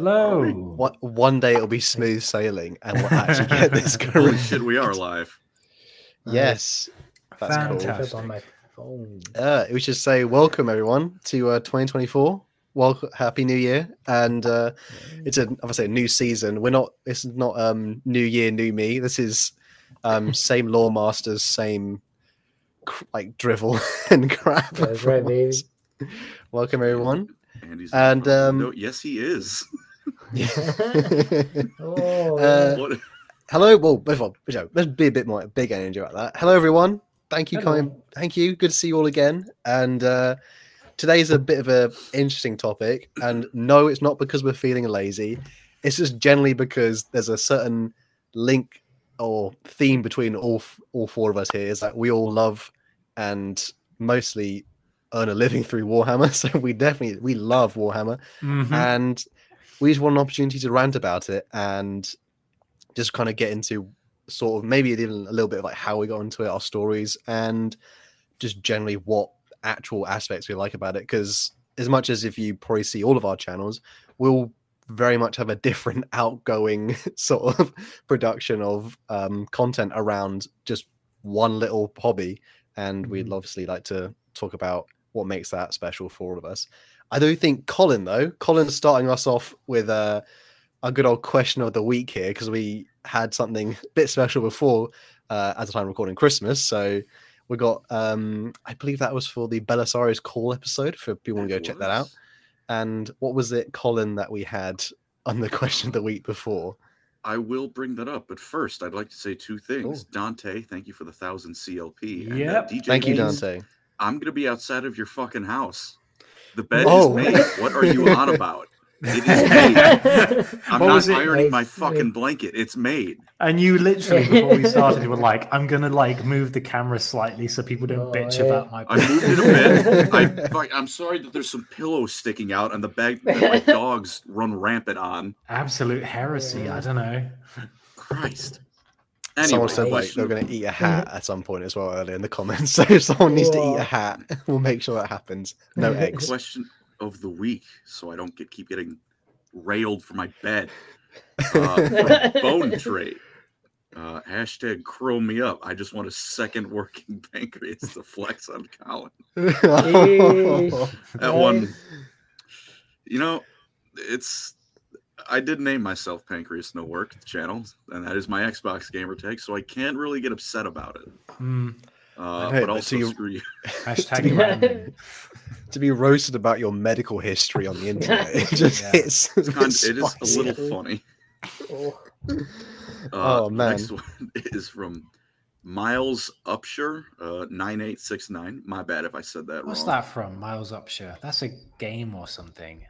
Hello. What one day it'll be smooth sailing, and we'll actually get this Holy correct. shit, we are live. Yes, that's cool. Fantastic. on my phone. Uh, we should say welcome everyone to uh, 2024. Welcome, happy New Year, and uh, it's a obviously a new season. We're not. This is not um New Year, New Me. This is um same law masters, same cr- like drivel and crap. That's right, baby. Welcome everyone. Andy's And, um, no, yes, he is. Oh, Uh, What? Hello. Well, before you know, let's be a bit more big energy about that. Hello, everyone. Thank you, Hello. coming. Thank you. Good to see you all again. And uh, today's a bit of a interesting topic. And no, it's not because we're feeling lazy. It's just generally because there's a certain link or theme between all all four of us here. Is that we all love and mostly earn a living through Warhammer. So we definitely we love Warhammer Mhm. and we just want an opportunity to rant about it and just kind of get into sort of maybe even a little bit of like how we got into it, our stories, and just generally what actual aspects we like about it. Because as much as if you probably see all of our channels, we'll very much have a different outgoing sort of production of um, content around just one little hobby, and we'd Mhm. obviously like to talk about what makes that special for all of us. I do think Colin though, Colin's starting us off with a a good old question of the week here because we had something a bit special before uh, at the time of recording Christmas. So we got um I believe that was for the Belisarius Cawl episode for people want to go It check that out. And what was it, Colin, that we had on the question of the week before? I will bring that up, but first, I'd like to say two things. Cool. Dante, thank you for the thousand CLP. And, uh, Yep. DJ Thank you, Dante. I'm gonna be outside of your fucking house. The bed Oh. is made. What are you on about? It is made. I'm What not was it? ironing my fucking blanket. It's made. And you literally, before we started, you were like, I'm going to like move the camera slightly so people don't Oh, bitch yeah. about my I moved it a bit. I, I'm sorry that there's some pillows sticking out and the bag that my dogs run rampant on. Absolute heresy. I don't know. Christ. Anyway, someone said like they're going to eat a hat at some point as well earlier in the comments. So if someone needs to eat a hat, we'll make sure that happens. No eggs. question of the week, so I don't get keep getting railed for my bed. Uh, from Bone Trait. Uh, hashtag crow me up. I just want a second working pancreas to flex on Colin. That one, you know, it's. I did name myself Pancreas No Work channel, and that is my Xbox gamer tag, so I can't really get upset about it. Hmm. Uh, Okay, but but also, so you- screw you. Hashtag random. to be roasted about your medical history on the internet. It just Yeah. hits. It's kind, it's it is a little funny. Oh, Uh, Oh, man. Next one is from Miles Upshur, uh, nine eight six nine. My bad if I said that What's wrong. that from? Miles Upshur. That's a game or something.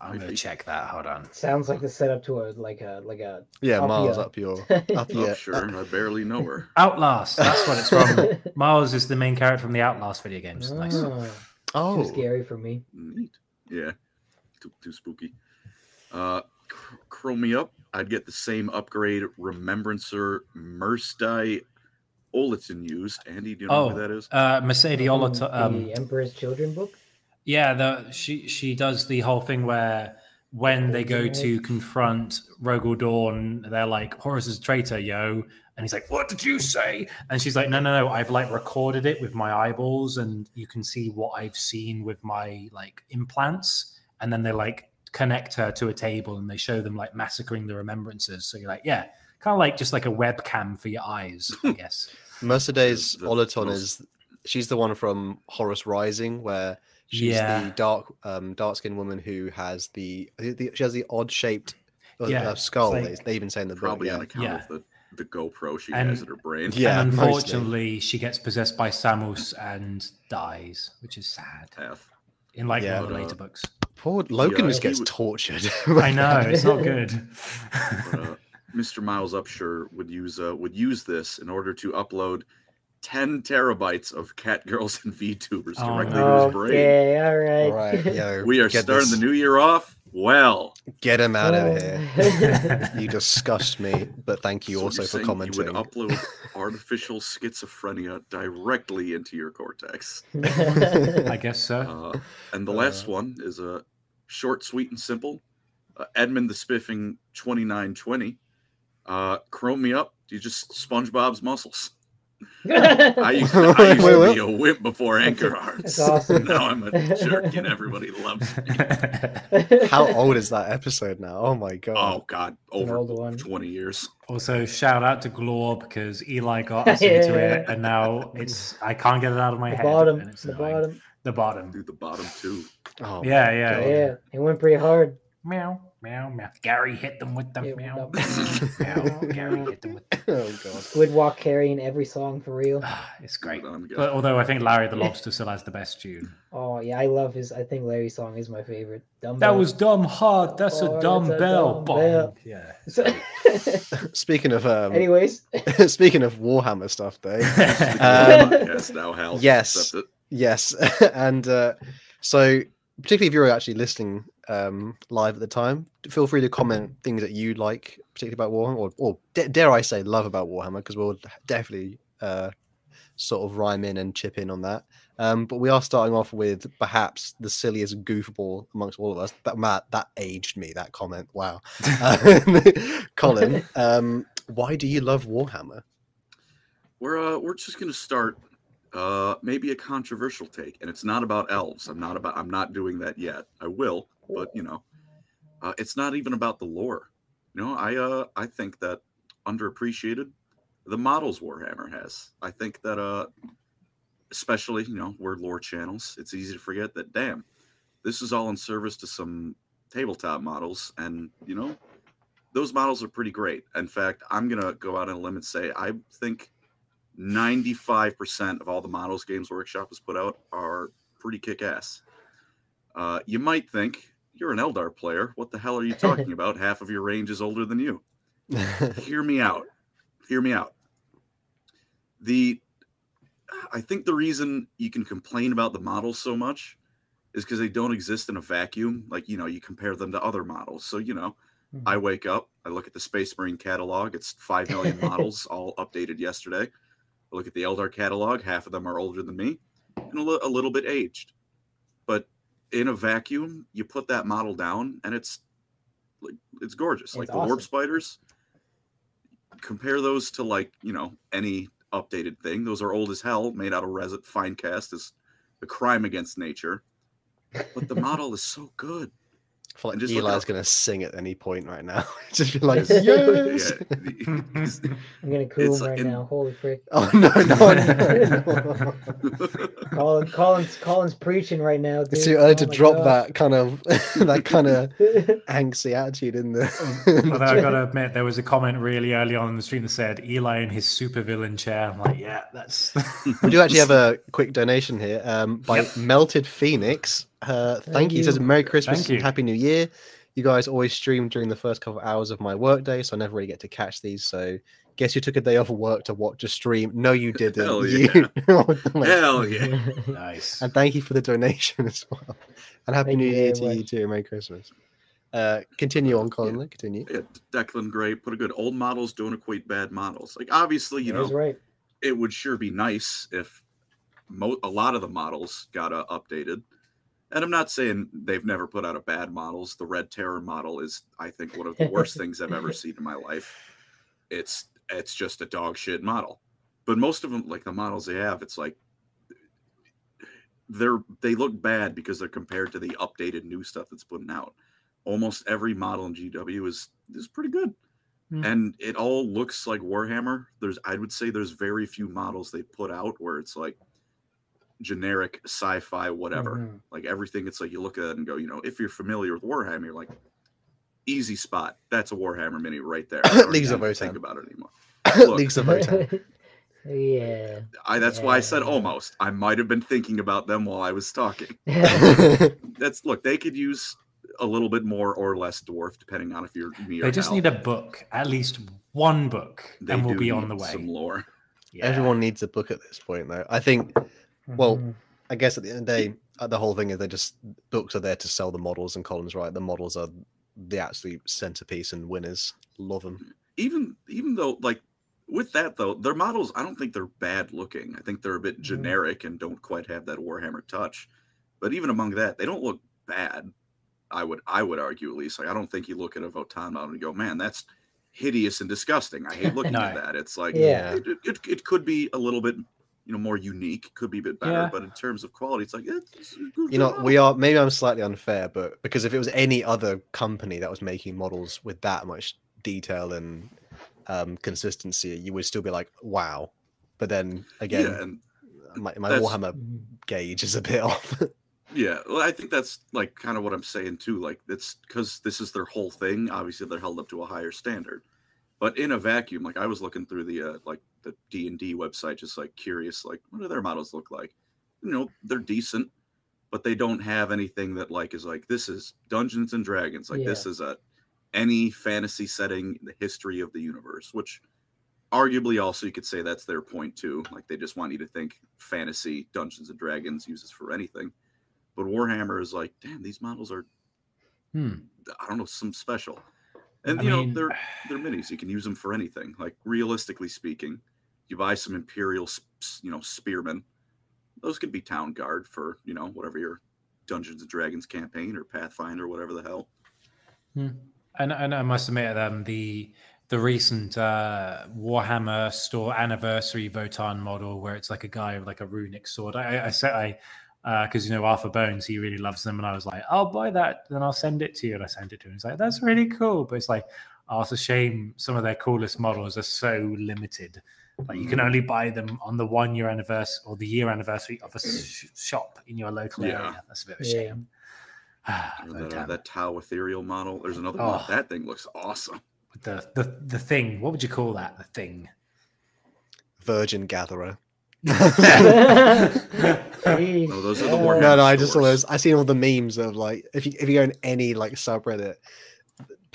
I'm going to check that. Hold on. sounds like the setup to a like a like a Yeah, Up miles ya. up your up Oh, your. sure. I barely know her. Outlast. That's what it's from. Miles is the main character from the Outlast video games. Nice. Oh, Oh, too scary for me. Neat. Yeah. Too, too spooky. Uh, cr- curl me up. I'd get the same upgrade Remembrancer Mersadie Oliton used. Andy, do you know Oh, who that is? uh, Mercedes From um, the Emperor's Children book. Yeah, the she she does the whole thing where when they go to confront Rogal Dorn, they're like, Horus is a traitor, yo. And he's like, What did you say? And she's like, No, no, no, I've like recorded it with my eyeballs, and you can see what I've seen with my like implants. And then they like connect her to a table and they show them like massacring the remembrances. So you're like, yeah, kind of like just like a webcam for your eyes, I guess. Mercedes The- Oliton is she's the one from Horus Rising, where she's Yeah. the dark um dark skinned woman who has the, the she has the odd shaped uh, Yeah, uh, skull. it's they- like- they even say in the book. Probably Yeah. on account Yeah. of the, the GoPro she And- has in her brain. Yeah, and mostly. unfortunately, she gets possessed by Samus and dies, which is sad. Half. In like Yeah. one of the But, uh, later books. Poor Logan just gets would- tortured. I know it's not good. But, uh, Mr. Miles Upshur would use uh, would use this in order to upload 10 terabytes of cat girls and VTubers Oh, directly no. to his brain. Okay, all right. All right, yo, We are starting this- the new year off well. Get him out of Oh. here. You disgust me, but thank you So also you're for commenting. You would upload artificial schizophrenia directly into your cortex. I guess so. Uh, and the last one is a short, sweet, and simple. Uh, Edmund the Spiffing 2920. Uh, chrome me up. You just SpongeBob's muscles. I used, to, I used Wait, to be a wimp before Anchor Arms. That's awesome. now I'm a jerk and everybody loves me. How old is that episode now? Oh my god. Oh God, over old one. 20 years. also, shout out to Glor because Eli got us into it, and now it's I can't get it out of my The head. bottom. The annoying. bottom. The bottom. Do the bottom two. Oh, Yeah, yeah, God. Yeah, it went pretty hard. Meow, meow, meow. Gary hit them with the Yeah, meow. with meow. Gary hit them with. Oh god. Squidward carrying every song for real. Ah, it's great. I'm. But although I think Larry the Lobster still has the best tune. Oh yeah, I love his. I think Larry's song is my favorite. Dumbbell. That was dumb hard. That's Oh, a dumb that's a bell. dumb Bong. bell. Yeah. Speaking of um, Anyways, speaking of Warhammer stuff, Dave. Um, yes, now Hal. yes. Yes, and uh, so particularly if you're actually listening um, live at the time, feel free to comment things that you like, particularly about Warhammer, or, or da- dare I say, love about Warhammer, because we'll definitely uh, sort of rhyme in and chip in on that. Um, but we are starting off with perhaps the silliest goofball amongst all of us. That Matt, that aged me. That comment. Wow, Um, Colin. Um, why do you love Warhammer? We're uh, we're just gonna start uh maybe a controversial take, and it's not about elves. I'm not about. I'm not doing that yet. I will, but you know, uh, it's not even about the lore. You know, I uh I think that underappreciated the models Warhammer has. I think that uh especially you know we're lore channels. It's easy to forget that. Damn, this is all in service to some tabletop models, and you know those models are pretty great. In fact, I'm gonna go out on a limb and say I think 95% of all the models Games Workshop has put out are pretty kick-ass. Uh, you might think you're an Eldar player. What the hell are you talking about? Half of your range is older than you. Hear me out. Hear me out. The I think the reason you can complain about the models so much is because they don't exist in a vacuum. Like, you know, you compare them to other models. So, you know, hmm. I wake up, I look at the Space Marine catalog. It's 5 million models, all updated yesterday. I look at the Eldar catalog. Half of them are older than me and a, a little bit aged. But in a vacuum, you put that model down and it's like it's gorgeous. like It's the Warp. Spiders, compare those to like, you know, any updated thing. Those are old as hell, made out of resin. Finecast is a crime against nature. But the model is so good. I feel like just Eli's gonna sing at any point right now. just be like, It's- yes. yeah, it's- I'm gonna cool him like right in- now. Holy frick! Oh no, no, no. Colin, Colin's, Colin's preaching right now. Dude. it's too early Oh to drop gosh. that kind of that kind of angsty attitude in there. in the Although I gotta admit, there was a comment really early on in the stream that said Eli in his supervillain chair. I'm like, yeah, that's. We do actually have a quick donation here um, by Yep. Melted Phoenix. Uh, thank, Thank you. It says. Merry Christmas Thank and you. Happy New Year. You guys always stream during the first couple of hours of my workday, so I never really get to catch these. So, guess you took a day off of work to watch a stream. No, you didn't. Hell You- Hell yeah. nice. and thank you for the donation as well. And Happy Thank New Year very to you too. Merry Christmas. Uh, continue on, Colin. Continue. Yeah, Declan Gray put a good old models don't equate bad models. Like obviously, you know, right. it would sure be nice if mo- a lot of the models got uh, updated. And I'm not saying they've never put out a bad models. The Red Terror model is, I think, one of the worst things I've ever seen in my life. It's it's just a dog shit model. But most of them, like the models they have, it's like they're they look bad because they're compared to the updated new stuff that's putting out. Almost every model in GW is is pretty good Hmm. and it all looks like Warhammer. There's, I would say, there's very few models they put out where it's like generic sci-fi, whatever. Mhm. Like everything, it's like you look at it and go, you know, if you're familiar with Warhammer, you're like, easy spot. That's a Warhammer mini right there. I don't Leagues of have to think about it anymore. Look. Leagues of Votan. yeah. I, that's why I said almost. I might have been thinking about them while I was talking. That's look, they could use a little bit more or less dwarf, depending on if you're me or They just Hal. need a book, at least one book, They and we'll be on the way. Some lore. Yeah. Everyone needs a book at this point, though. I think Well, Mhm. I guess at the end of the day, uh, the whole thing is they just books are there to sell the models, and Colin's right. The models are the absolute centerpiece and winners. Love them. even even though like with that though their models i don't think they're bad looking i think they're a bit Mhm. generic and don't quite have that warhammer touch but even among that they don't look bad I would I would argue at least. Like I don't think you look at a Votan model and go, man, that's hideous and disgusting. I hate looking at that. It's like Yeah. it, it, it could be a little bit you know more unique, could be a bit better, Yeah. but in terms of quality, it's like it's, it's You know, job. we are maybe I'm slightly unfair, but because if it was any other company that was making models with that much detail and um, consistency, you would still be like, wow. But then again, yeah, and my, my that's- Warhammer gauge is a bit off. Yeah, well, I think that's like kind of what I'm saying too. Like it's because this is their whole thing. Obviously, they're held up to a higher standard. But in a vacuum, like I was looking through the uh, like the D and D website, just like curious, like what do their models look like? You know, they're decent, but they don't have anything that like is like this is Dungeons and Dragons. Like this is a any fantasy setting in the history of the universe, which arguably also you could say that's their point too. Like they just want you to think fantasy Dungeons and Dragons uses for anything. But Warhammer is like, damn, these models are Hmm. I don't know, some special. And I you mean- know, they're they're minis. You can use them for anything. Like realistically speaking, you buy some Imperial, you know, spearmen. Those could be town guard for you know whatever your Dungeons and Dragons campaign or Pathfinder or whatever the hell. And, and I must admit, um, the the recent uh, Warhammer store anniversary Votan model, where it's like a guy with like a runic sword. I, I said I because you know Arthur Bones, he really loves them, and I was like, I'll buy that, then I'll send it to you, and I sent it to him. He's like, that's really cool, but it's like, oh, it's a shame some of their coolest models are so limited. Like you can only buy them on the one year anniversary or the year anniversary of a sh- shop in your local Yeah. area. That's a bit of a Yeah. shame. Ah, that, uh, that Tau ethereal model. There's another Oh. one. That thing looks awesome. the the the thing. What would you call that? The thing. Virgin Gatherer. No, those are the No, no, I just stores. always I seen all the memes of like if you if you go in any like subreddit,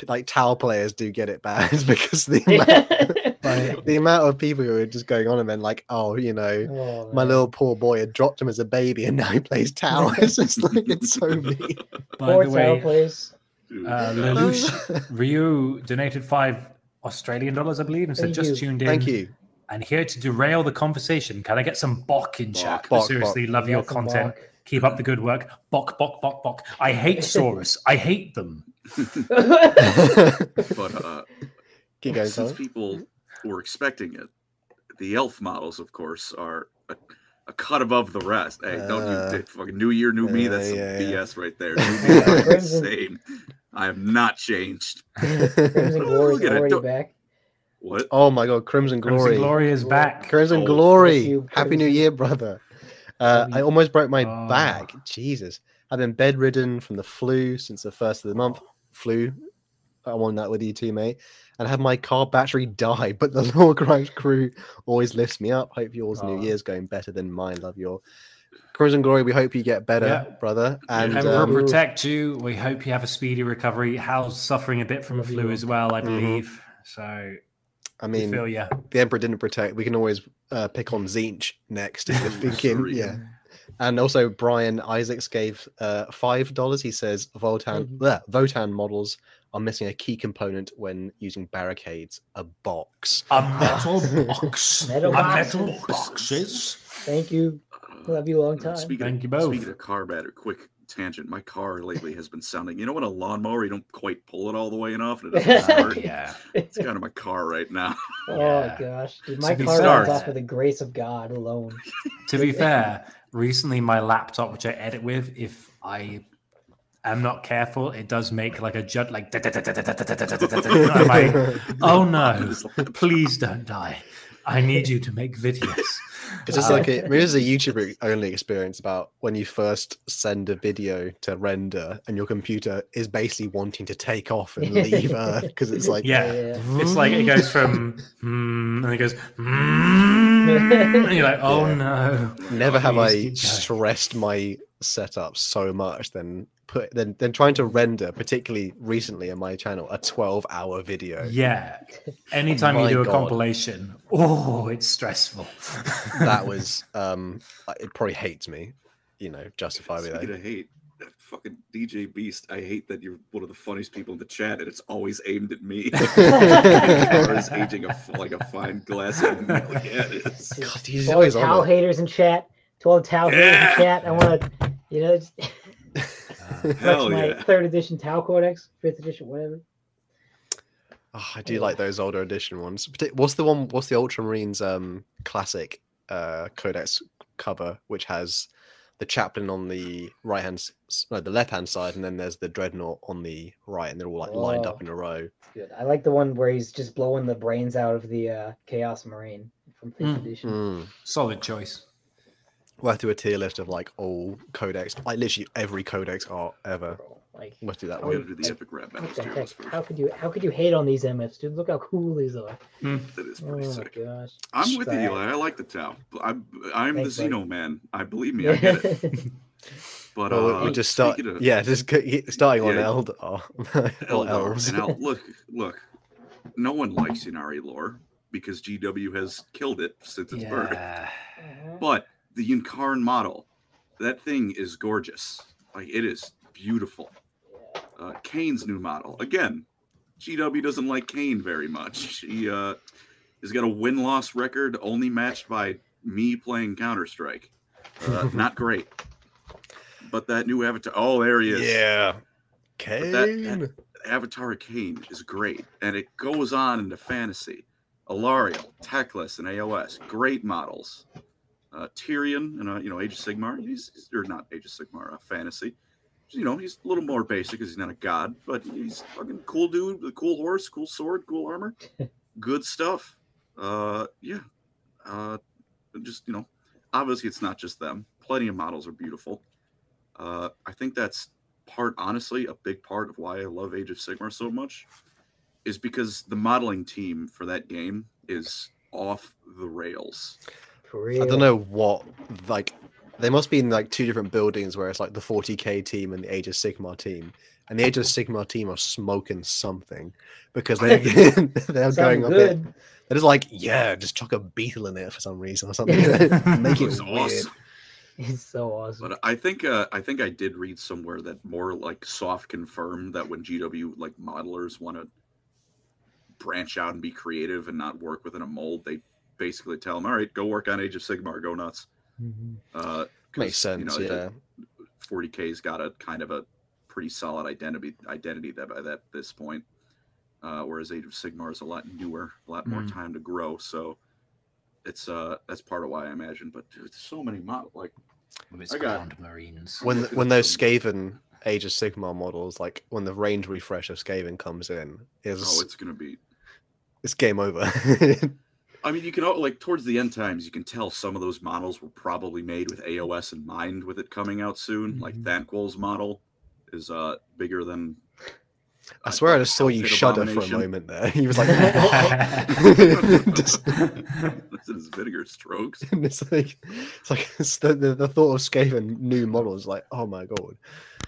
like Tau players do get it bad because the amount, Like, the amount of people who are just going on and then like, oh, you know, Oh, my little poor boy had dropped him as a baby and now he plays Tau. It's just like it's so mean. by Poor the way, plays. Dude, uh, Lelouch Ryu donated five Australian dollars, I believe, and said Thank just you. tuned in. Thank you. And here to derail the conversation, can I get some Bok in chat? Bok. But Bok, seriously, love your That's content. Keep up the good work. Bok, bok, bok, bok. I hate Saurus. I hate them. but uh, Keep going, since people were expecting it, the elf models, of course, are a, a cut above the rest. Hey, don't Uh, you fucking new year, new me? uh, That's some yeah, yeah. BS right there. New me, I'm same. I have not changed. Crimson Oh, Glory's look at it. already Don't- back. What? oh my god, Crimson Glory. Crimson Glory is back. Crimson Oh, Glory. fuck you, Happy New Year, brother. Uh, I almost broke my Oh. back. Jesus. I've been bedridden from the flu since the first of the month. Flu. On that with you too, mate. And I had my car battery die, but the LoreCrimes crew always lifts me up. Hope yours Oh. New Year's going better than mine. Love your Crimson Glory. We hope you get better, Yeah. brother. And Emperor um, protect you. We hope you have a speedy recovery. Hal's suffering a bit from flu you. as well, I Mhm. believe. So I mean, feel you. the Emperor didn't protect. We can always uh, pick on Zinch next if you're thinking. Yeah. And also, Brian Isaacs gave uh, five dollars. He says Votan Mhm. bleh, Votan models are missing a key component when using barricades: a box. A metal box. Metal a boxes. metal boxes. Thank you. Love you a long time. Speaking Thank of, you both. Speaking of car battery, quick tangent. My car lately has been sounding. You know, when a lawnmower you don't quite pull it all the way enough, and it doesn't start. Yeah. It's kind of my car right now. Oh Yeah. gosh, Dude, my be car fair- runs off with the grace of God alone. To be fair, recently my laptop, which I edit with, if I am not careful, it does make like a jut like. I'm like, oh no! Please don't die. I need you to make videos. It's just Uh, like a, maybe it's a YouTuber only experience about when you first send a video to render and your computer is basically wanting to take off and leave Earth because it's like Yeah. Yeah. It's like it goes from hmm, and it goes hmm, and you're like, oh Yeah. no. never have Please I keep going. stressed my setup so much than put then then trying to render, particularly recently in my channel, a 12 hour video. Yeah. Anytime My you do a God. compilation, oh, it's stressful. That was um it probably hates me, you know, justifiably Speaking though. of hate, that fucking DJ Beast, I hate that you're one of the funniest people in the chat, and it's always aimed at me. Car is aging a, f- like a fine glass. of milk. Yeah, it is. God, he's To all the always Tau on haters in chat, to all the Tau haters in chat, I want to, you know, it's- Flex Hell my yeah. third edition Tau Codex, fifth edition, whatever. Oh, I do like those older edition ones. What's the one? What's the Ultramarines um classic uh codex cover, which has the chaplain on the right hand, no, the left hand side, and then there's the dreadnought on the right, and they're all like lined up Oh. in a row. Good. I like the one where he's just blowing the brains out of the uh, Chaos Marine from fifth Mm. edition. Mm. Solid choice. We'll have to do a tier list of like all codex, like literally every codex art ever. Bro. Like, We'll do that We one. gotta do the epic rap what battles tier list first. How could you how could you hate on these MFs, dude? Look how cool these are. That is Oh pretty my sick. gosh. I'm with you, Eli. I like the Tau. I'm I'm Thanks, the buddy. Xeno man. I believe me. I get it. But Well, uh, we just start, of- yeah, just starting on Yeah. Eld or, or Eldar, elves. And I'll, look, look, no one likes Ynnari lore because GW has killed it since its birth. Yeah. Uh-huh. But the Yncarne model, that thing is gorgeous. Like it is beautiful. Uh, Khaine's new model, again, GW doesn't like Khaine very much. He uh, has got a win loss record only matched by me playing Counter Strike. Uh, not great. But that new avatar, oh, there he is. Yeah, But that- Khaine. Avatar Khaine is great, and it goes on into fantasy. Alarielle, Teclis, and AOS, great models. Uh, Tyrion, and uh, you know Age of Sigmar, he's he's- or not Age of Sigmar, uh, fantasy. You know he's a little more basic because he's not a god, but he's fucking cool dude with a cool horse, cool sword, cool armor, good stuff. Uh, yeah, uh, just you know, obviously it's not just them. Plenty of models are beautiful. Uh, I think that's part, honestly, a big part of why I love Age of Sigmar so much is because the modeling team for that game is off the rails. For real. I don't know what like they must be in like two different buildings where it's like the 40k team and the Age of Sigmar team. And the Age of Sigmar team are smoking something because they they're Sound going up it. They're just like, yeah, just chuck a beetle in it for some reason or something. Make it It's weird. awesome. It's so awesome. But I think uh, I think I did read somewhere that more like soft confirmed that when GW like modelers want to branch out and be creative and not work within a mold, they basically tell them, "All right, go work on Age of Sigmar, go nuts." Mhm. Uh, 'cause, Makes you sense, know, yeah. 40k's got a kind of a pretty solid identity identity that by that this point. Uh, whereas Age of Sigmar is a lot newer, a lot more Mm. time to grow. So it's uh that's part of why I imagine. But dude, there's so many models like With its I got- ground marines. When when those some- Skaven Age of Sigmar models, like when the range refresh of Skaven comes in, is oh, it's gonna be it's game over. I mean, you can al- like towards the end times, you can tell some of those models were probably made with AOS in mind, with it coming out soon. Like Mhm. Thanquol's model is uh bigger than. I uh, swear I just saw you shudder for a moment there. He was like, Just- That's his vinegar strokes. and it's like, it's like it's the, the, the thought of Skaven new models, like, oh my god,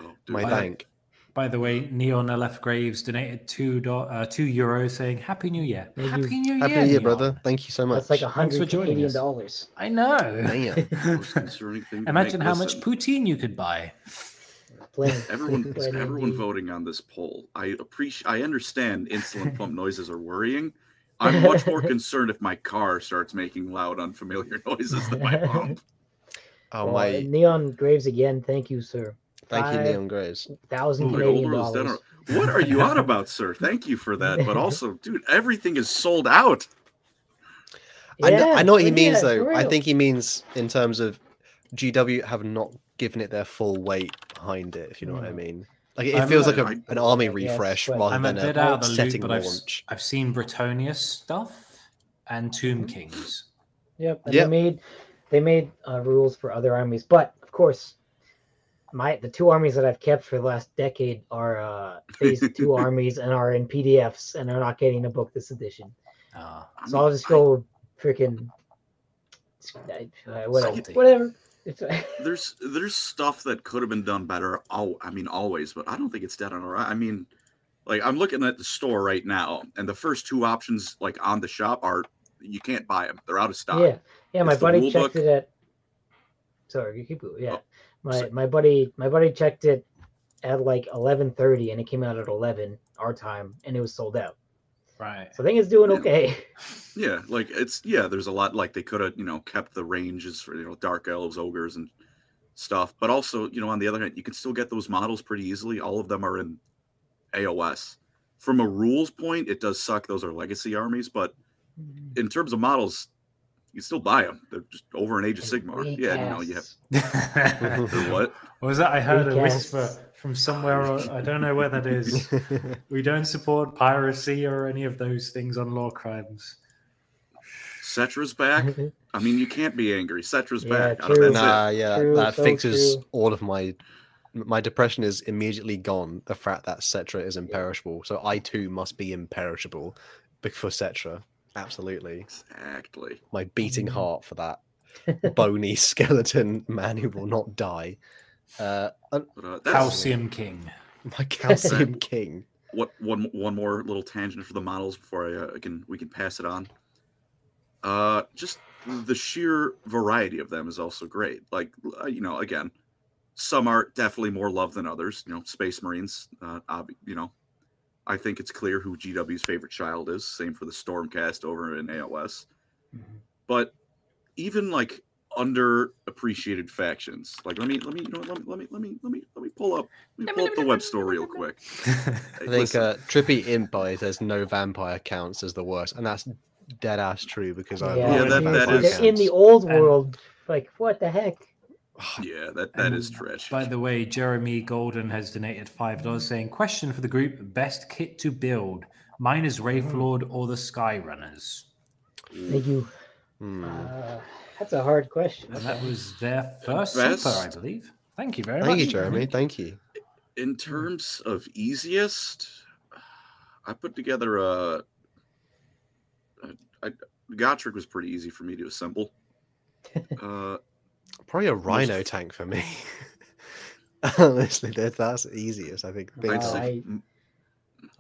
Oh, dude, my I- thank. By the way, Neon LF Graves donated two do- uh, two euros saying Happy New Year. Thank you. Happy New Happy Year, New Year, Neon. brother. Thank you so much. That's like a Thanks for hundred joining Canadian us. dollars. I know. Damn. most concerning thing. to Imagine how much listen, poutine you could buy. Plenty. Everyone, Plenty everyone voting on this poll. I appreciate. I understand insulin pump noises are worrying. I'm much more concerned if my car starts making loud, unfamiliar noises than my pump. Oh Well, my, Neon Graves again. Thank you, sir. Thank you, five- Neon Graves. Thousand Canadian Old dollars. are- What are you on about, sir? Thank you for that. But also, dude, everything is sold out. I, know, I know what he means yeah, though. I think he means in terms of GW have not given it their full weight behind it. If you know what I mean. Like it I'm feels not- like a, I- an army Yes, refresh but- rather I'm a than bit a, out of the loop, setting but I've, launch. I've seen Bretonius stuff and Tomb Kings. Yep. And Yep. they made they made uh, rules for other armies, but of course, my the two armies that I've kept for the last decade are uh, phase two armies and are in PDFs and are not getting a book this edition. Uh, So I'll just go freaking uh, whatever. Whatever. It's, there's there's stuff that could have been done better. Oh, I mean, always, but I don't think it's dead on arrival. I mean, like I'm looking at the store right now, and the first two options, like on the shop, are you can't buy them. They're out of stock. yeah, yeah. My It's the buddy checked book. it at. Sorry, you keep going. Yeah, Oh, my so- my buddy my buddy checked it at like eleven thirty, and it came out at eleven our time, and it was sold out. right. So I think it's doing Yeah. okay. Yeah, like it's yeah. There's a lot like they could have you know kept the ranges for you know dark elves, ogres, and stuff. But also, you know, on the other hand, you can still get those models pretty easily. All of them are in AOS. From a rules point, it does suck. Those are legacy armies, but mm-hmm. in terms of models, you still buy them. They're just over an Age of Sigmar. Yeah, you know, you have they're what? What was that? I heard a Recasts. whisper from somewhere. I don't know where that is. We don't support piracy or any of those things on law crimes. Settra's back. I mean, you can't be angry. Settra's Yeah, back. true. That's nah, yeah, True, that so fixes true. all of my my depression is immediately gone. The fact that Settra is imperishable, so I too must be imperishable, bec- for Settra. Absolutely. Exactly. my beating Mhm. heart for that bony skeleton man who will not die. Uh, and uh, Calcium King. my calcium king. what one one more little tangent for the models before I uh, can we can pass it on. Uh, just the sheer variety of them is also great. Like uh, you know, again, some are definitely more loved than others. You know, Space Marines. Uh, ob- you know, I think it's clear who GW's favorite child is. Same for the Stormcast over in AOS. But even like underappreciated factions, like let me let me you know let me let me let me let me let me pull up let me pull up the web store real quick. I think uh, Trippy Imp by says no vampire counts as the worst, and that's dead ass true because I yeah, Yeah, love that- in- that vampire is- in the counts. old And- world, like what the heck? Yeah, that that is And trash. By the way, Jeremy Golden has donated five dollars, saying, "Question for the group: Best kit to build? Mine is Wraith Lord or the Sky Runners." Thank you. Hmm. Uh, that's a hard question. And that was their first Best- super, I believe. Thank you very Thank much. Thank you, Jeremy. Thank you. In terms of easiest, I put together a. a, a Gotrek was pretty easy for me to assemble. Uh, Probably a rhino tank for me. Honestly, that, that's the easiest. I think. big Wow, time. say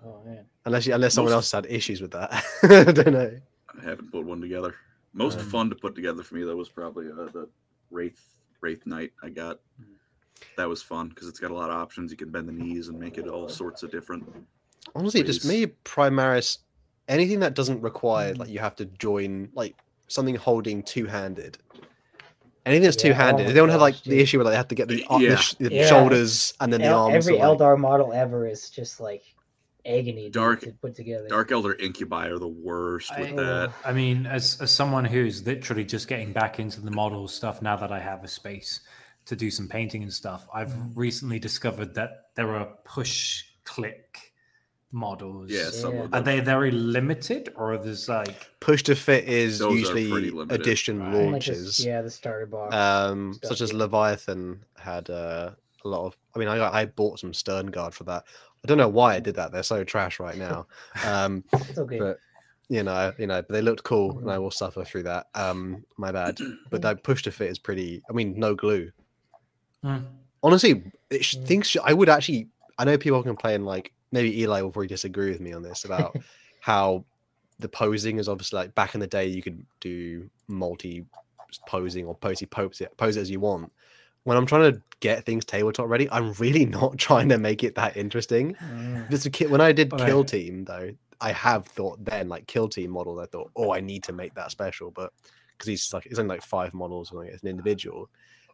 Oh man. Unless you, unless someone most- else had issues with that. I don't know. I haven't put one together. Most Um, fun to put together for me though was probably uh, the Wraith Wraith Knight I got. That was fun because it's got a lot of options. You can bend the knees and make it all sorts of different. Honestly, just me, Primaris, anything that doesn't require like you have to join like something holding two handed. Anything that's Yeah, two handed, oh they don't have like gosh, the dude. issue where they have to get the, Uh, up, the, sh- the Yeah. shoulders and then the El- arms. every are, like- Eldar model ever is just like agony Dark- to put together. Dark Eldar Incubi are the worst with I- that. I mean, as as someone who's literally just getting back into the model stuff now that I have a space to do some painting and stuff, I've recently discovered that there are push click models. Yeah, some Yeah. of Are they very limited, or are there's like push to fit is Those usually limited. addition Right. Like this- launches. yeah, the starter box. um, stuff, such as yeah. Leviathan had uh, a lot of. I mean, I I bought some Stern Guard for that. I don't know why I did that. They're so trash right now. Um, it's okay. but you know, you know, but they looked cool, and I will suffer through that. Um, my bad. But that push to fit is pretty. I mean, no glue. Hmm. Honestly, it sh- Mm. things. Sh- I would actually. I know people can complain like maybe Eli will probably disagree with me on this about how the posing is obviously like back in the day you could do multi posing or pose pose it, pose it as you want. When I'm trying to get things tabletop ready, I'm really not trying to make it that interesting. Mm. This when I did But I- Kill Team though, I have thought then like Kill Team model. I thought, oh, I need to make that special, but because he's like it's only like five models like, as an individual.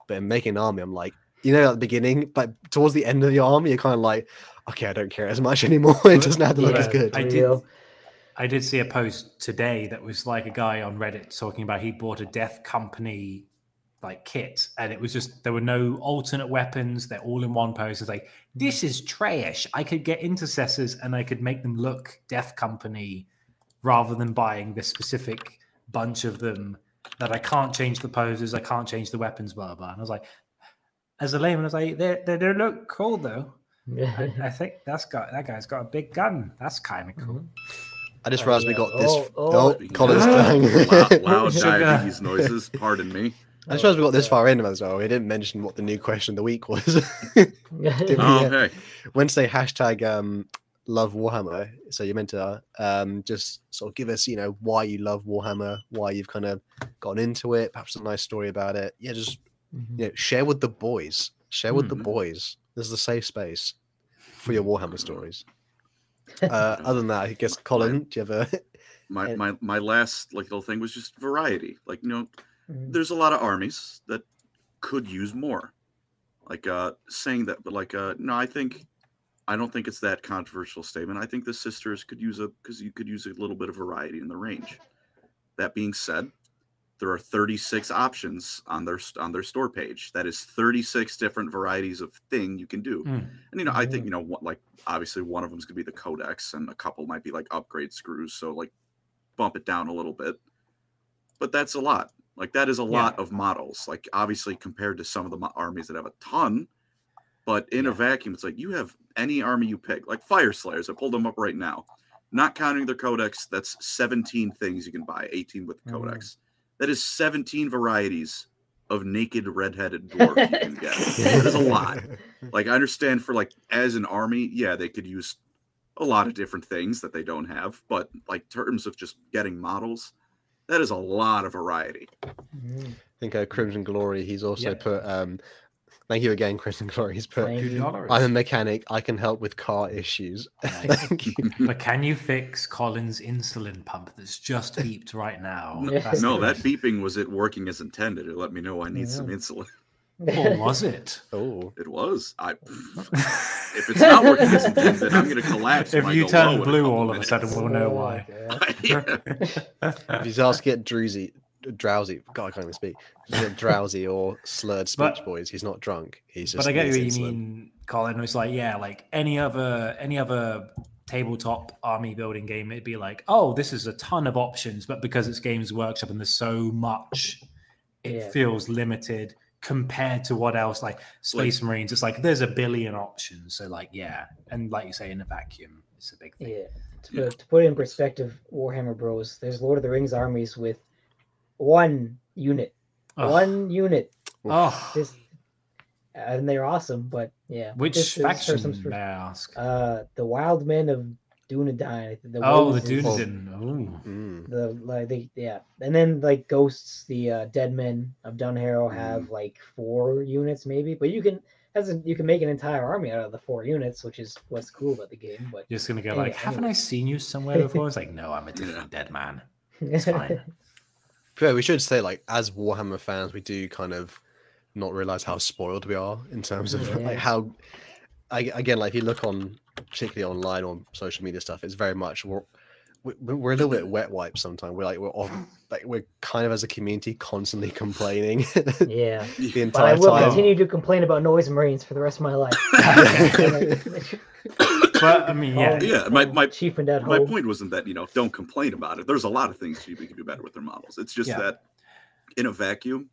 But in making an army, I'm like, you know, at the beginning, but towards the end of the arm, you're kind of like, okay, I don't care as much anymore. it doesn't have to look as good. I did. I did see a post today that was like a guy on Reddit talking about he bought a Death Company like kit, and it was just there were no alternate weapons. They're all in one pose. It's like this is trash. I could get intercessors and I could make them look Death Company rather than buying this specific bunch of them that I can't change the poses, I can't change the weapons, blah blah. And I was like, as a layman, I was like, they they they look cool though. I, I think that's got that guy's got a big gun. That's kind of cool. I just Oh, realized we got this. Oh, Oh, oh. Colin's dying. loud, loud Sugar. diabetes noises. Pardon me. I just realized we got this far in as well. We didn't mention what the new question of the week was. Did we? Oh, Yeah. hey. Wednesday hashtag um, love Warhammer. So you're meant to um, just sort of give us, you know, why you love Warhammer, why you've kind of gotten into it, perhaps a nice story about it. Yeah, just Mhm. you know, share with the boys. Share with the Mhm. boys. This is a safe space for your Warhammer stories. Uh, other than that, I guess Colin, do you have a? My, my my last like little thing was just variety. Like you know, Mhm. there's a lot of armies that could use more. like uh saying that, but like uh no, I think I don't think it's that controversial statement. I think the sisters could use a because you could use a little bit of variety in the range. That being said, there are 36 options on their on their store page. That is 36 different varieties of thing you can do. Mm. And you know, I think you know what like obviously one of them is gonna be the codex, and a couple might be like upgrade screws. So like bump it down a little bit. But that's a lot. Like that is a lot of models. Like obviously compared to some of the armies that have a ton, but in a vacuum, it's like you have any army you pick, like Fyreslayers. I pulled them up right now. Not counting their codex, that's 17 things you can buy, 18 with the Mm. Codex. That is 17 varieties of naked redheaded dwarf you can get. That is a lot. Like I understand for like as an army, yeah, they could use a lot of different things that they don't have, but like terms of just getting models, that is a lot of variety. I think uh, Crimson Glory. He's also Yeah. put. Um, thank you again, Crimson Glory. He's put. Thank Two you. dollars. I'm a mechanic. I can help with car issues. Thank you. But can you fix Colin's insulin pump that's just beeped right now? Yeah. That's no, that beeping was it working as intended. It let me know I need some insulin. Or was it? Oh, It was. I if it's not working as intended, I'm gonna collapse. if you turn blue, couple all of a sudden we'll know why. God. Yeah. if you just get drowsy, drowsy. God, I can't even speak. If you get drowsy or slurred speech, But- boys. He's not drunk. He's just. but I get what you insulin. mean, Colin. It's like, yeah, like any other any other tabletop army building game, it'd be like, oh, this is a ton of options, but because it's Games Workshop and there's so much, it Yeah. feels limited compared to what else like Space Marines. It's like there's a billion options. So like, yeah, and like you say, in a vacuum, it's a big thing. Yeah. To, put, to put it in perspective, Warhammer Bros. There's Lord of the Rings armies with one unit, Ugh. one unit. Oh, This, and they're awesome. But yeah, which this is for faction some sp- may I ask? Uh, the Wild Men of Dunedain. The oh, the Dunedain. Oh, Mm. The like they yeah, and then like ghosts, the uh, dead men of Dunharrow Mm. have like four units maybe, but you can as a, you can make an entire army out of the four units, which is what's cool about the game. But you're just gonna go Anyway, like, haven't I seen you somewhere before? It's like, no, I'm a different dead man. It's fine. Yeah, we should say like as Warhammer fans, we do kind of not realize how spoiled we are in terms of Yeah. like how. I, again, like if you look on, particularly online or social media stuff, it's very much we're we- we're a little bit wet wiped sometimes. We're like we're off, like we're kind of as a community constantly complaining yeah. the But I will time. continue to complain about noise marines for the rest of my life. But I mean, yeah, Oh, Yeah, my- oh, my- chief and dead My point wasn't that you know don't complain about it. There's a lot of things GW can do better with their models. It's just Yeah. that in a vacuum,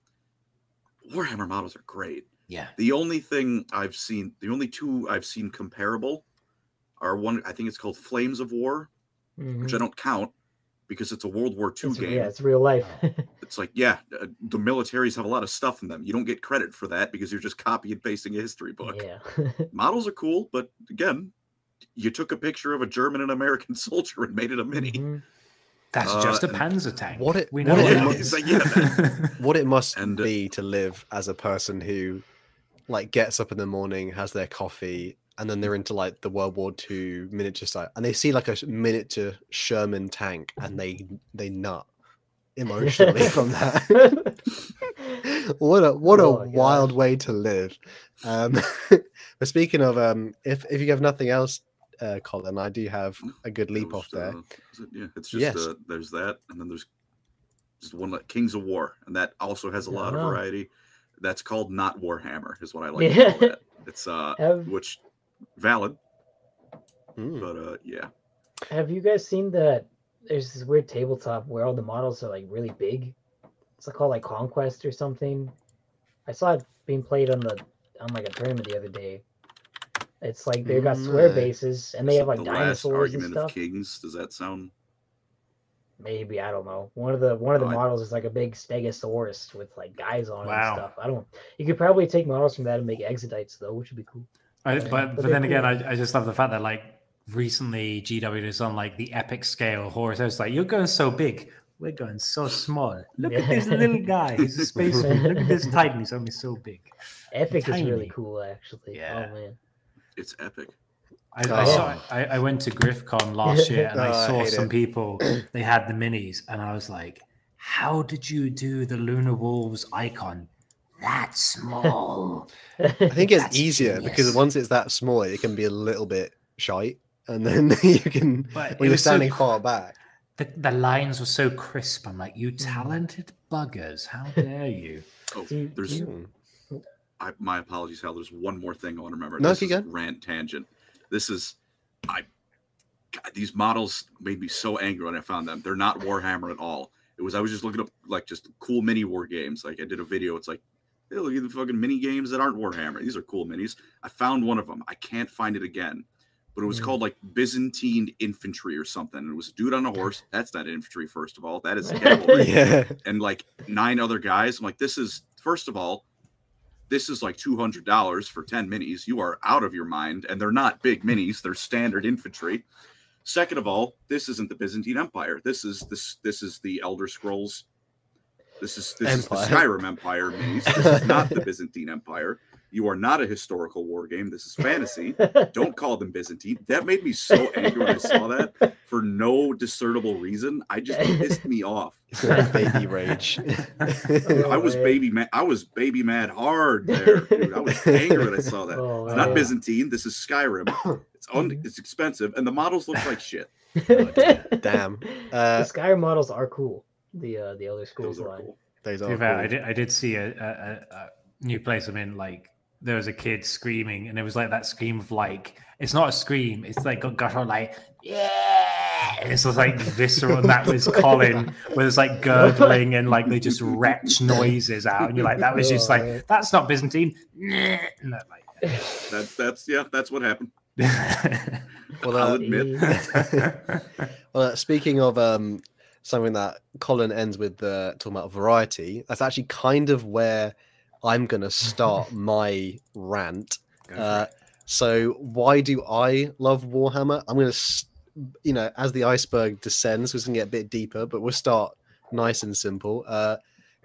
Warhammer models are great. yeah. The only thing I've seen, the only two I've seen comparable, are one. I think it's called Flames of War, Mhm. which I don't count because it's a World War II It's- game. Yeah, it's real life. It's like, yeah, uh, the militaries have a lot of stuff in them. You don't get credit for that because you're just copy and pasting a history book. yeah. Models are cool, but again, you took a picture of a German and American soldier and made it a mini. Mhm. That's Uh, just a Panzer tank. What it- we what know it must- It's like, yeah, what it must And, uh, be to live as a person who like gets up in the morning has their coffee and then they're into like the world war ii miniature site, and they see like a miniature sherman tank and they they nut emotionally from that what a what a Oh, gosh. wild way to live um but speaking of um if if you have nothing else uh colin i do have a good leap It off there uh, it- yeah, it's just Yes. uh, there's that, and then there's just one like Kings of War, and that also has a I lot of variety. That's called not Warhammer, is what I like Yeah. to call it. It's uh, Have- which valid, Mm. but uh, yeah, Have you guys seen that? There's this weird tabletop where all the models are like really big. It's called like Conquest or something. I saw it being played on the on like a tournament the other day. It's like they've got square Mm. bases and they have like the last dinosaurs and argument of stuff. kings. Does that sound? Maybe I don't know. One of the one of the Oh, I- models is like a big Stegosaurus with like guys on it Wow. and stuff. I don't. You could probably take models from that and make exodites though, which would be cool. I, but but but they're then again. I, I just love the fact that like recently GW is on like the epic scale horse. I was like, you're going so big. We're going so small. Look at this little guy. He's a spaceman. Look at this titan. He's only so big. Epic is really cool actually. Yeah. Oh man. It's epic. I, I Oh. saw. I, I went to GriffCon last year and Oh, I I saw hate some it. people. They had the minis, and I was like, "How did you do the Lunar Wolves icon that small. I think it's That's easier because once it's that small, it can be a little bit shite, and then you can But when you're was so standing cr- far back. The, the lines were so crisp. I'm like, you mm. talented buggers. How dare you? Oh, Do you- there's do. I, my apologies, Hal. There's one more thing I want to remember. No, this keep is rant tangent. This is I. God, these models made me so angry when I found them. They're not Warhammer at all. It was I was just looking up like just cool mini war games. Like I did a video. It's like, hey, look at the fucking mini games that aren't Warhammer. These are cool minis. I found one of them. I can't find it again. But it was Hmm. called like Byzantine infantry or something. And it was a dude on a horse. That's not infantry, first of all. That is cavalry Yeah, and like nine other guys. I'm like, this is first of all, this is like two hundred dollars for ten minis. You are out of your mind, and they're not big minis; they're standard infantry. Second of all, this isn't the Byzantine Empire. This is this this is the Elder Scrolls. This is this is the Skyrim Empire minis. This is not the Byzantine Empire. You are not a historical war game. This is fantasy. Don't call them Byzantine. That made me so angry when I saw that for no discernible reason. I just pissed me off. it's like baby rage. I was baby mad. I was baby mad hard there, dude. I was angry when I saw that. Oh, It's not man. Byzantine. This is Skyrim. It's un- it's expensive, and the models look like shit. Damn. the Uh, Skyrim models are cool. The uh, the Elder Scrolls are line. cool. those are be I cool. did, I did see a, a, a, a new place I'm in. Like there was a kid screaming, and it was like that scream of like it's not a scream. It's like got guttural like yeah. And it's just like visceral. And that was Colin, where it's like gurgling and like they just retch noises out, and you're like, that was just like that's not Byzantine. And that, like, That's that's yeah. That's what happened. Well, I'll uh, admit. well, uh, speaking of um, something that Colin ends with uh, talking about variety, that's actually kind of where I'm going to start my rant. Uh, so, why do I love Warhammer? I'm going to, you know, as the iceberg descends, we're going to get a bit deeper, but we'll start nice and simple. Uh,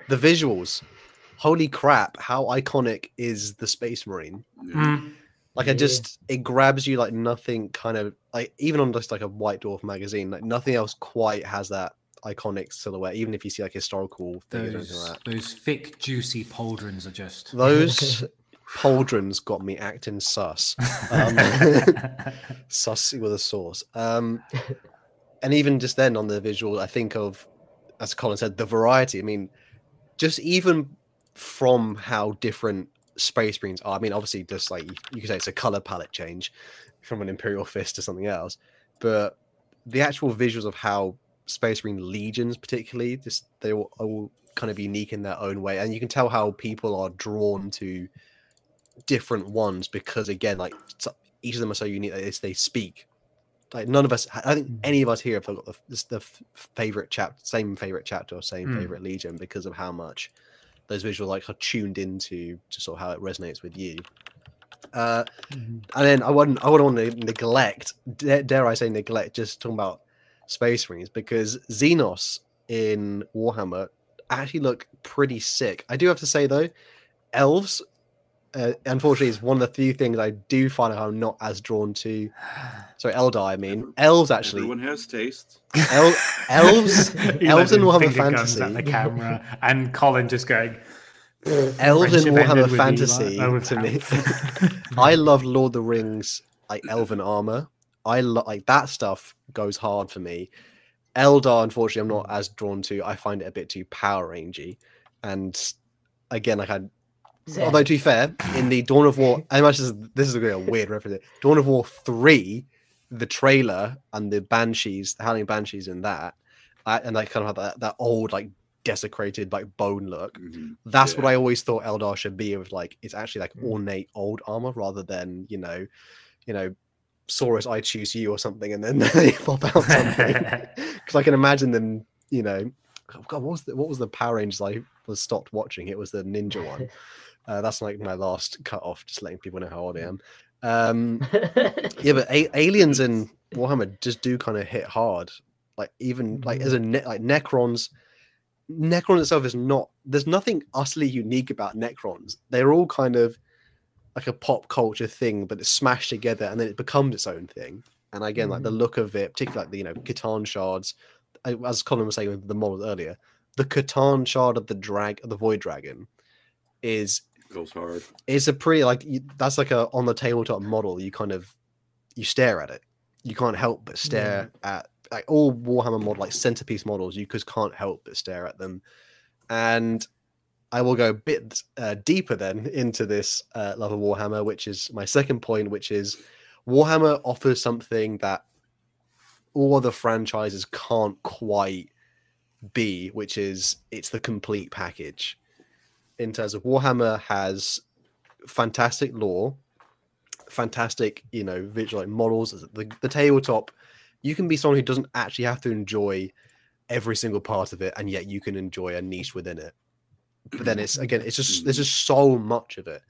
the visuals. Holy crap, how iconic is the Space Marine? Mm. Like I just it grabs you like nothing kind of like even on just like a White Dwarf magazine, like nothing else quite has that iconic silhouette, even if you see like historical anything those like those thick, juicy pauldrons are just. Those pauldrons got me acting sus. Um, sus with a sauce. Um and even just then on the visual, I think of as Colin said, the variety. I mean, just even from how different space marines are. I mean, obviously, just like you, you could say it's a color palette change from an Imperial Fist to something else, but the actual visuals of how Space Marine legions, particularly, just they all, all kind of unique in their own way, and you can tell how people are drawn to different ones because, again, like each of them are so unique. that it's- they speak. Like none of us, I think any of us here have got the, the favorite chapter, same favorite chapter or same Hmm. favorite legion because of how much those visuals like are tuned into to sort of how it resonates with you. Uh, Mhm. and then I wouldn't, I wouldn't want to neglect, dare, dare I say, neglect just talking about Space Marines because Xenos in Warhammer actually look pretty sick. I do have to say though, elves, uh, unfortunately, is one of the few things I do find I'm not as drawn to. Sorry, Eldar. I mean, Every- elves actually. Everyone has taste. El- elves, He elves in Warhammer Fantasy. at the camera, and Colin just going. Elves in Warhammer Fantasy Eli." To me. I love Lord of the Rings, like elven armor. I lo- like that stuff goes hard for me. Eldar, unfortunately, I'm not as drawn to. I find it a bit too power rangey. And again, like I, although to be fair, in the Dawn of War, as much as this is a weird reference, Dawn of War three, the trailer and the banshees, the howling banshees in that, I, and like kind of have that, that old like desecrated like bone look. Mhm. That's what I always thought Eldar should be. Of like, it's actually like Mm. ornate old armor rather than you know, you know, Saurus, I choose you or something, and then they pop out something. Because I can imagine them, you know, God, what was the what was the Power Rangers I was stopped watching? It was the ninja one. Uh, that's like my last cut off, just letting people know how old I am. Um, yeah, but a- aliens in Warhammer just do kind of hit hard. Like even like as a ne- like Necrons, Necron itself is not. There's nothing utterly unique about Necrons. They're all kind of like a pop culture thing, but it's smashed together and then it becomes its own thing. And again, like the mm. look of it, particularly like the you know C'tan shards, as Colin was saying with the model earlier, the C'tan shard of the drag of the Void Dragon is Goes hard. is a pretty like you, that's like a on the tabletop model. You kind of you stare at it. You can't help but stare at like all Warhammer model like centerpiece models. You just can't help but stare at them. And I will go a bit uh, deeper then into this uh, love of Warhammer, which is my second point, which is Warhammer offers something that all other franchises can't quite be, which is it's the complete package. In terms of Warhammer has fantastic lore, fantastic, you know, visual like, models, the, the tabletop. You can be someone who doesn't actually have to enjoy every single part of it, and yet you can enjoy a niche within it. But then it's again, it's just there's just so much of it,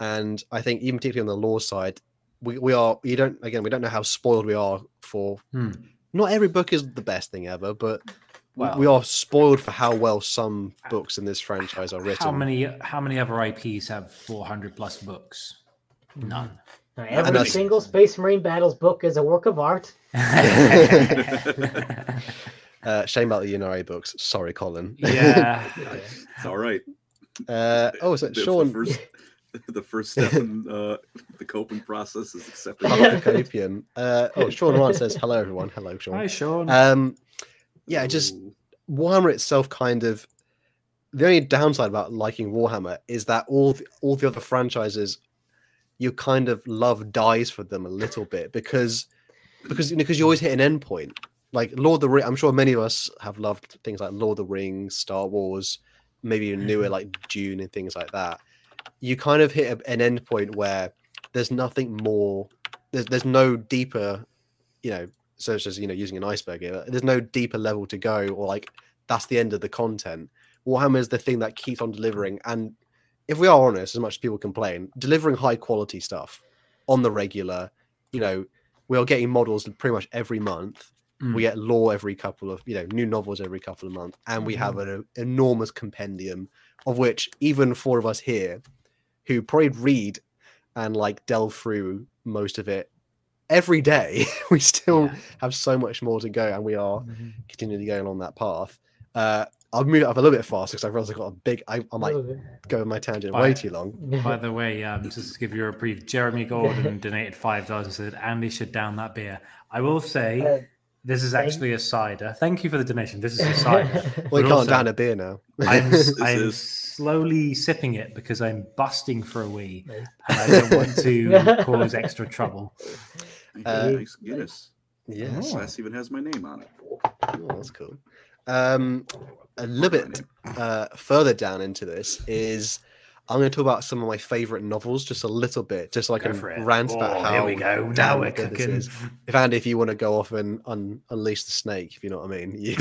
and I think even particularly on the law side, we, we are you don't again we don't know how spoiled we are for. Hmm. Not every book is the best thing ever, but we- Well- we are spoiled for how well some books in this franchise are written. How many how many other IPs have 400 plus books? None. Now, every single Space Marine Battles book is a work of art. Uh, shame about the Ynnari books. Sorry, Colin. yeah. It's all right. Uh, oh, so The, the Sean, first, the first step in uh, the coping process is accepting. The Copium. Uh, oh, Sean Ryan says hello, everyone. Hello, Sean. Hi, Sean. Um, yeah, just Ooh. Warhammer itself kind of the only downside about liking Warhammer is that all the, all the other franchises you kind of love dies for them a little bit because because you know, because you always hit an endpoint. Like Lord of the Ring, I'm sure many of us have loved things like Lord of the Rings, Star Wars, maybe even newer like mm. Dune and things like that. You kind of hit a, an endpoint where there's nothing more. There's there's no deeper, you know, such as you know using an iceberg here. There's no deeper level to go, or like that's the end of the content. Warhammer is the thing that keeps on delivering, and if we are honest, as much as people complain, delivering high quality stuff on the regular. You know, we are getting models pretty much every month. Mm. We get lore every couple of you know new novels every couple of months, and we have an enormous compendium of which even four of us here, who probably read and like delve through most of it every day, we still Yeah. have so much more to go, and we are Mhm. continually going along that path. Uh, I'll move it up a little bit faster because I realized I've got a big. I, I might go on my tangent way too long. By the way, um, just to give you a brief, Jeremy Gordon donated five dollars and said Andy should down that beer. I will say Uh, this is actually a cider. Thank you for the donation. This is a cider. We But can't also- down a beer now. I'm, I'm is- slowly sipping it because I'm busting for a wee, and I don't want to cause extra trouble. Uh, nice Guinness. yeah, Oh. Glass even has my name on it. Oh, that's cool. Um, a little bit uh, further down into this is I'm going to talk about some of my favorite novels, just a little bit, just so I Go can for it. rant about Oh, how. here we go. Now we're cooking. is. If Andy, if you want to go off and un- unleash the snake, if you know what I mean.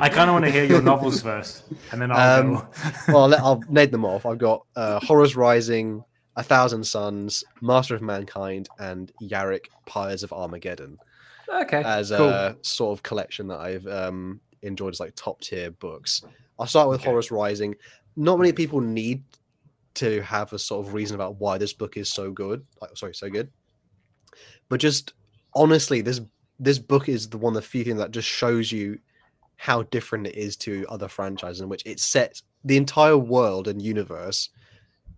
I kind of want to hear your novels first, and then I'll Um, go. well, I'll, let, I'll name them off. I've got uh, Horus Rising, A Thousand Suns, Master of Mankind, and Yarrick Pyres of Armageddon okay, as cool. a sort of collection that I've um, enjoyed as like top tier books. I'll start with Okay. Horus Rising. Not many people need to have a sort of reason about why this book is so good. Like, sorry, so good. But just honestly, this this book is the one the few things that just shows you how different it is to other franchises in which it sets the entire world and universe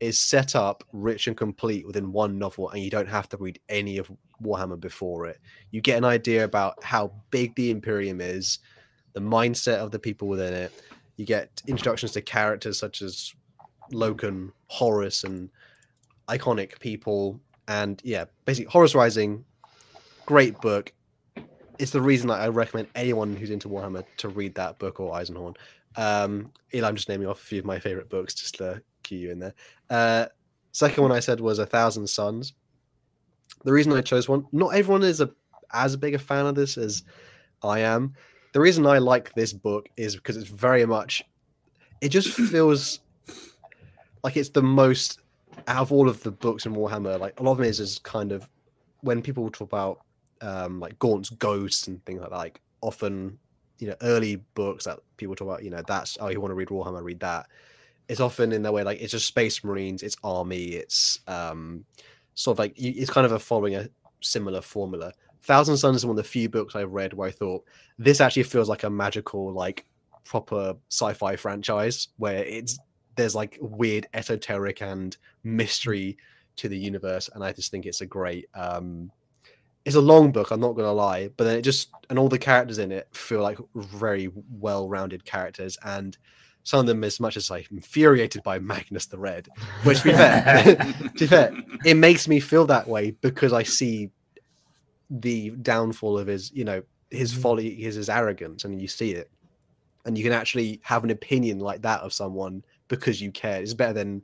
is set up rich and complete within one novel and you don't have to read any of warhammer before it you get an idea about how big the imperium is the mindset of the people within it you get introductions to characters such as loken horus and iconic people. And yeah basically horus rising great book. It's the reason that i recommend anyone who's into warhammer to read that book or eisenhorn. Um Eli, i'm just naming off a few of my favorite books just to cue you in there. Uh second one i said was a thousand suns. The reason i chose one not everyone is a as big a fan of this as i am. The reason i like this book is because it's very much it just feels like it's the most out of all of the books in warhammer like a lot of it is, is kind of when people talk about um like gaunt's ghosts and things like that like often you know early books that people talk about you know that's oh you want to read warhammer read that. It's often in the way like it's just space marines it's army it's um sort of like it's kind of a following a similar formula. Thousand suns is one of the few books i've read where i thought this actually feels like a magical like proper sci-fi franchise where it's there's like weird esoteric and mystery to the universe, and I just think it's a great. um It's a long book, I'm not gonna lie, but then it just and all the characters in it feel like very well-rounded characters, and some of them as much as I'm infuriated by Magnus the Red, which to be fair, to be fair, it makes me feel that way because I see the downfall of his, you know, his Mhm. folly, his his arrogance, and you see it, and you can actually have an opinion like that of someone because you care. It's better than,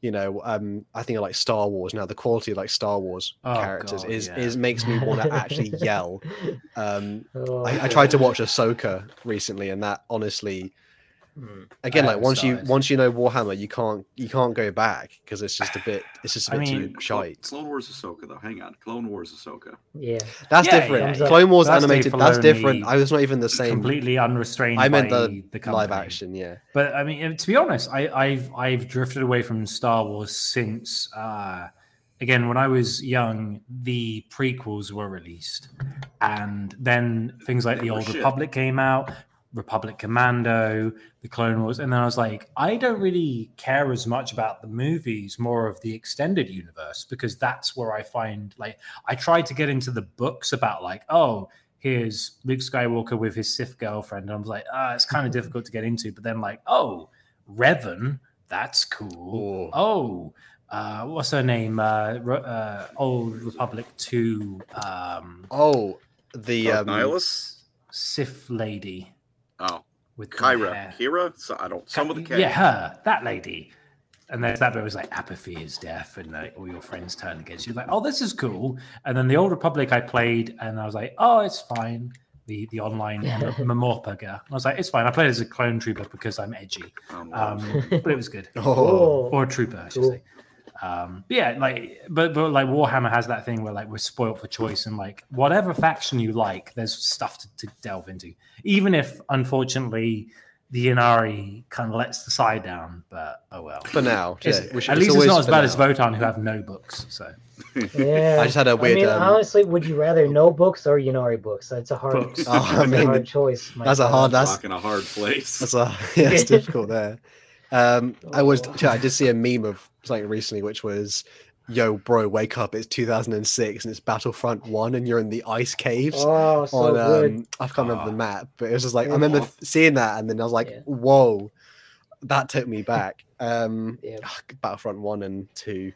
you know, um, I think I like Star Wars now. The quality of like Star Wars Oh, characters God, is yeah. is makes me want to actually yell. Um, Oh, I, I tried to watch Ahsoka recently, and that honestly, Hmm. again, I like haven't once you started. once you know Warhammer, you can't you can't go back because it's just a bit it's just a bit mean, too shite. Clone Wars Ahsoka though. Hang on, Clone Wars Ahsoka. Yeah. That's Yeah, different. yeah, yeah. Clone Wars That's animated. That's different. I was not even the same. completely unrestrained. I meant by the, the live action. Yeah. But I mean, to be honest, I, I've I've drifted away from Star Wars since uh, again when I was young, the prequels were released, and then things like They the Old shit. Republic came out, Republic Commando, the Clone Wars, and then I was like, I don't really care as much about the movies, more of the extended universe, because that's where I find like I tried to get into the books about like, oh, here's Luke Skywalker with his Sith girlfriend. And I was like, ah, it's kind of difficult to get into. But then like, oh, Revan, that's cool. Oh, uh, what's her name? Uh, uh, Old Republic Two, um, Oh, the Dark um, Nihilus? Sith lady Oh, with the Kyra. Kira? So, I don't. Some with a K. Yeah, her, that lady. And there's that bit was like apathy is death, and like all your friends turn against you. Like, oh, this is cool. And then the Old Republic I played, and I was like, oh, it's fine. The the online MMORPG. I was like, it's fine. I played as a clone trooper because I'm edgy. Um, Um, but it was good. Oh, or a trooper, I should Cool. say. Um, but yeah, like, but but like Warhammer has that thing where like we're spoiled for choice, and like whatever faction you like, there's stuff to, to delve into. Even if unfortunately the Ynnari kind of lets the side down, but oh well. for now. It's- yeah, we should- at least it's always not as for bad as. Votann, who have no books. So Yeah. I just had a I weird. I mean, um, honestly, would you rather no books or Ynnari books? That's a hard, Books. Oh, I mean, a hard choice. my that's a hard- that's- Rock in a hard place. That's a yeah, it's difficult there. Um, I was Oh. I did see a meme of something recently, which was, "Yo, bro, wake up! It's 2006 and it's Battlefront One, and you're in the ice caves." Oh, so on good. um, I can't remember the Ah. map, but it was just like I remember seeing that, and then I was like, Yeah. "Whoa!" That took me back. Um, Yeah. Battlefront One and Two,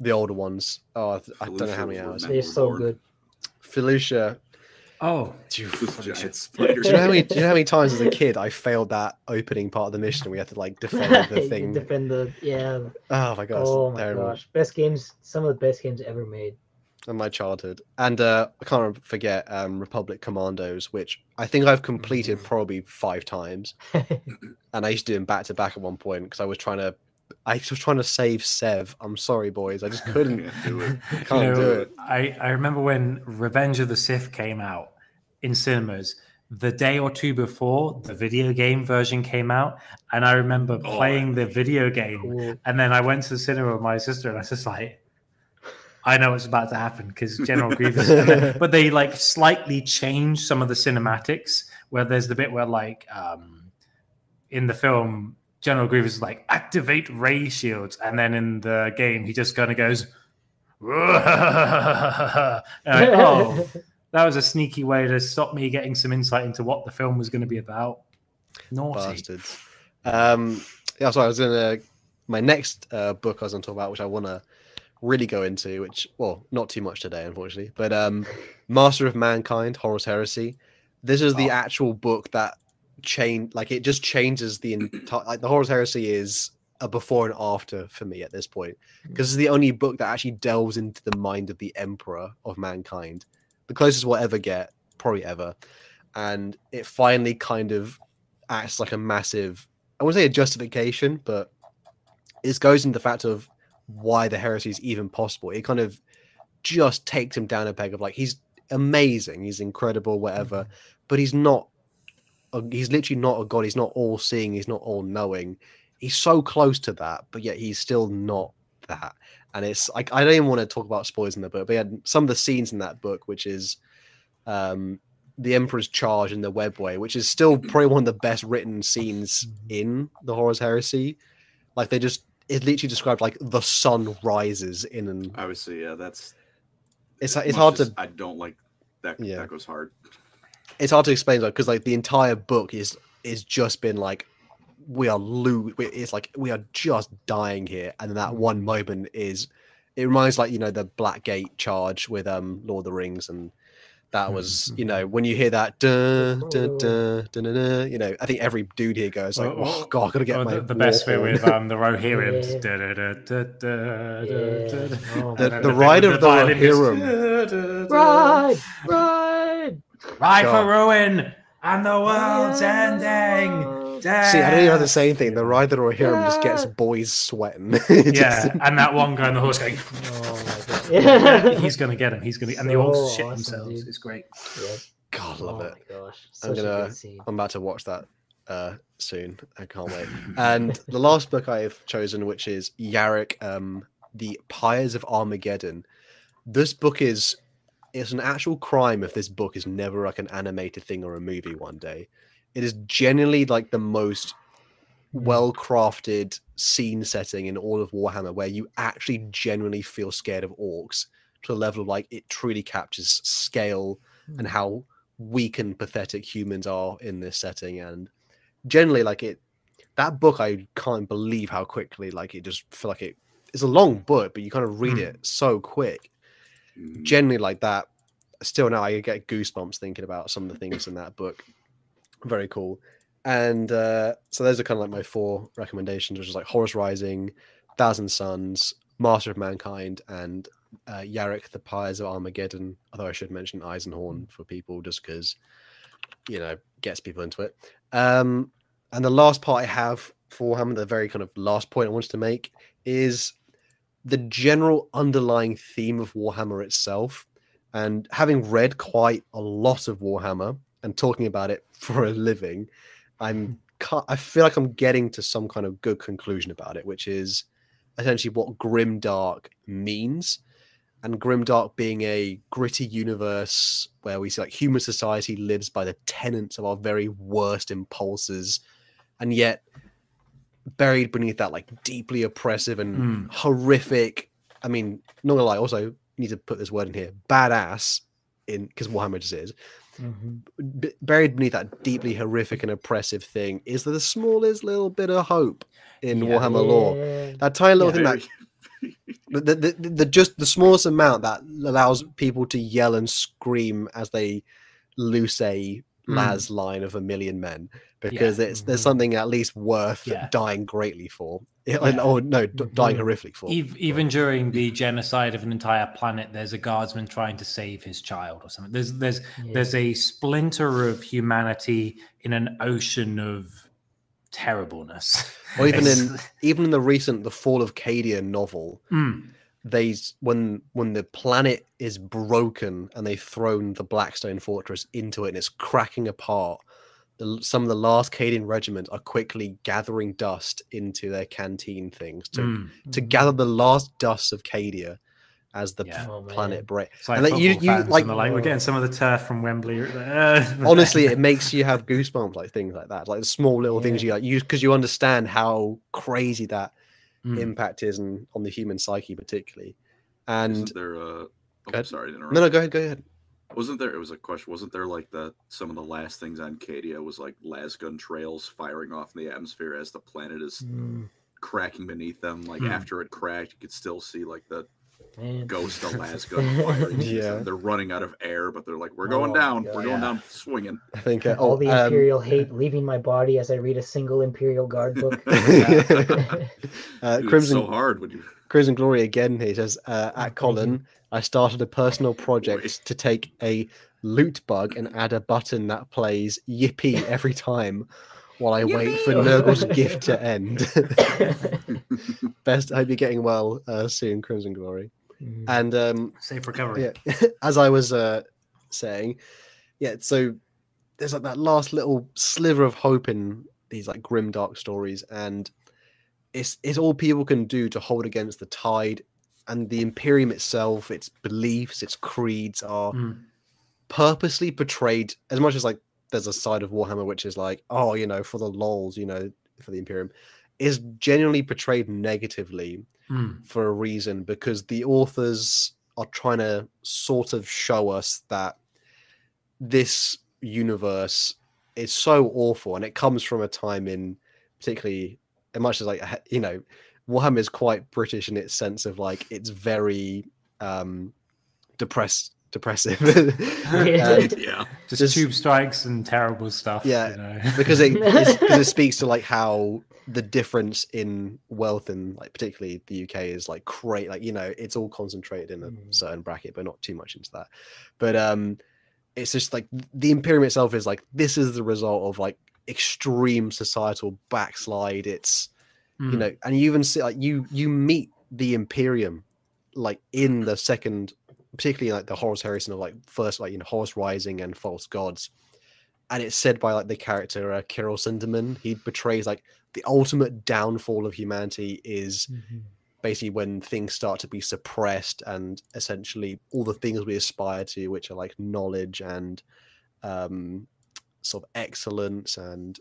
the older ones. Oh, I I don't know how many hours. one They're so good. Felicia, oh, do you, giant spiders. do you know how many? Do you know how many times as a kid I failed that opening part of the mission? We had to like defend the thing. Defend the yeah. Oh my gosh, oh my terrible. gosh, best games. Some of the best games ever made. in my childhood. And uh, I can't forget um, Republic Commandos, which I think I've completed probably five times. And I used to do them back to back at one point because I was trying to. I was trying to save Sev. I'm sorry, boys. I just couldn't. Do it. Can't do it. I, I remember when Revenge of the Sith came out in cinemas. The day or two before the video game version came out, and I remember Oh, playing the video game Cool. And then I went to the cinema with my sister, and I was just like, I know what's about to happen because General Grievous. then- but they like slightly changed some of the cinematics where there's the bit where like um in the film General Grievous is like activate ray shields, and then in the game he just kind of goes. and I- oh, that was a sneaky way to stop me getting some insight into what the film was going to be about. Naughty. Bastards. Um, yeah, so I was in a my next uh, book I was going to talk about, which I want to really go into, which well, not too much today, unfortunately, but um, Master of Mankind, Horus Heresy. This is the Oh. actual book that change, like it just changes the entire. Like the Horus Heresy is a before and after for me at this point because it's the only book that actually delves into the mind of the Emperor of mankind, the closest we'll ever get, probably ever, and it finally kind of acts like a massive I wouldn't say a justification, but it goes into the fact of why the heresy is even possible. It kind of just takes him down a peg of like he's amazing, he's incredible, whatever, mm-hmm. but he's not. A, he's literally not a god. He's not all seeing. He's not all knowing. He's so close to that, but yet he's still not that. And it's like I don't even want to talk about spoilers in the book, but yeah, some of the scenes in that book, which is um the Emperor's Charge in the Webway, which is still probably one of the best written scenes in the Horus Heresy. Like they just it literally described like the sun rises in an. Obviously, yeah, that's It's it's hard to I don't like that. Yeah. That goes hard. It's hard to explain though because like the entire book is is just been like we are lo- it's like we are just dying here and that one moment is it reminds like you know the black gate charge with um lord of the rings and that was you know when you hear that duh, duh, duh, duh, duh, duh, you know i think every dude here goes like Well, oh god i gotta get Oh, my the, the best bit with horn." um, the. Oh, The- the ride of the Rohirrim. Ride, ride. Ride Sure. for ruin and the world's ending. see i don't even have to say anything the rider or hero just gets boys sweating It Yeah, and that one guy on the horse going, Oh my yeah, Yeah. he's gonna get him. He's gonna, and they all So shit themselves. dude. It's great. Yeah. god Oh love it gosh. I'm gonna- I'm about to watch that uh, soon. I can't wait. And the last book I've chosen, which is Yarrick, um, The Pyres of Armageddon. This book is it's an actual crime if this book is never like an animated thing or a movie one day. It is genuinely like the most well crafted scene setting in all of Warhammer where you actually genuinely feel scared of orcs to a level of like it truly captures scale and how weak and pathetic humans are in this setting and generally like it that book i can't believe how quickly like it just feel like it it's a long book but you kind of read Mm. it so quick generally like that. Still now i get goosebumps thinking about some of the things in that book. Very cool. And uh so those are kind of like my four recommendations which is like horus rising thousand suns master of mankind and uh, Yarrick, the Pyres of Armageddon. Although I should mention Eisenhorn for people just because, you know, gets people into it. Um, and the last part I have for Warhammer, the very kind of last point I wanted to make is the general underlying theme of Warhammer itself. And having read quite a lot of Warhammer and talking about it for a living, I'm hmm. I feel like I'm getting to some kind of good conclusion about it, which is essentially what grimdark means and grimdark being a gritty universe where we see like human society lives by the tenets of our very worst impulses and yet buried beneath that like deeply oppressive and Mm. horrific i mean not gonna lie also need to put this word in here badass in because warhammer just is Mhm. b- buried beneath that deeply horrific and oppressive thing is the smallest little bit of hope in Yeah. warhammer lore that tiny little very- thing that the, the, the, the just the smallest amount that allows people to yell and scream as they loose a Mm. las line of a million men because it's there's Mhm. something at least worth Yeah. dying greatly for Yeah, Yeah. or no d- dying Mhm. horrifically for Ev- Even during the genocide of an entire planet, there's a guardsman trying to save his child or something. There's there's Yeah. there's a splinter of humanity in an ocean of terribleness. or even in even in the recent the fall of cadia novel Mm, they when when the planet is broken and they've thrown the blackstone fortress into it and it's cracking apart the, some of the last Cadian regiments are quickly gathering dust into their canteen things to, mm. to Mhm. gather the last dust of Cadia as the Yeah. Oh, planet breaks. It's like And like, you- you, like- and they're like we're getting some of the turf from Wembley. Honestly, it makes you have goosebumps, like things like that, like the small little things you like, you because you understand how crazy that Mm. impact is and on the human psyche, particularly. And Isn't there? Uh, oh, sorry to interrupt. no, no, go ahead, go ahead. Wasn't there? It was a question. Wasn't there like the some of the last things on Cadia was like lasgun trails firing off in the atmosphere as the planet is Mm, cracking beneath them. Like Hmm. after it cracked, you could still see like the man. Ghost of lasgun firing. Yeah. they're running out of air, but they're like, "We're going Oh, down. God. We're going Yeah. down swinging." I think uh, All oh, the um, Imperial hate leaving my body as I read a single Imperial Guard book. uh, Dude, Crimson so hard when you. Crimson Glory again. He says, uh, Oh, at Colin, I started a personal project to take a loot bug and add a button that plays Yippee every time while I wait for Yippee! Nurgle's gift to end. Best, I hope you're getting well uh, soon, Crimson Glory. Mm, And um, Safe recovery. yeah, as I was uh, saying, yeah, so there's like that last little sliver of hope in these like grim dark stories, and it's it's all people can do to hold against the tide. And the Imperium itself, its beliefs, its creeds are Mm. purposely portrayed as much as like there's a side of Warhammer which is like, oh, you know, for the lols, you know, for the Imperium. Is genuinely portrayed negatively Mm. for a reason because the authors are trying to sort of show us that this universe is so awful and it comes from a time in particularly as much as like you know warhammer is quite british in its sense of like it's very um depressed depressive and yeah. Just, Just- tube strikes and terrible stuff. Yeah, you know? because it, 'cause it speaks to like how the difference in wealth in like particularly the UK is like great. Like you know, it's all concentrated in a Mm. certain bracket, but not too much into that. But um, it's just like the Imperium itself is like this is the result of like extreme societal backslide. It's you Mm. know, and you even see like you you meet the Imperium like in the second, particularly like the Horus Heresy of like first like you know Horus Rising and False Gods, and it's said by like the character uh, Kyril Sindermann. He betrays like the ultimate downfall of humanity is Mhm. basically when things start to be suppressed and essentially all the things we aspire to, which are like knowledge and um, sort of excellence and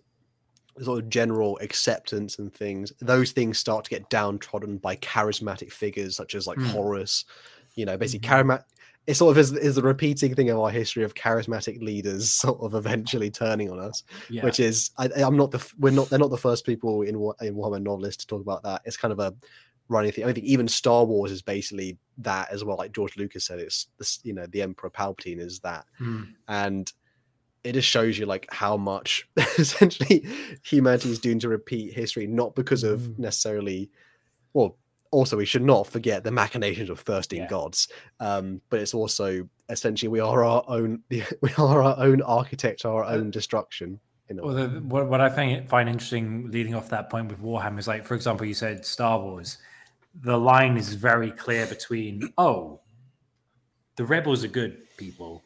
sort of general acceptance and things, those things start to get downtrodden by charismatic figures such as like Mm. Horus. You know, basically, Mhm. It sort of is, is the repeating thing of our history of charismatic leaders sort of eventually turning on us yeah. which is I, I'm not the we're not they're not the first people in in Warhammer novelists to talk about that. It's kind of a running thing. I think even Star Wars is basically that as well. Like George Lucas said, it's this you know the Emperor Palpatine is that, Mm. and it just shows you like how much essentially humanity is doing to repeat history, not because of Mhm. necessarily, well. Also, we should not forget the machinations of thirsting Yeah. gods. Um, but it's also essentially we are our own we are our own architect, our own destruction. Well, the, what, what I find find interesting leading off that point with Warhammer is like, for example, you said Star Wars. The line is very clear between, oh, the rebels are good people,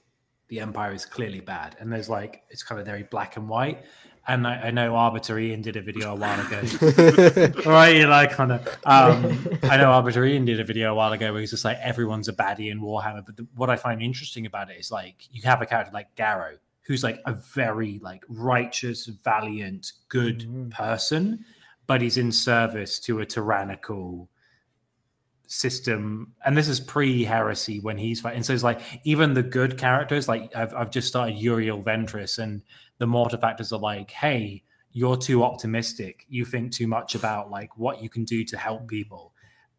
the Empire is clearly bad, and there's like it's kind of very black and white. And I, I know Arbitor Ian did a video a while ago. right, you like kind of. Um, I know Arbitor Ian did a video a while ago where he's just like everyone's a baddie in Warhammer. But the, what I find interesting about it is like you have a character like Garro, who's like a very like righteous, valiant, good Mhm. person, but he's in service to a tyrannical system. And this is pre-heresy when he's fighting. So it's like even the good characters, like I've I've just started Uriel Ventris, and the mortifactors are like, hey, you're too optimistic. You think too much about like what you can do to help people.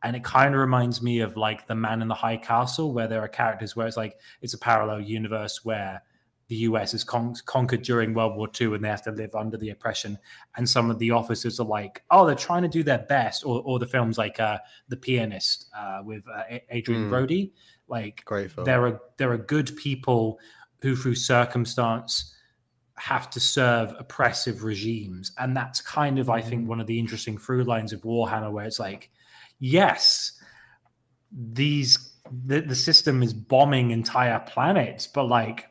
And it kind of reminds me of like the Man in the High Castle, where there are characters where it's like it's a parallel universe where the US is con- conquered during World War II and they have to live under the oppression. And some of the officers are like, oh, they're trying to do their best. Or, or the films like uh, The Pianist uh, with uh, Adrien Mm. Brody. Like, Great film. there are there are good people who through circumstance have to serve oppressive regimes. And that's kind of i think one of the interesting through lines of warhammer where it's like yes these the, the system is bombing entire planets but like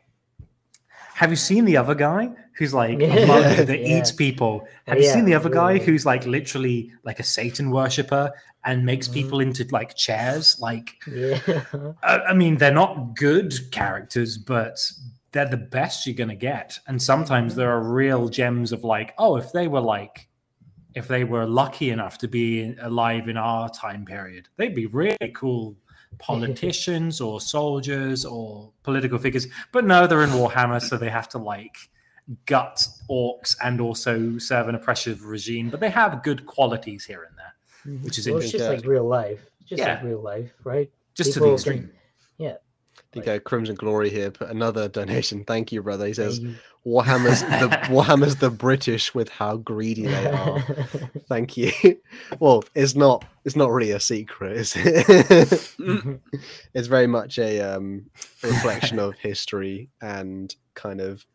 have you seen the other guy who's like a monk that Yeah. eats people? Have you yeah, seen the other guy who's like literally like a satan worshiper and makes Mhm. people into like chairs? Like. I, I mean, they're not good characters, but they're the best you're going to get. And sometimes mm-hmm. there are real gems of like, oh, if they were like, if they were lucky enough to be alive in our time period, they'd be really cool politicians or soldiers or political figures. But no, they're in Warhammer, so they have to like gut orcs and also serve an oppressive regime. But they have good qualities here and there, mm-hmm. Which is well, it's just like real life. Just Yeah. like real life, right? just to People the can- extreme. I think uh, Crimson Glory here put another donation. Thank you, brother. He says Warhammer's the Warhammer's the British with how greedy they are. Thank you. Well, it's not it's not really a secret, is it? it's very much a um, reflection of history and kind of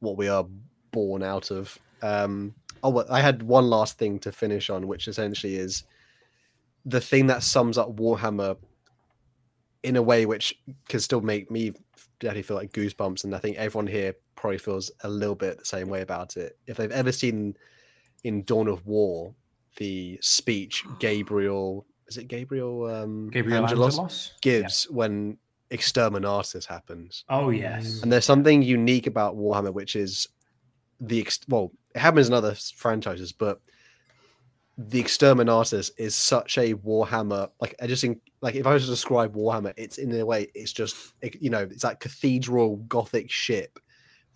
what we are born out of. Um, oh, I had one last thing to finish on, which essentially is the thing that sums up Warhammer in a way which can still make me definitely feel like goosebumps, and I think everyone here probably feels a little bit the same way about it. If they've ever seen in Dawn of War the speech Gabriel is it Gabriel um Gabriel Angelos Angelos gives when Exterminatus happens. Oh yes. And there's something unique about Warhammer, which is the ex- well, it happens in other franchises, but the Exterminatus is such a Warhammer. Like I just think, like if I was to describe Warhammer, it's in a way, it's just you know, it's that cathedral Gothic ship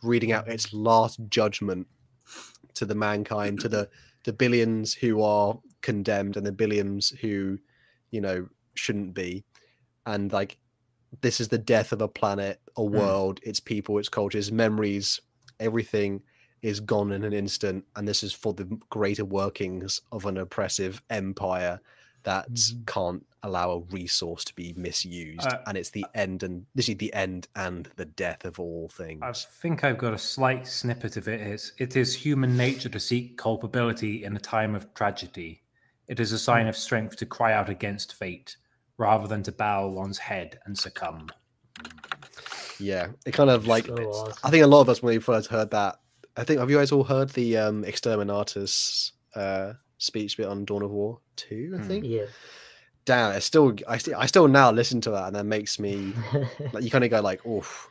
reading out its last judgment to the mankind, to the the billions who are condemned and the billions who, you know, shouldn't be, and like this is the death of a planet, a hmm. world, its people, its cultures, memories, everything is gone in an instant and this is for the greater workings of an oppressive empire that Mhm. can't allow a resource to be misused Uh, and it's the end and this is the end and the death of all things. I think I've got a slight snippet of it. It's, it is human nature to seek culpability in a time of tragedy. It is a sign of strength to cry out against fate rather than to bow one's head and succumb. yeah it kind of like So awesome. i think a lot of us when we first heard that i think have you guys all heard the um exterminatus uh speech bit on dawn of war 2 i Hmm. think yeah. damn it's still i still i still now listen to that and that makes me like you kind of go like oof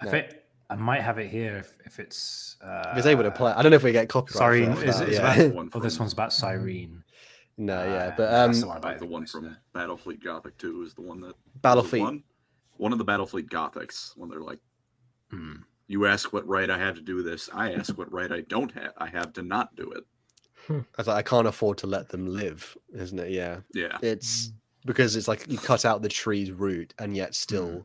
I think I might have it here if, if it's. Uh, if it's able to play i don't know if we get copyright Sorry, for that, is, but is yeah. about, One oh, this one's about Cyrene. no yeah but that's the um one about the one from Inquisitor. Battlefleet Gothic 2 is the one that Battlefleet. One, one of the Battlefleet Gothics when they're like, Hmm. "You ask what right I have to do this. I ask what right I don't have. I have to not do it." Hmm. I was like, I can't afford to let them live, isn't it? Yeah. Yeah, It's hmm. because it's like you cut out the tree's root and yet still, hmm.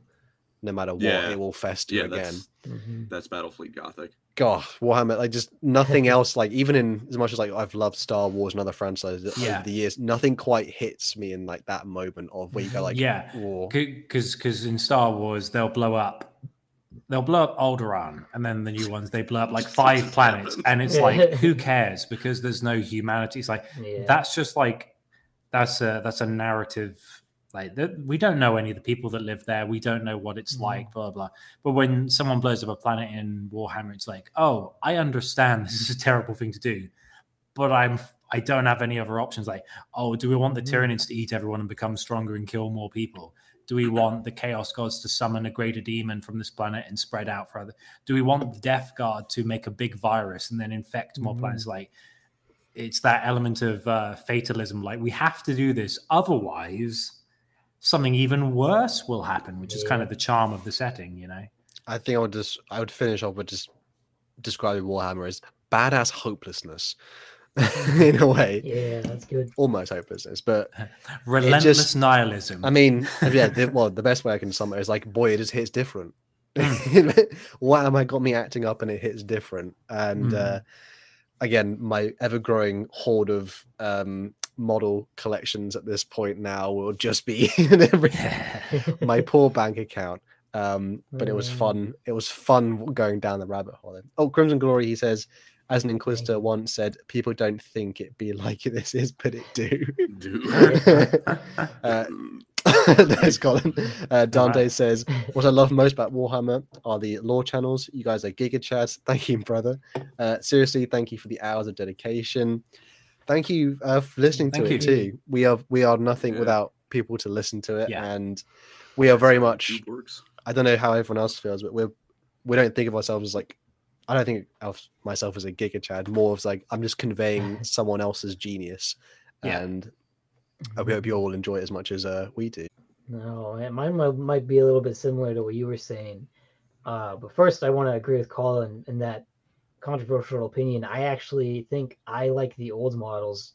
no matter what, Yeah. it will fester yeah, again. that's Mhm. that's Battlefleet Gothic. God, Warhammer, like just nothing else, like even in as much as like I've loved Star Wars and other franchises Yeah. over the years, nothing quite hits me in like that moment of where you go like, Yeah, war. because because in Star Wars they'll blow up, they'll blow up Alderaan, and then the new ones they blow up like five planets, and it's like who cares because there's no humanity. It's like Yeah. that's just like that's a that's a narrative. Like that, we don't know any of the people that live there. We don't know what it's Mhm. like. Blah blah. But when someone blows up a planet in Warhammer, it's like, oh, I understand this is a terrible thing to do, but I'm I don't have any other options. Like, oh, do we want the Mhm. Tyranids to eat everyone and become stronger and kill more people? Do we want the Chaos Gods to summon a greater demon from this planet and spread out for other? Do we want the Death Guard to make a big virus and then infect more Mhm. planets? Like, it's that element of uh, fatalism. Like, we have to do this, otherwise, something even worse will happen, which is kind of the charm of the setting, you know. I think I would just I would finish off with just describing Warhammer as badass hopelessness in a way. yeah, that's good. Almost hopelessness, but Relentless nihilism. I mean, yeah, the, well, the best way I can sum it is like, boy, it just hits different. Why am I got me acting up and it hits different? And Mm. uh, again, my ever growing hoard of um, model collections at this point now will just be in every my poor bank account. Um, but it was Mm. fun. It was fun going down the rabbit hole. Oh, Crimson Glory, he says, as an Inquisitor once said, people don't think it be like this is, but it do. Dude. uh, there's Colin. Uh, Dante Alright. says, What I love most about Warhammer are the lore channels. You guys are Giga Chads. Thank you, brother. Uh, seriously, thank you for the hours of dedication. Thank you uh, for listening to Thank it you. too. We are we are nothing Yeah. without people to listen to it, Yeah. and we are very much. Works. I don't know how everyone else feels, but we're we don't think of ourselves as like. I don't think of myself as a Giga Chad. More of like I'm just conveying someone else's genius, Yeah. and I hope you all enjoy it as much as uh, we do. No, mine might, might be a little bit similar to what you were saying. Uh, but first, I want to agree with Colin in that controversial opinion. I actually think I like the old models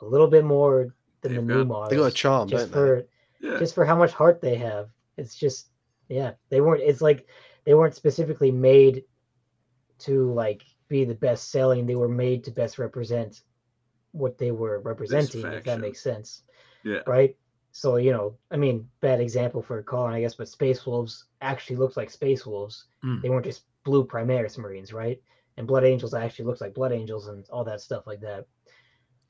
a little bit more than They've the new models. They got a charm, just don't for Yeah. just for how much heart they have. It's just yeah, they weren't. It's like they weren't specifically made to like be the best selling. They were made to best represent what they were representing. If that makes sense yeah. right? So you know, I mean, bad example for Colin, I guess, but Space Wolves actually looked like Space Wolves. Mm. They weren't just blue Primaris Marines, right? And Blood Angels actually looks like Blood Angels and all that stuff like that.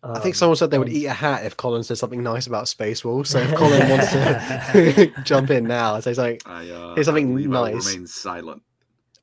I think Um, someone said they would eat a hat if Colin said something nice about Space Wolves. So if Colin wants to jump in now and say something, I, uh, Here's something I believe I nice. remain silent.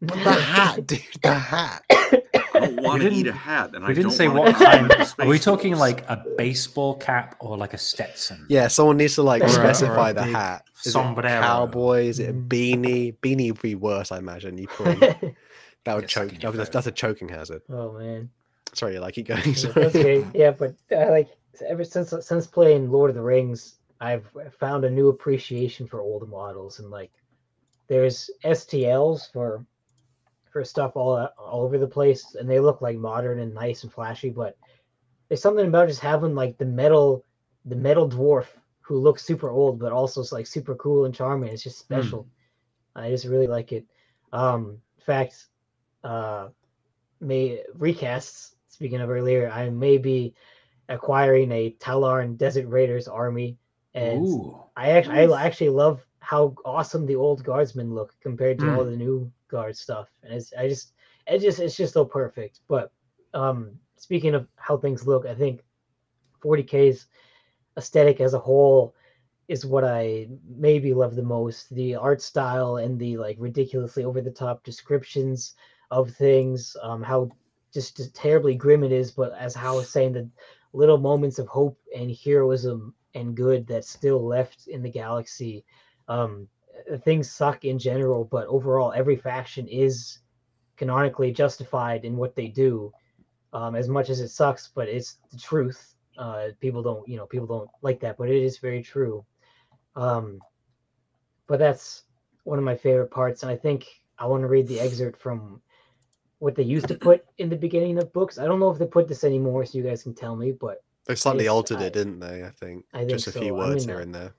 The hat, dude, the hat. I don't want to eat a hat, and I we didn't don't say what kind. Are we talking Wolves. like a baseball cap or like a Stetson? Yeah, someone needs to like Or a- a specify the hat. Is it cowboy? Is it a Mm. beanie? Beanie would be worse, I imagine. You probably that would choke. in your That's, a choking hazard. oh man, Sorry, like keep going. Yeah, Sorry. okay. Yeah, but uh, like ever since since playing Lord of the Rings, I've found a new appreciation for old models and like there's STLs for for stuff all all over the place, and they look like modern and nice and flashy. But there's something about just having like the metal the metal dwarf who looks super old but also like super cool and charming. It's just special. I just really like it. Um, in fact, uh, may recasts. Speaking of earlier, I may be acquiring a Talarn Desert Raiders army, and Ooh. I actually I actually love how awesome the old guardsmen look compared to all the new guard stuff, and it's I just it just it's just so perfect. But um, speaking of how things look, I think 40k's aesthetic as a whole is what I maybe love the most. The art style and the like ridiculously over the top descriptions of things, um, how just, just terribly grim it is, but as how was saying, the little moments of hope and heroism and good that's still left in the galaxy. Um, things suck in general, but overall, every faction is canonically justified in what they do. Um, as much as it sucks, but it's the truth. Uh, people don't, you know, people don't like that, but it is very true. Um, but that's one of my favorite parts, and I think I want to read the excerpt from what they used to put in the beginning of books. I don't know if they put this anymore, so you guys can tell me, but They slightly altered I- it, didn't they? I think. I think Just a so. few I'm words gonna- here and there.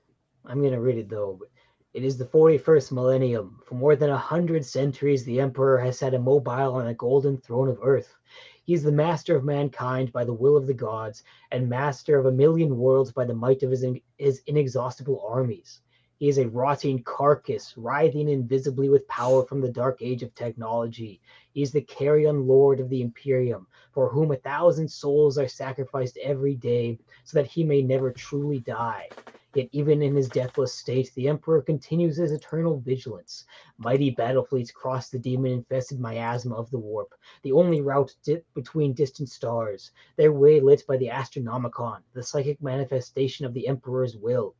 I'm going to read it though. But it is the 41st millennium. For more than a hundred centuries, the Emperor has sat immobile on a golden throne of earth. He is the master of mankind by the will of the gods, and master of a million worlds by the might of his, in- his inexhaustible armies. He is a rotting carcass, writhing invisibly with power from the dark age of technology. He is the carrion lord of the Imperium, for whom a thousand souls are sacrificed every day, so that he may never truly die. Yet even in his deathless state, the Emperor continues his eternal vigilance. Mighty battle fleets cross the demon-infested miasma of the warp, the only route between distant stars, their way lit by the Astronomicon, the psychic manifestation of the Emperor's will.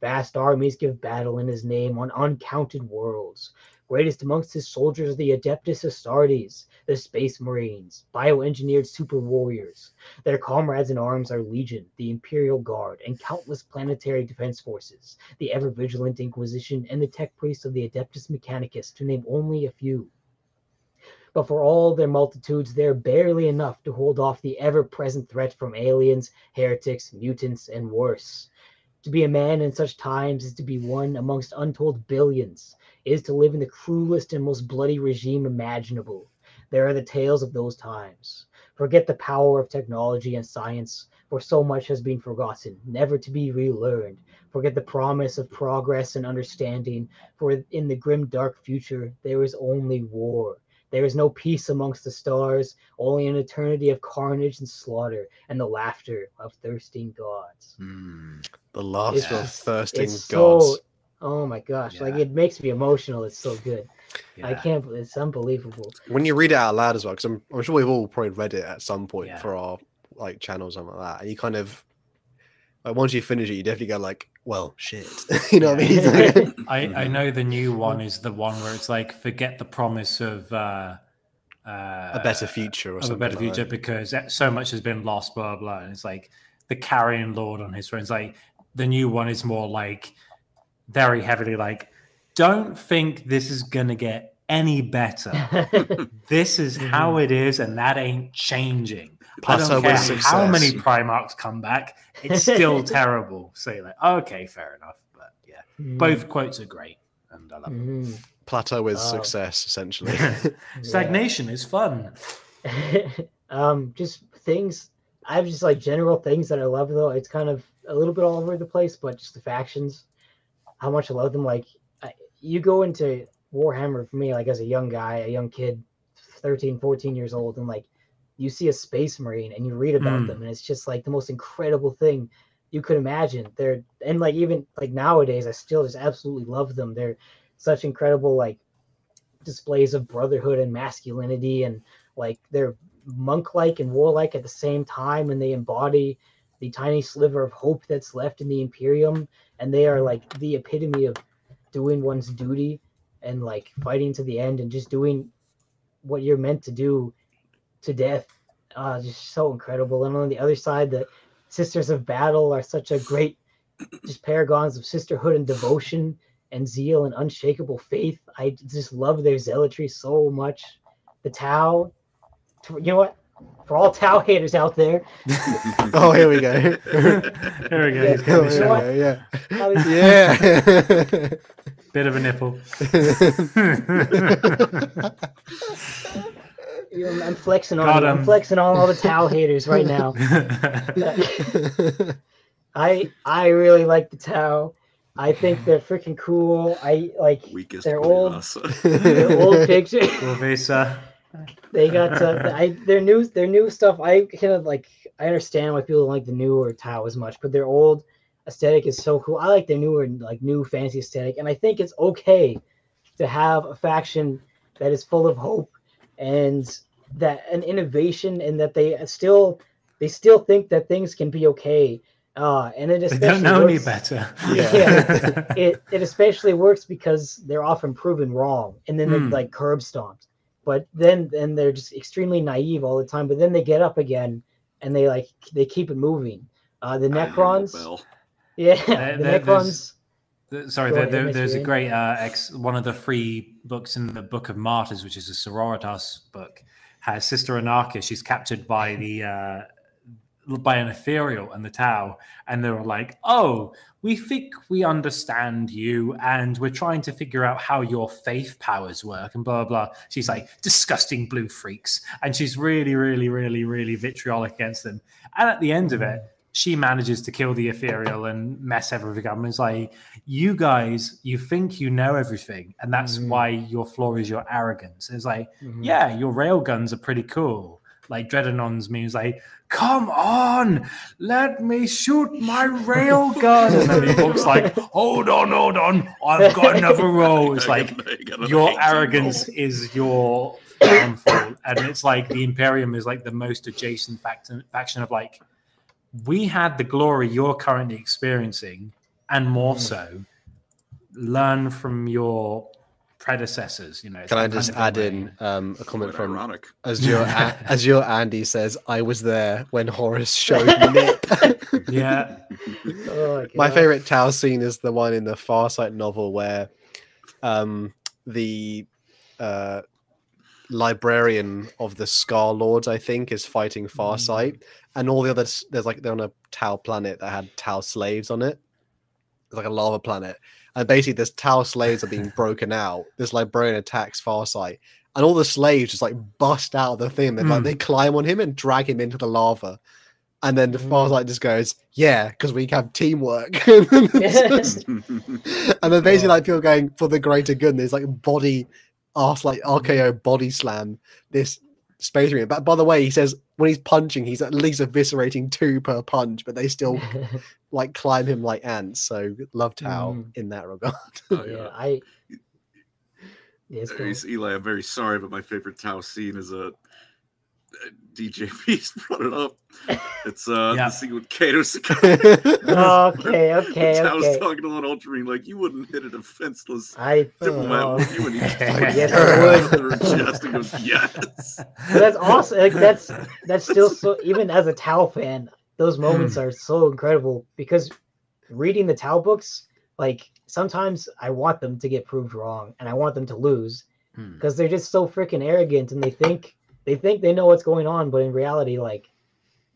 Vast armies give battle in his name on uncounted worlds. Greatest amongst his soldiers are the Adeptus Astartes, the Space Marines, bioengineered super warriors. Their comrades in arms are Legion, the Imperial Guard, and countless planetary defense forces, the ever vigilant Inquisition, and the tech priests of the Adeptus Mechanicus, to name only a few. But for all their multitudes, they are barely enough to hold off the ever present threat from aliens, heretics, mutants, and worse. To be a man in such times is to be one amongst untold billions, is to live in the cruelest and most bloody regime imaginable. There are the tales of those times. Forget the power of technology and science, for so much has been forgotten, never to be relearned. Forget the promise of progress and understanding, for in the grim dark future there is only war. There is no peace amongst the stars, only an eternity of carnage and slaughter, and the laughter of thirsting gods. Hmm. The laughter of thirsting gods. so oh my gosh, like it makes me emotional. It's so good. I can't. It's unbelievable. When you read it out loud as well, because I'm, I'm sure we've all probably read it at some point Yeah. for our like channel or something like that, and you kind of like once you finish it, you definitely go like, "Well, shit," you know what I mean? I, I Mhm. know the new one is the one where it's like forget the promise of uh, uh, a better future or of a something. better like future that. because so much has been lost, blah blah. blah. And it's like the carrying lord on his friends. Like the new one is more like very heavily like, don't think this is gonna get any better. this is how it is, and that ain't changing. I Plateau don't care with how many success. Primarchs come back; it's still terrible. So you're like, okay, fair enough. But yeah, Mm, both quotes are great, and I love them. mhm. Plateau is Oh. success, essentially. Stagnation is fun. um, just things. I have just like general things that I love though. It's kind of a little bit all over the place, but just the factions, how much I love them. Like I, you go into Warhammer for me, like as a young guy, a young kid, 13, 14 years old, and like you see a space marine and you read about Mm. them, and it's just like the most incredible thing you could imagine. They're and like even like nowadays, I still just absolutely love them. They're such incredible like displays of brotherhood and masculinity and like they're monk-like and warlike at the same time and they embody the tiny sliver of hope that's left in the imperium and they are like the epitome of doing one's duty and like fighting to the end and just doing what you're meant to do to death uh, just so incredible. And on the other side, the Sisters of Battle are such a great, just paragons of sisterhood and devotion and zeal and unshakable faith. I just love their zealotry so much. The Tau, you know what? For all Tau haters out there, Oh, here we go. Here we go. Yeah. he's getting the Oh, show. yeah, yeah. I was- Yeah. Bit of a nipple. you know, I'm flexing on Got you. I'm flexing on all the Tau haters right now. I I really like the Tau. I think they're freaking cool. I like Weakest They're point old. us. the old picture. Corvisa. They got uh, I their new their new stuff. I kind of like I understand why people don't like the newer Tau as much, but their old aesthetic is so cool. I like their newer like new fancy aesthetic, and I think it's okay to have a faction that is full of hope and that an innovation, and that they still they still think that things can be okay. Uh, and it They especially don't know any works- better. Yeah. it it especially works because they're often proven wrong and then they're Hmm. like curb stomped but then then they're just extremely naive all the time but then they get up again and they like they keep it moving uh the I ring the necrons bell. yeah There- the there- necrons Th- Sorry, there, there, there's a great uh, ex, one of the free books in the Book of Martyrs, which is a Sororitas book, has Sister Anarcha. She's captured by the uh, by an ethereal and the Tau, and they were like, "Oh, we think we understand you, and we're trying to figure out how your faith powers work." And blah blah. blah. She's like, "Disgusting blue freaks," and she's really, really, really, really vitriolic against them. And at the end of it, she manages to kill the ethereal and mess everything up. And it's like, you guys, you think you know everything, and that's Mhm. why your flaw is your arrogance. It's like, Mhm. yeah, your rail guns are pretty cool. Like Dreadnoughts means like, come on, let me shoot my rail gun. And then he walks like, hold on, hold on, I've got another roll. It's like, got- I got another your arrogance roll. is your downfall and it's like the imperium is like the most adjacent faction faction of like we had the glory you're currently experiencing and more Hmm. so learn from your predecessors you know Can I just add in um, a comment Quite from ironic. Azure, A- Azure Andy says, I was there when Horus showed Nip. yeah Oh, My God. favorite Tau scene is the one in the Farsight novel where um, the uh, librarian of the Scar Lords, I think, is fighting Farsight, and all the others. There's like they're on a Tau planet that had Tau slaves on it. It's like a lava planet, and basically, this Tau slaves are being broken out. This librarian attacks Farsight, and all the slaves just like bust out of the thing. And like Mm. they climb on him and drag him into the lava. And then the Mm. Farsight just goes, "Yeah, because we have teamwork." and then it's just- and then basically like people going for the greater good. And there's like body, arse like RKO body slam this space marine. But by the way, he says when he's punching, he's at least eviscerating two per punch, but they still like climb him like ants. So love Tau Mm. in that regard. Oh, yeah yeah. i yeah, Uh, cool. Eli, I'm very sorry, but my favorite Tau scene is a. Uh, DJ Beast brought it up. It's uh Yeah. the scene with Kato Sakai. okay okay Tau's okay talking to an Ultramarine like you wouldn't hit a defenseless i diplomat, Oh. would you? And he just, like, Yes, I would. chest and goes, yes. But that's awesome. Like that's that's still so. Even as a Tau fan, those moments Hmm. are so incredible because reading the Tau books, like sometimes I want them to get proved wrong and I want them to lose Hmm. because they're just so freaking arrogant and they think they think they know what's going on, but in reality, like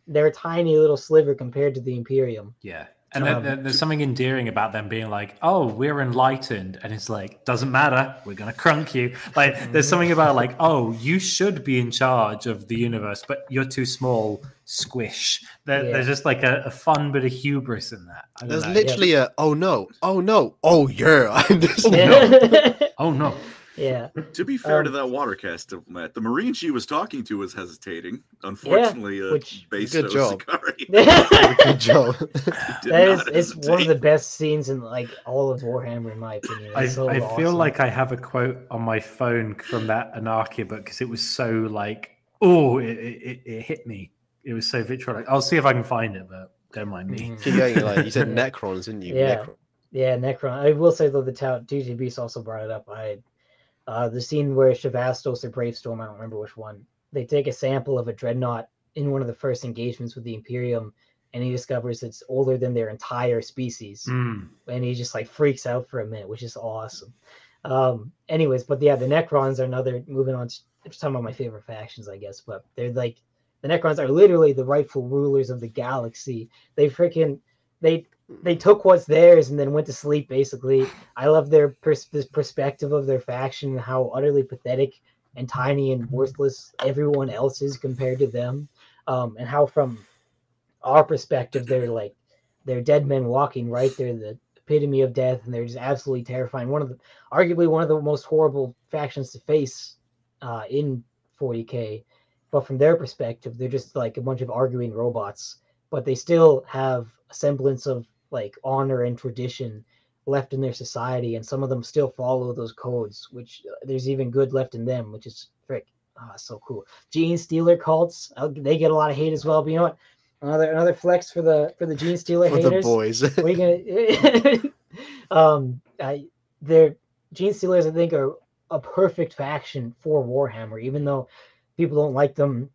they're a tiny little sliver compared to the Imperium. Yeah. And Um, there- there's something endearing about them being like, oh, we're enlightened. And it's like, doesn't matter. We're going to crunk you. Like, there's something about like, oh, you should be in charge of the universe, but you're too small. Squish. There, Yeah. There's just like a, a fun bit of hubris in that. I There's know. literally a oh no, oh no, oh yeah. I'm just- yeah. Oh, no. Yeah. To be fair to Um, that water caste diplomat, the Marine she was talking to was hesitating. Unfortunately, uh, which- based Good out job. Good job. did That is not it's one of the best scenes in like all of Warhammer, in my opinion. I, so I feel like I have a quote on my phone from that Anarchia book because it was so like, oh, it, it, it- it hit me. It was so vitriolic. I'll see if I can find it, but don't mind me. Keep going, like you said Necrons, didn't you? Yeah. Necron. Yeah, Necron. I will say though, the tout DJ Beast also brought it up. I uh the scene where Shavastos or Bravestorm, I don't remember which one. They take a sample of a dreadnought in one of the first engagements with the Imperium, and he discovers it's older than their entire species, Mm. and he just like freaks out for a minute, which is awesome. Um, anyways, but yeah, the Necrons are another. Moving on, to some of my favorite factions, I guess, but they're like the Necrons are literally the rightful rulers of the galaxy. They freaking they they took what's theirs and then went to sleep. Basically, I love their pers- perspective of their faction and how utterly pathetic and tiny and worthless everyone else is compared to them, um, and how from our perspective they're like they're dead men walking. Right, they're the epitome of death, and they're just absolutely terrifying. One of the arguably one of the most horrible factions to face uh, in 40k but from their perspective they're just like a bunch of arguing robots but they still have a semblance of like honor and tradition left in their society and some of them still follow those codes which uh, there's even good left in them which is frick ah, so cool. Gene stealer cults uh, they get a lot of hate as well but you know what? Another another flex for the for the gene stealer For the boys. you gonna um I, they're gene stealers i think are a perfect faction for warhammer even though people don't like them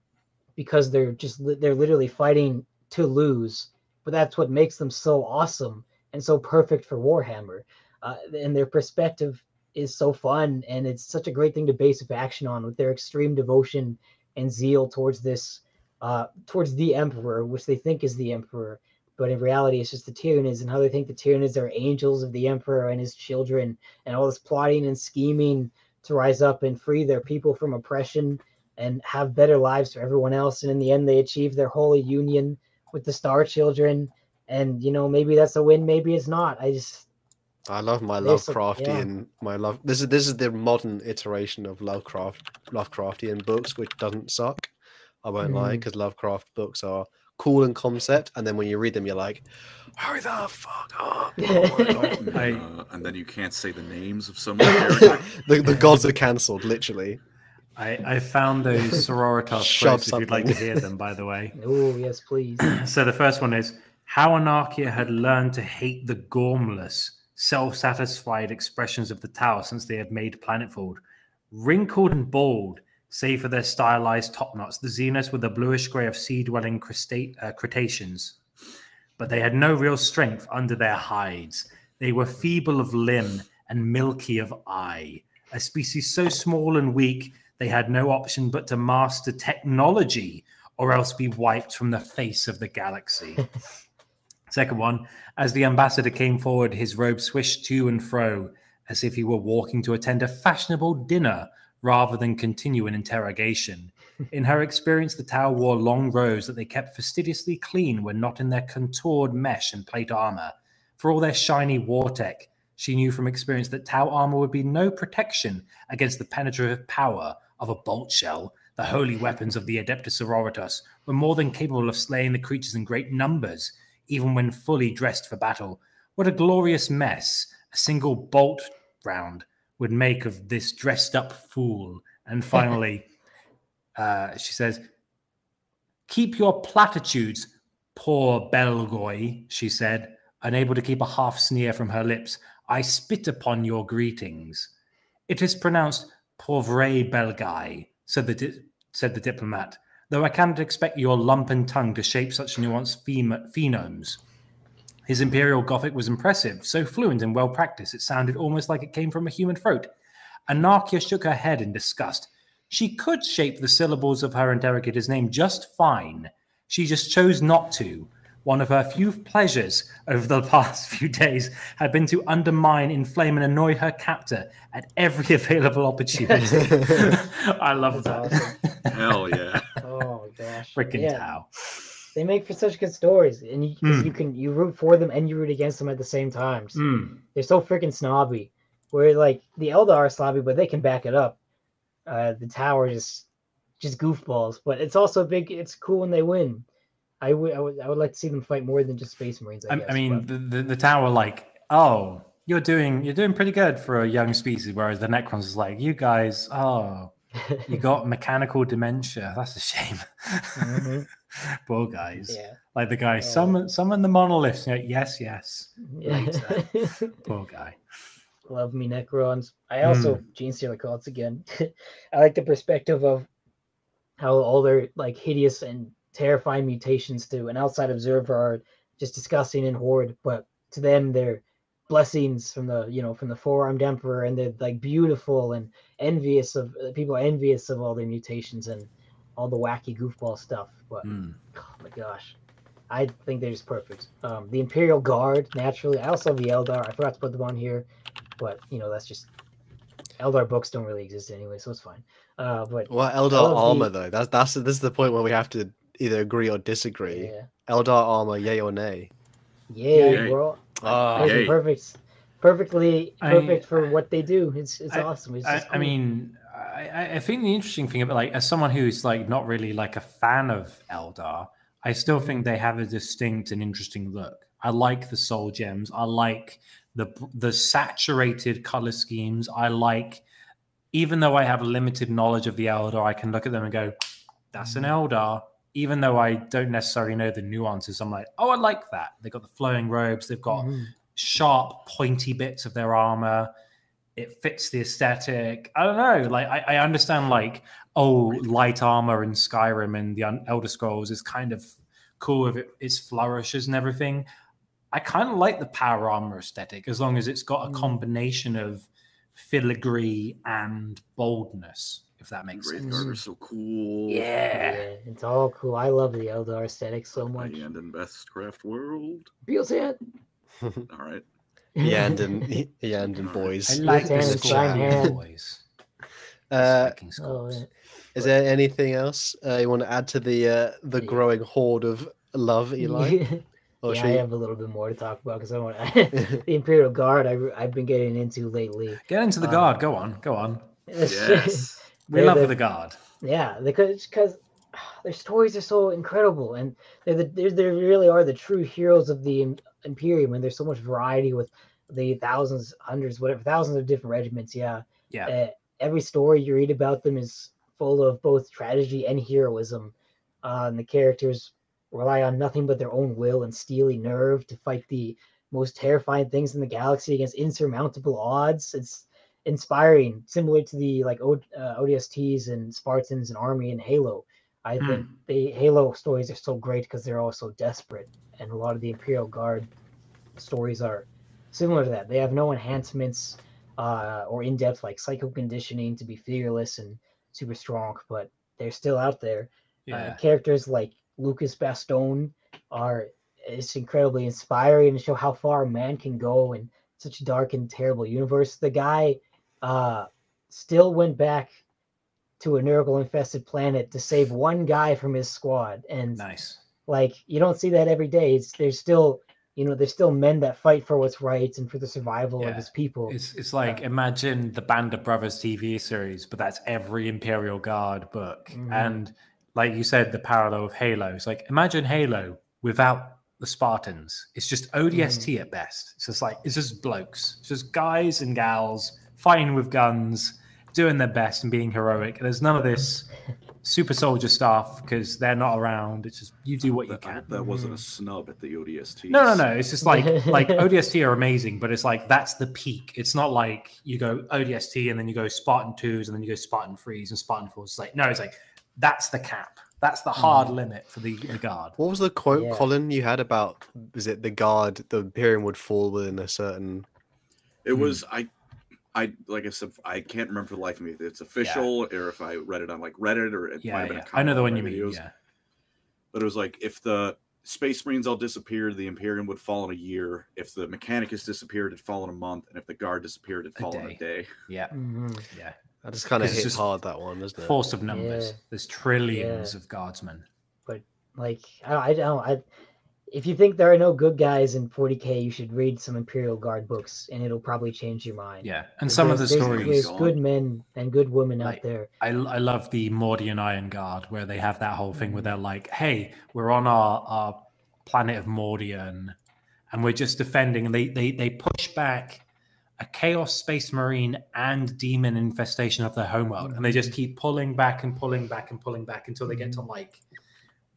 because they're just they're literally fighting to lose but that's what makes them so awesome and so perfect for warhammer. Uh, and their perspective is so fun and it's such a great thing to base faction on with their extreme devotion and zeal towards this uh towards the emperor which they think is the emperor. But in reality it's just the Tyranids and how they think the Tyranids are angels of the emperor and his children and all this plotting and scheming to rise up and free their people from oppression and have better lives for everyone else. And in the end they achieve their holy union with the star children and you know maybe that's a win maybe it's not i just I love my There's some- Lovecraftian. My love. This is this is the modern iteration of Lovecraft Lovecraftian books, which doesn't suck. I won't lie, Mhm. because Lovecraft books are cool in concept, and then when you read them, you're like, "Hurry the fuck up!" Oh my I- Uh, and then you can't say the names of some of the the gods are cancelled, literally. I, I found those Sororitas quotes if you'd like to hear them, by the way. oh yes please So the first one is how Anarchia had learned to hate the gormless, self-satisfied expressions of the Tau since they had made Planetfold. Wrinkled and bald, save for their stylized top knots, the Xenos were the bluish grey of sea-dwelling Creta- uh, Cretaceans. But they had no real strength under their hides. They were feeble of limb and milky of eye. A species so small and weak, they had no option but to master technology or else be wiped from the face of the galaxy. Second one, as the ambassador came forward, his robe swished to and fro as if he were walking to attend a fashionable dinner rather than continue an interrogation. In her experience, the Tau wore long robes that they kept fastidiously clean when not in their contoured mesh and plate armor. For all their shiny war tech, she knew from experience that Tau armor would be no protection against the penetrative power of a bolt shell. The holy weapons of the Adeptus Sororitas were more than capable of slaying the creatures in great numbers, even when fully dressed for battle. What a glorious mess a single bolt round would make of this dressed up fool. And finally, uh, she says, Keep your platitudes, poor Belgoy, she said, unable to keep a half sneer from her lips. I spit upon your greetings. It is pronounced pauvre Belgai, said the, di- said the diplomat, though I cannot expect your lumpen tongue to shape such nuanced phem- phenomes. His imperial Gothic was impressive, so fluent and well practiced it sounded almost like it came from a human throat. Anarchia shook her head in disgust. She could shape the syllables of her interrogator's name just fine. She just chose not to. One of her few pleasures over the past few days had been to undermine, inflame, and annoy her captor at every available opportunity. I love That's that. Hell yeah. oh my gosh Freaking yeah. Tau. they make for such good stories and you, 'cause Mm. you can you root for them and you root against them at the same time So Mm. they're so freaking snobby where like the Eldar are snobby but they can back it up uh the Tau just just goofballs but it's also big it's cool when they win I would I would I would like to see them fight more than just space marines I, I, guess, I mean, but- the, the, the Tau, like, oh, you're doing you're doing pretty good for a young species, whereas the Necrons is like, you guys, oh, you got mechanical dementia. That's a shame. Mhm. Poor guys. yeah Like the guy, Oh. summon summon the monoliths. Yeah, yes, yes. yeah Poor guy. love me necrons i also Hmm. gene stealer cults again i like the perspective of how all their like hideous and terrifying mutations to an outside observer are just disgusting and horrid, but to them they're blessings from the you know from the four-armed emperor and they're like beautiful and envious of uh, people are envious of all the mutations and all the wacky goofball stuff but Hmm. oh my gosh i think they're just perfect um the imperial guard naturally i also have the eldar i forgot to put them on here but you know that's just eldar books don't really exist anyway so it's fine uh but Well, Eldar the- armor though. That's that's this is the point where we have to either agree or disagree. yeah Eldar armor, yay or nay? yeah Yay. we're all Ah, Those are Yay. perfect perfectly I- perfect for what they do it's it's I- awesome it's I, just I mean, I, I- I think the interesting thing about like as someone who's like not really like a fan of Eldar, I still think they have a distinct and interesting look. I like the soul gems. I like the the saturated color schemes. I like, even though I have limited knowledge of the Eldar, I can look at them and go, "That's an Eldar." Even though I don't necessarily know the nuances, I'm like, "Oh, I like that." They've got the flowing robes. They've got Mhm. sharp, pointy bits of their armor. It fits the aesthetic. I don't know. Like I, I understand, like oh, light armor in Skyrim and the Elder Scrolls is kind of cool if it, its flourishes and everything. I kind of like the power armor aesthetic as long as it's got a Mm. combination of filigree and boldness. If that makes Wraith sense. Guard are so cool. Yeah. Yeah, it's all cool. I love the Eldar aesthetic so much. And in Bestcraft World. Feels it. All right. Iyanden, Iyanden I boys. like hand the and slime Scorpion hand. boys. Uh, Oh, yeah. is there anything else uh, you want to add to the uh, the Yeah. growing horde of love, Eli? Or yeah, I we- have a little bit more to talk about because I want the Imperial Guard. I, I've been getting into lately. Get into the Uh, guard. Go on. Go on. Yes. We They're love the- the guard. Yeah, because because their stories are so incredible, and they're the they're, they really are the true heroes of the Im- Imperium. And there's so much variety with the thousands, hundreds, whatever, thousands of different regiments. Yeah, Yeah. uh, every story you read about them is full of both tragedy and heroism. Uh, and the characters rely on nothing but their own will and steely nerve to fight the most terrifying things in the galaxy against insurmountable odds. It's inspiring, similar to the like o- uh, ODSTs and Spartans and Army and Halo. I think the Halo stories are so great because they're all so desperate, and a lot of the Imperial Guard stories are similar to that. They have no enhancements uh, or in depth like psycho conditioning to be fearless and super strong, but they're still out there. Uh, characters like Lucas Bastone are it's incredibly inspiring to show how far a man can go in such a dark and terrible universe. The guy uh, still went back to a Nurgle infested planet to save one guy from his squad, and Nice. like you don't see that every day. It's there's still you know there's still men that fight for what's right and for the survival Yeah. of his people. It's it's like imagine the Band of Brothers TV series, but that's every Imperial Guard book. Mhm. And like you said, the parallel of Halo. It's like imagine Halo without the Spartans. It's just ODST at best. It's just like it's just blokes. It's just guys and gals fighting with guns, doing their best and being heroic. There's none of this super soldier stuff because they're not around. It's just you do what you That, can. hope that wasn't a snub at the ODST. No, no, no. It's just like like ODST are amazing, but it's like that's the peak. It's not like you go ODST and then you go Spartan twos and then you go Spartan threes and Spartan fours. It's like no, it's like that's the cap. That's the hard mm. limit for the, the guard. What was the quote, Yeah. Colin, you had about? Is it the guard? The Imperium would fall within a certain. It was mm. I I like I said I can't remember for the life of me if it's official or if I read it on like Reddit or it might Yeah, have been yeah. a I know the one my you mean. Yeah, But it was like if the Space Marines all disappeared, the Imperium would fall in a year. If the Mechanicus disappeared, it'd fall in a month, and if the Guard disappeared, it'd A fall in a day. day. yeah, Mhm. yeah. That just kind of It's hits just hard. That one, doesn't it? Force of numbers. Yeah. There's trillions Yeah. of guardsmen. But like I don't, I don't I, if you think there are no good guys in 40k, you should read some Imperial Guard books, and it'll probably change your mind. Yeah, and some of the There's- there's- stories. Good men and good women Like, out there. I, I love the Mordian Iron Guard where they have that whole thing where mm-hmm. they're like, hey, we're on our, our planet of Mordian and we're just defending. And they, they, they push back a Chaos Space Marine and Demon infestation of their homeworld. And they just mm-hmm. keep pulling back and pulling back and pulling back until they get to mm-hmm. like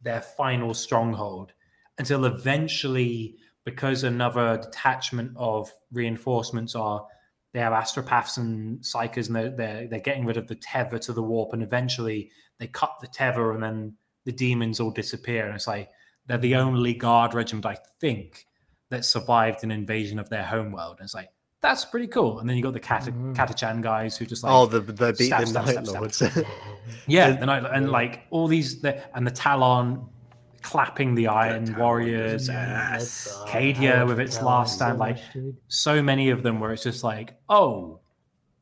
their final stronghold. Until eventually, because another detachment of reinforcements are they have astropaths and psykers and they're, they're, they're getting rid of the tether to the warp and eventually they cut the tether and then the demons all disappear, and it's like they're the only guard regiment I think that survived an invasion of their homeworld. And it's like that's pretty cool. And then you got the Kata, Mhm. Katachan guys who just like oh, the the beat stab, the stab, Night stab, stab. Lords. yeah, and- the night and like all these the, and the Talon clapping the Iron Talon Warriors and Yes. Cadia with its last stand, like, so many of them where it's just like, oh,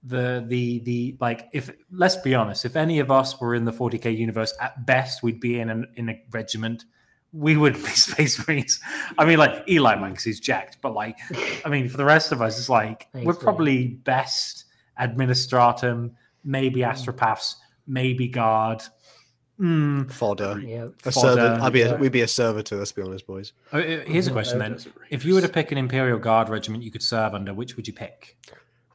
the the the like if let's be honest, if any of us were in the 40k universe, at best we'd be in an in a regiment. We would be space marines. I mean, like Eli man, because he's jacked, but like, I mean, for the rest of us, it's like Thanks, we're man. probably best administratum, maybe astropaths, maybe guard. Mm. Fodder. Yeah. A Fodder, servant. I'd be a, we'd be a servitor. Let's be honest, boys. Oh, uh, Here's a question Uh, then: If you were to pick an Imperial Guard regiment you could serve under, which would you pick?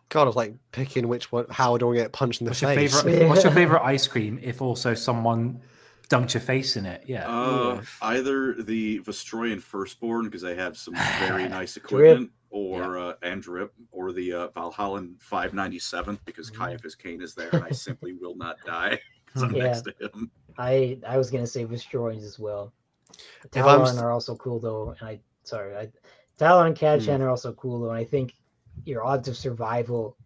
God, I was like picking which one. How do I get punched in the What's your face? favorite? What's your favorite ice cream? If also someone dunked your face in it, yeah. Uh, either the Vostroyan Firstborn because they have some very nice equipment, or uh, and drip, or the uh, Valhallan 597th because Mhm. Ciaphas Cain is there, and I simply will not die because I'm Yeah. next to him. I I was gonna say Destroyers as well. Tallarn st- are also cool though, and I sorry, I Tallarn and Hmm. Katachan are also cool though, and I think your odds of survival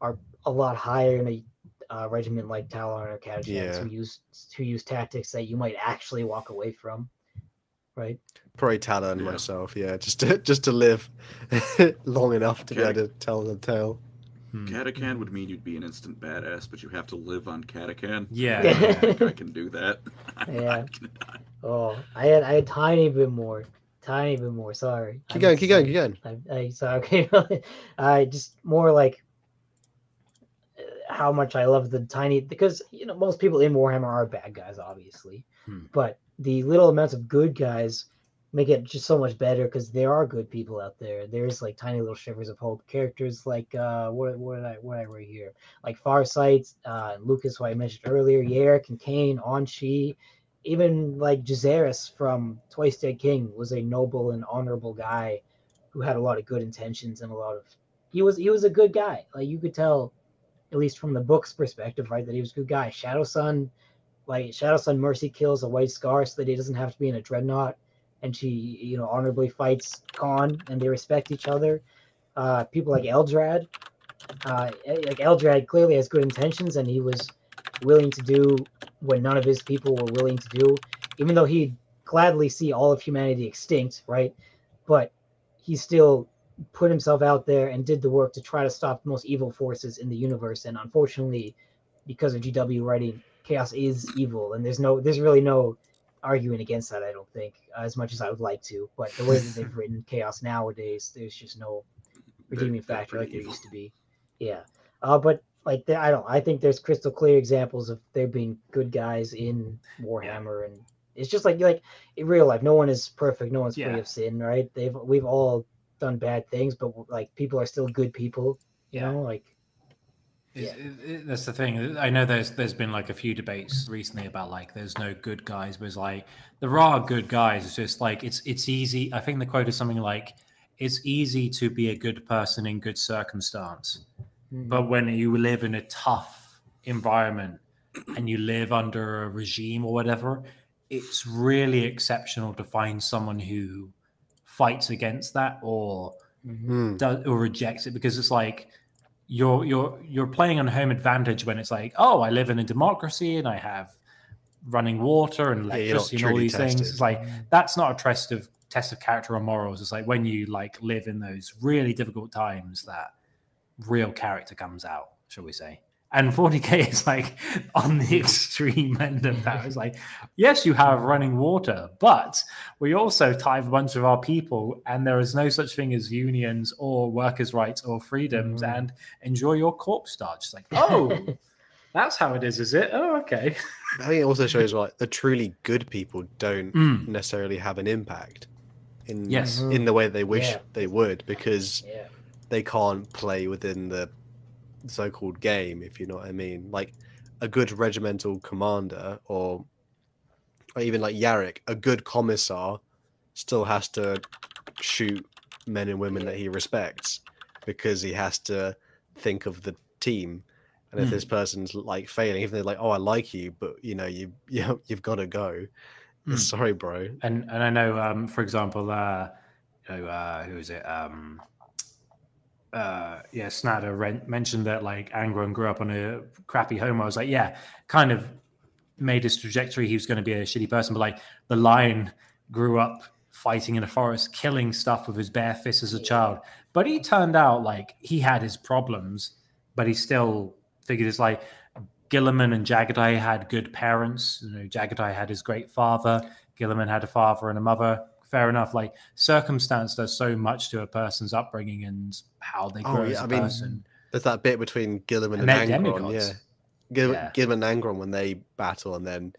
are a lot higher in a uh, regiment like Tallarn or Katachan Yeah. who use who use tactics that you might actually walk away from. Right? Probably Tallarn Yeah. myself. Yeah, just to, just to live long enough to be able to tell the tale. Hmm. Katachan would mean you'd be an instant badass, but you have to live on Katachan. Yeah, I think I can do that. Yeah. not gonna- Oh, I had I had tiny bit more, tiny bit more. Sorry. Keep I'm going, keep going, keep going. I, I sorry. Okay, I just more like uh, how much I love the tiny because you know most people in Warhammer are bad guys, obviously, Hmm. but the little amounts of good guys make it just so much better because there are good people out there. There's like tiny little shivers of hope characters like uh what what did I what I write here like Farsight, uh, Lucas, who I mentioned earlier, Yarrick and Cain, Onshi, even like Djoseras from Twice Dead King was a noble and honorable guy who had a lot of good intentions and a lot of he was he was a good guy. Like you could tell, at least from the book's perspective, right, that he was a good guy. Shadow Sun, like Shadow Sun Mercy kills a white scar so that he doesn't have to be in a dreadnought, and she you know honorably fights Khan and they respect each other. Uh, people like Eldrad, uh, like Eldrad clearly has good intentions and he was willing to do what none of his people were willing to do, even though he'd gladly see all of humanity extinct, right? But he still put himself out there and did the work to try to stop the most evil forces in the universe. And unfortunately, because of GW writing, chaos is evil, and there's no, there's really no arguing against that. I don't think, as much as I would like to. But the way that they've written chaos nowadays, there's just no They're- redeeming they're factor like pretty there used to be. Yeah. Uh, but like there, I don't. I think there's crystal clear examples of there being good guys in Warhammer, and it's just like like in real life, no one is perfect. No one's free of sin, right? They've we've all done bad things, but like people are still good people. You Yeah. know, like It's- it- it- that's the thing. I know there's there's been like a few debates recently about like there's no good guys, but it's like there are good guys. It's just like it's it's easy. I think the quote is something like it's easy to be a good person in good circumstance, mm, but when you live in a tough environment and you live under a regime or whatever, it's really exceptional to find someone who fights against that or mhm. Hmm. does or rejects it because it's like you're you're you're playing on home advantage when it's like oh I live in a democracy and I have running water and Yeah, electricity and all these things. It's like that's not a test of test of character or morals. It's like when you like live in those really difficult times that real character comes out, shall we say? And 40k is like on the extreme end of that. It's like, yes, you have running water, but we also tie a bunch of our people, and there is no such thing as unions or workers' rights or freedoms. Mhm. And enjoy your corpse starch. It's like, oh, that's how it is, is it? Oh, okay. I think it also shows like the truly good people don't Mm, necessarily have an impact in Yes. in the way they wish Yeah. they would because yeah, they can't play within the so-called game if you know what i mean like a good regimental commander or or even like Yarrick, a good commissar still has to shoot men and women that he respects because he has to think of the team And if Mm. this person's like failing, if they're like, "Oh, I like you," but you know, you you you've got to go. Mm. Sorry, bro. And and I know, um, for example, uh, you know, uh, who is it? Um, uh, yeah, Snatter mentioned that like Angron grew up on a crappy home. I was like, yeah, kind of made his trajectory. He was going to be a shitty person, but like the lion grew up fighting in a forest, killing stuff with his bare fists as a child. But he turned out like he had his problems, but he still figured it's like Guilliman and Jaghatai had good parents. You know, Jaghatai had his great father. Guilliman had a father and a mother. Fair enough. Like circumstance does so much to a person's upbringing and how they Oh, grow yeah, as a I mean, person. There's that bit between Guilliman And and, Angron. demigods. Yeah. Gil- Yeah. Guilliman and Angron when they battle, and then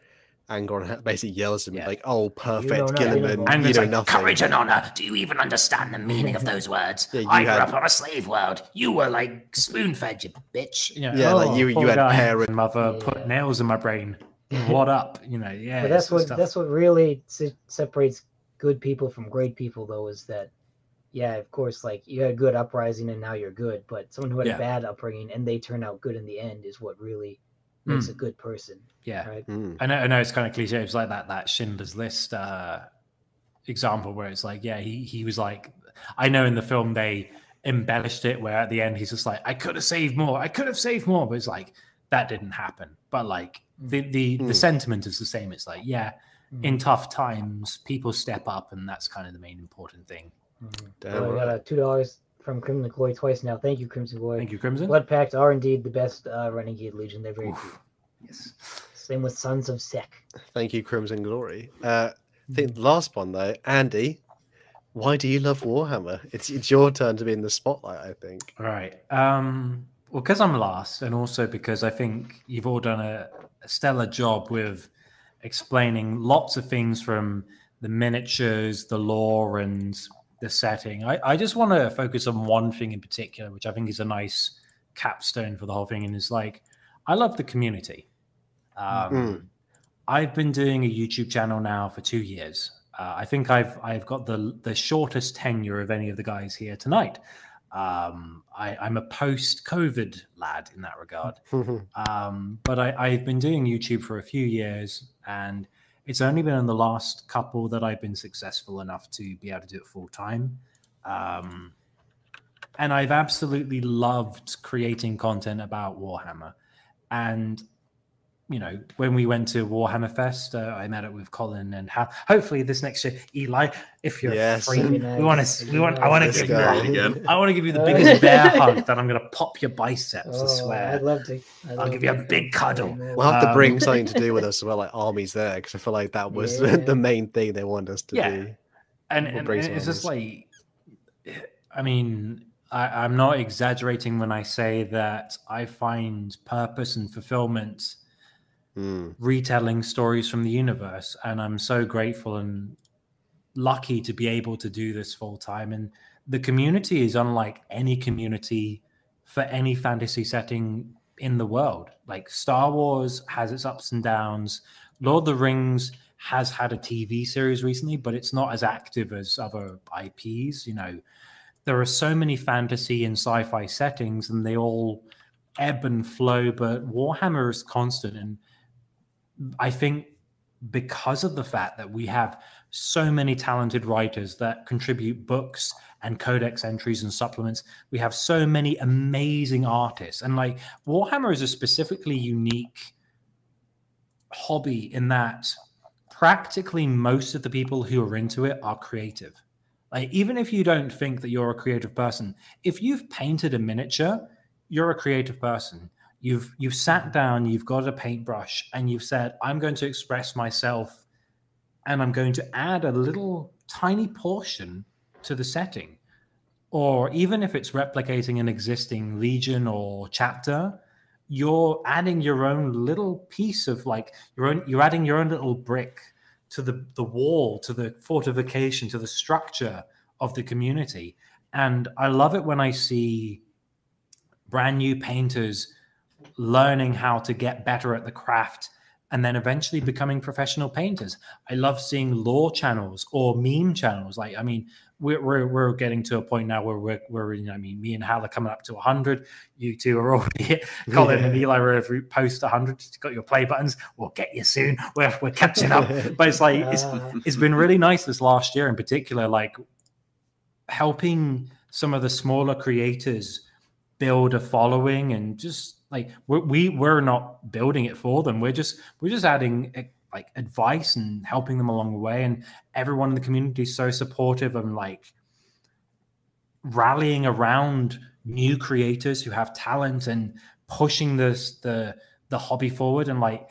Angron basically yells at him Yeah. like, "Oh, perfect, know Guilliman, nothing. you Angron's know like, nothing." Courage and honor. Do you even understand the meaning of those words? Yeah, you I grew up on a slave world. You were like spoon fed, you bitch. You know, Yeah, oh, like you- you had guy. parent- mother Yeah. put nails in my brain. What up? You know, yeah. but that's what stuff. that's what really se- separates good people from great people though is that yeah of course like you had a good uprising and now you're good but someone who had Yeah. a bad upbringing and they turn out good in the end is what really makes Mm. a good person yeah. right Mm. I know, I know it's kind of cliche. It's like that that Schindler's List uh, example where it's like, yeah, he he was like, I know in the film they embellished it where at the end he's just like, I could have saved more, I could have saved more, but it's like that didn't happen. But like the the Mm. the sentiment is the same. It's like, yeah, Mhm. in tough times, people step up, and that's kind of the main important thing. Damn well, I got right. uh, two dollars from Crimson Glory twice now. Thank you, Crimson Glory. Thank you, Crimson. Blood Pact are indeed the best uh, Renegade Legion. They're very Oof. cool. Yes. Same with Sons of Sek. Thank you, Crimson Glory. Uh, I think the last one though, Andy. Why do you love Warhammer? It's it's your turn to be in the spotlight. I think. All right. Um, well, because I'm last, and also because I think you've all done a, a stellar job with explaining lots of things from the miniatures, the lore, and the setting. I, I just want to focus on one thing in particular, which I think is a nice capstone for the whole thing, and is like I love the community. Um, Mm. I've been doing a YouTube channel now for two years. Uh, I think I've I've got the the shortest tenure of any of the guys here tonight. Um, I, I'm a post-COVID lad in that regard. Um, but I, I've been doing YouTube for a few years, and it's only been in the last couple that I've been successful enough to be able to do it full time. Um, and I've absolutely loved creating content about Warhammer. And you know, when we went to Warhammer Fest, uh, I met up with Colin, and how hopefully this next year, Eli, if you're Yes. free, we want to, we want, I want to give you, guy. a- Again. I want to give you the biggest bear hug that I'm going to pop your biceps. I Oh, swear. I'd love to. I'd I'll love give you a big cuddle. We'll have to Um, bring something to do with us as well, like armies there, because I feel like that was Yeah. the main thing they wanted us to Yeah. do. and, We'll and, bring and some it's just like i mean I, i'm not exaggerating when i say that i find purpose and fulfillment Mm. retelling stories from the universe and i'm so grateful and lucky to be able to do this full time and the community is unlike any community for any fantasy setting in the world. Like star wars has its ups and downs. Lord of the rings has had a tv series recently but it's not as active as other ips you know. There are so many fantasy and sci-fi settings and they all ebb and flow but warhammer is constant and I think because of the fact that we have so many talented writers that contribute books and codex entries and supplements, we have so many amazing artists. And like Warhammer is a specifically unique hobby in that practically most of the people who are into it are creative. Like even if you don't think that you're a creative person, if you've painted a miniature, you're a creative person you've you've sat down you've got a paintbrush and you've said i'm going to express myself and i'm going to add a little tiny portion to the setting. Or even if it's replicating an existing legion or chapter you're adding your own little piece of like your own you're adding your own little brick to the the wall to the fortification to the structure of the community. And i love it when i see brand new painters learning how to get better at the craft and then eventually becoming professional painters. I love seeing lore channels or meme channels. Like, I mean, we're, we're, we're getting to a point now where we're, we're you know, I mean, me and Hal are coming up to 100. You two are already, Colin and Eli, were every post 100. You've got your play buttons. We'll get you soon. We're, we're catching up. But it's like, it's, it's been really nice this last year in particular, like helping some of the smaller creators build a following and just like we're, we we're not building it for them. We're just we're just adding eh, like advice and helping them along the way. And everyone in the community is so supportive and like rallying around new creators who have talent and pushing this the the hobby forward. And like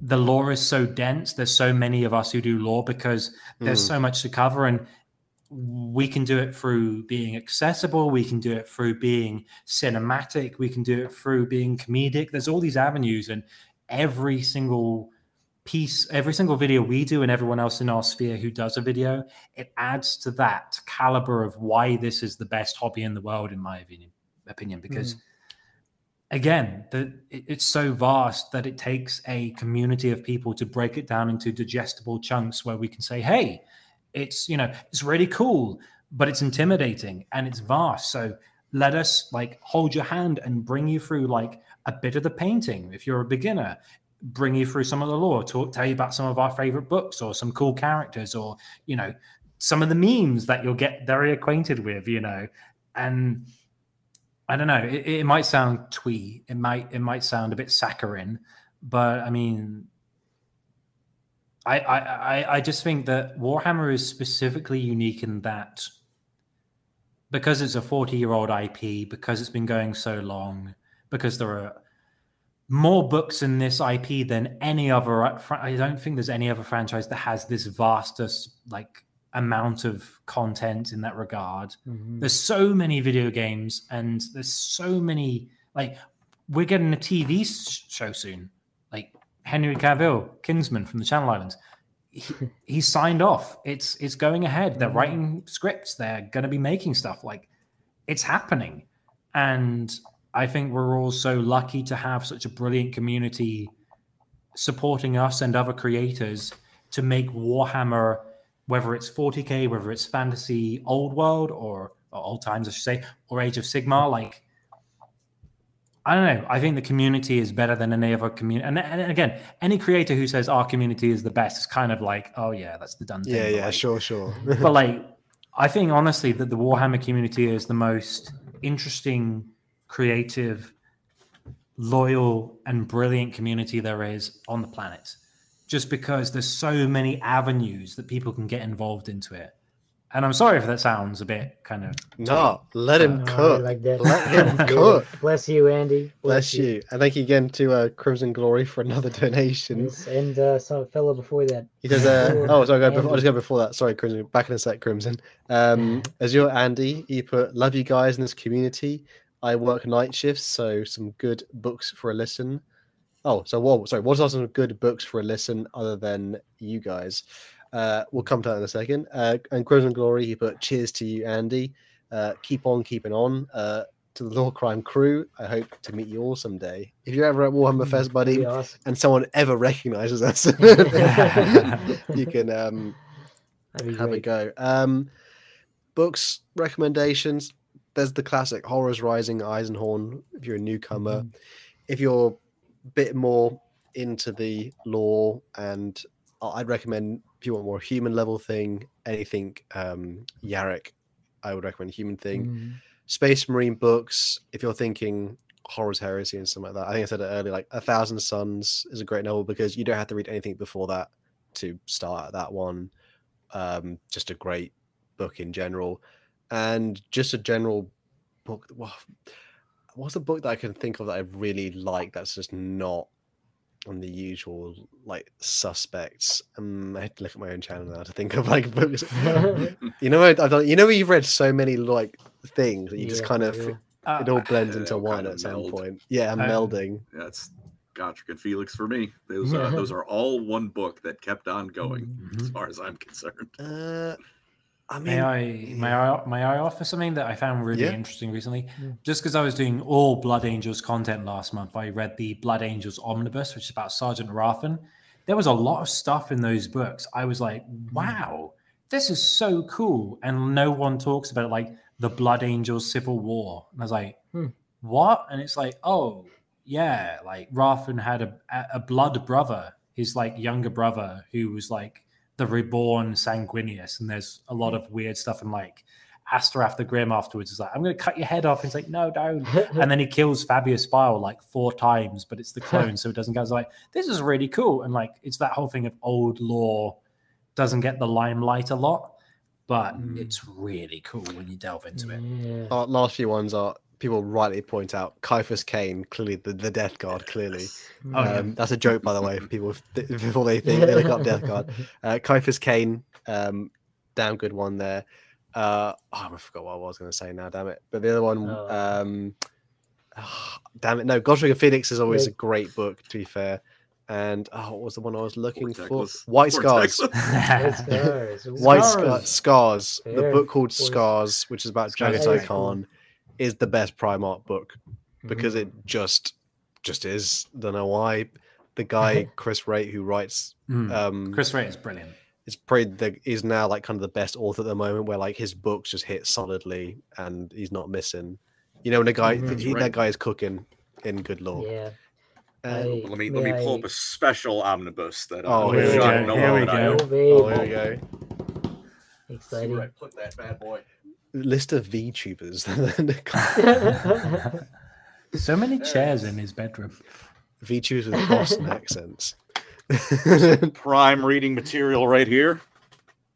the lore is so dense. There's so many of us who do lore because there's Mm. so much to cover. And we can do it through being accessible we can do it through being cinematic we can do it through being comedic. There's all these avenues and every single piece every single video we do and everyone else in our sphere who does a video it adds to that caliber of why this is the best hobby in the world in my opinion opinion. Because mm. again the, it, it's so vast that it takes a community of people to break it down into digestible chunks where we can say hey it's you know it's really cool but it's intimidating and it's vast. So let us like hold your hand and bring you through like a bit of the painting. If you're a beginner bring you through some of the lore talk tell you about some of our favorite books or some cool characters or you know some of the memes that you'll get very acquainted with you know. And i don't know it, it might sound twee it might it might sound a bit saccharine but i mean I, I I just think that Warhammer is specifically unique in that because it's a 40 year old IP, because it's been going so long, because there are more books in this IP than any other. I don't think there's any other franchise that has this vastest like amount of content in that regard. mhm. There's so many video games, and there's so many like we're getting a TV show soon. Henry Cavill, Kingsman from the Channel Islands, he, he signed off. It's it's going ahead. They're Mhm. writing scripts. They're going to be making stuff. Like it's happening, and I think we're all so lucky to have such a brilliant community supporting us and other creators to make Warhammer, whether it's 40k, whether it's fantasy, old world, or, or old times, I should say, or Age of Sigmar. Like, I don't know. I think the community is better than any other community. And, and again, any creator who says our community is the best is kind of like, oh yeah, that's the done thing. Yeah, yeah, like, sure, sure. but like i think honestly that the warhammer community is the most interesting creative loyal and brilliant community there is on the planet just because there's so many avenues that people can get involved into it and i'm sorry if that sounds a bit kind of no, let him I cook. like that. Let him cook. Bless you, Andy. Bless you. And thank you again to uh, Crimson Glory for another donation. Yes, and uh, some fellow before that. He does. Uh, oh, sorry. Go before, I'll Andy. just go before that. Sorry, Crimson. Back in a sec, Crimson. Um, as you're Andy, you put love you guys in this community. I work night shifts, so some good books for a listen. Oh, so what? Sorry, what are some good books for a listen other than you guys? Uh, we'll come to that in a second. Uh, and Crimson Glory, he put cheers to you, Andy. Uh, keep on keeping on. Uh, to the LoreCrime crew, I hope to meet you all someday. If you're ever at Warhammer Fest, buddy, awesome. and someone ever recognizes us, you can um, have a go. Um, books recommendations. There's the classic Horus Rising, Eisenhorn. If you're a newcomer, Mhm. if you're a bit more into the lore, and I'd recommend if you want more human level thing, anything um, Yarrick, I would recommend Human Thing. Mhm. Space Marine books. If you're thinking Horus Heresy and something like that, I think I said it earlier. Like A Thousand Suns is a great novel because you don't have to read anything before that to start at that one. Um, just a great book in general, and just a general book. Well, what's a book that I can think of that I really like that's just not on the usual like suspects? Um, I had to look at my own channel now to think of like books. you know, I've done. You know, where you've read so many like things that you just kind of real. uh, it all blends they into one at some meld. point. Yeah, and Um, melding. That's Gotrek and Felix for me. Those uh, those are all one book that kept on going, as Mhm. far as I'm concerned. Uh, I mean, May I may I may I offer something that I found really Yeah. interesting recently? Yeah. Just because I was doing all Blood Angels content last month, I read the Blood Angels Omnibus, which is about Sergeant Rafen. There was a lot of stuff in those books. I was like, wow, this is so cool, and no one talks about it, like the Blood Angels Civil War. And I was like, Hmm. what? And it's like, oh yeah, like Rafen had a, a blood brother, his like younger brother, who was like the reborn Sanguinius, and there's a lot of weird stuff and like. Astorath the Grim afterwards is like, I'm going to cut your head off. He's like, no, don't. And then he kills Fabius Bile like four times, but it's the clone, so it doesn't go. It's like, this is really cool. And like, it's that whole thing of old lore doesn't get the limelight a lot, but Mm. it's really cool when you delve into it. Yeah. Our last few ones are people rightly point out Ciaphas Cain, clearly the, the Death Guard, clearly. Oh, yeah. Um, that's a joke, by the way, for people before they think they look up Death Guard. Uh, Ciaphas Cain, um, damn good one there. Uh, oh, I forgot what I was going to say now, damn it. But the other one, Oh. um, ah, damn it, no, Gotrek and Felix is always a great book, to be fair. And oh, what was the one I was looking for? White Scars. Scars. White Scars. Scars. Scars. The book called Scars, which is about Scars is Jaghatai very cool. Khan, is the best Primarch book because it Mm. just just is. Don't know why. The guy Chris Wraight who writes Mm. um Chris Wraight is brilliant. is probably the is now like kind of the best author at the moment where like his books just hit solidly and he's not missing. You know when a guy Mhm. he, Right. that guy is cooking in good lore. Yeah. Uh, I- Let me may let me pull I- up a special omnibus that Oh, uh, here we Sean go, here we and I- go. Oh, baby. oh, here we go. Exciting. where put that bad boy. List of VTubers. So many chairs in his bedroom. VTubers with Boston accents. Prime reading material right here.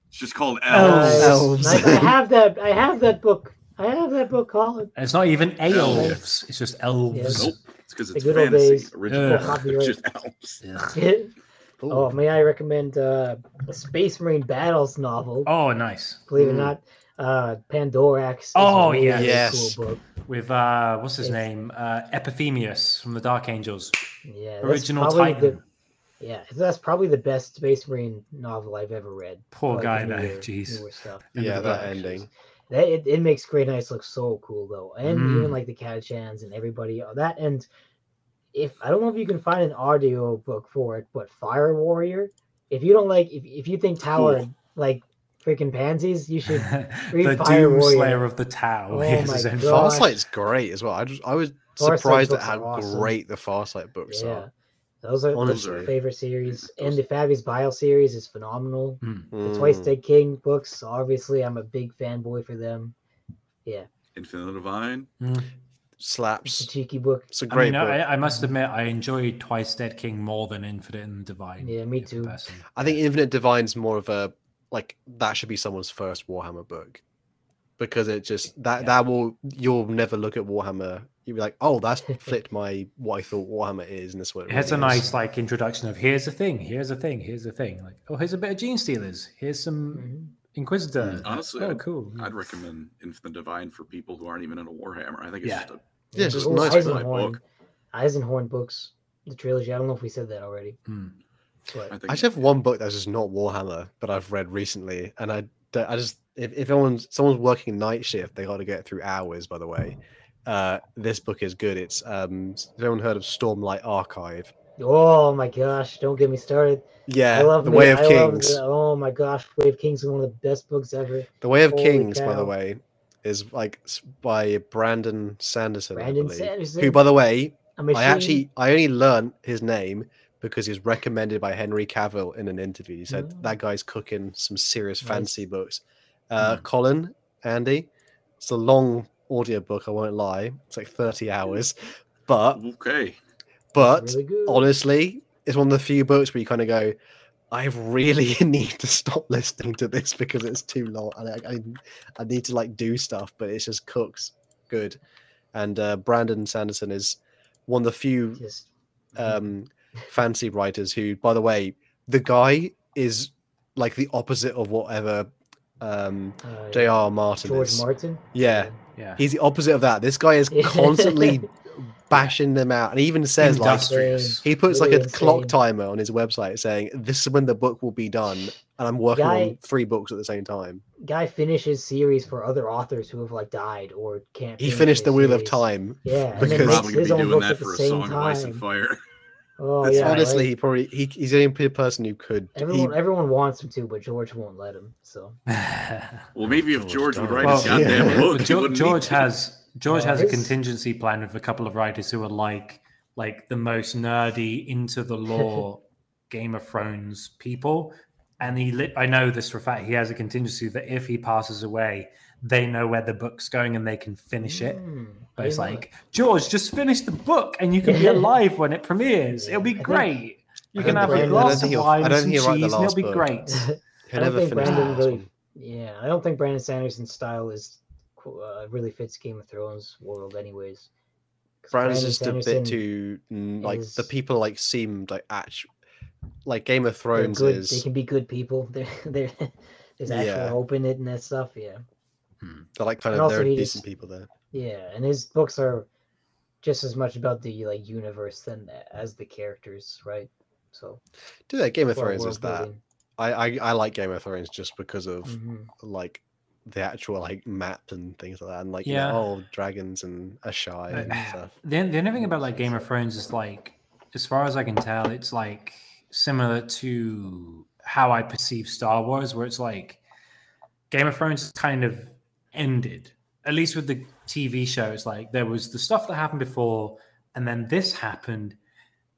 It's just called Elves. Elves. Elves. Nice. I have that. I have that book. I have that book, Colin. And it's not even Elves. elves; it's just elves. Yes. Nope. It's because it's good fantasy. days. Original. Ugh. Copyright. just elves. Ugh. Oh, may I recommend uh, a Space Marine Battles novel? Oh, nice. Believe it or Mm. not, uh, Pandorax. Oh, a really, yeah. really Yes. Cool. With uh, what's his It's- name? Uh, Epiphemius from the Dark Angels, Yeah. original Titan. The, yeah, that's probably the best Space Marine novel I've ever read. Poor Like guy, the though. Jeez. newer stuff. End of yeah, that book. ending. That it, it makes Grey Knights look so cool though, and Mm. even like the Catachans and everybody uh, that and if I don't know if you can find an audio book for it, but Fire Warrior. If you don't like, if, if you think Tau Cool. like freaking pansies, you should. read the Fire Doom Warrior. Slayer of the Tau. Oh is my his God. Farsight's great as well. I just I was Farsight surprised at how awesome. great the Farsight books Yeah, are. those are Honestly. the favorite series, Those- and the Fabius Bile series is phenomenal. The Twice Mm. Dead King books, obviously, I'm a big fanboy for them. Yeah, Infinite Divine. Mm. It's a slaps. cheeky book. It's a great mean, book. I, I must admit, I enjoyed Twice Dead King more than Infinite and Divine. Yeah, me too. person- I think Infinite Divine's more of a like that should be someone's first Warhammer book because it just that Yeah. that will you'll never look at Warhammer. You'll be like, oh, that's flipped my what I thought Warhammer is, and this is what it It has a really is. nice like introduction of here's a thing, here's a thing, here's a thing. Like, oh, here's a bit of Gene Stealers. Here's some Mhm. Inquisitor. Honestly, oh, I'd- cool. I'd recommend Infinite Divine for people who aren't even into Warhammer. I think it's Yeah. just a Yeah, it's just nice Eisenhorn. book. Eisenhorn books, the trilogy. I don't know if we said that already, Hmm. But I think I just have one book that's just not Warhammer, but I've read recently, and I, I just if, if anyone's someone's working night shift, they got to get through hours. By the way, uh, this book is good. It's um, has anyone heard of Stormlight Archive? oh my gosh, don't get me started. Yeah, I love the me- Way of I love Kings. the- oh my gosh, Way of Kings is one of the best books ever. The Way of Holy Kings, by the way, is like by Brandon Sanderson. Brandon I believe, Sanderson. Who, by the way. I actually I only learned his name because he was recommended by Henry Cavill in an interview. He said Oh. that guy's cooking some serious Nice. fancy books. Uh, Hmm. Colin, Andy, it's a long audiobook. I won't lie. It's like thirty hours, but okay. but really honestly, it's one of the few books where you kind of go, I really need to stop listening to this because it's too long. And I, I, I need to like do stuff, but it's just cooks good. And uh, Brandon Sanderson is one of the few Just um, fancy writers who, by the way, the guy is like the opposite of whatever um, uh, J.R. Martin George is. Martin. Yeah, Yeah. he's the opposite of that. This guy is constantly bashing them out, and he even says like he puts like Really a clock timer on his website saying this is when the book will be done, and I'm working on three books at the same time. guy finishes series for other authors who have like died or can't. He finish finished their the Wheel of. Time. Yeah, Because- makes Probably gonna be doing that for a same song of Ice and. Fire. Oh That's yeah, Honestly, right? he probably he, he's the only person who could. he- everyone everyone wants him to, but George won't let him. So Well, maybe if George George would write well, his goddamn yeah. book, he George, wouldn't George to. has George has a contingency plan with a couple of writers who are like like the most nerdy into the lore Game of Thrones people, and he lit, I know this for a fact. He has a contingency that if he passes away, they know where the book's going and they can finish it. Mm, But it's didn't like George, just finish the book and you can be alive when it premieres. It'll be great. You can don't have a think- I glass of wine and some think he'll write the cheese, and it'll be book. great. I don't think Brandon really. Yeah, I don't think Brandon Sanderson's style is uh, really fits Game of Thrones world, anyways. Brandon's Brandon just a bit too like the people like seem like actual like Game of Thrones good. They can be good people. They're, they're, there's actual Yeah. hope in it and that stuff. Yeah, they're like kind and of there also are decent just- people there. yeah, and his books are just as much about the like universe than the, as the characters, right? So Do that Game of Thrones is that. I, I I like Game of Thrones just because of Mhm. like the actual like map and things like that, and like Yeah. yeah, oh dragons and a shy and stuff. The, the only thing about like Game of Thrones is like, as far as I can tell, it's like similar to how I perceive Star Wars, where it's like Game of Thrones is kind of ended, at least with the TV show. It's like there was the stuff that happened before, and then this happened,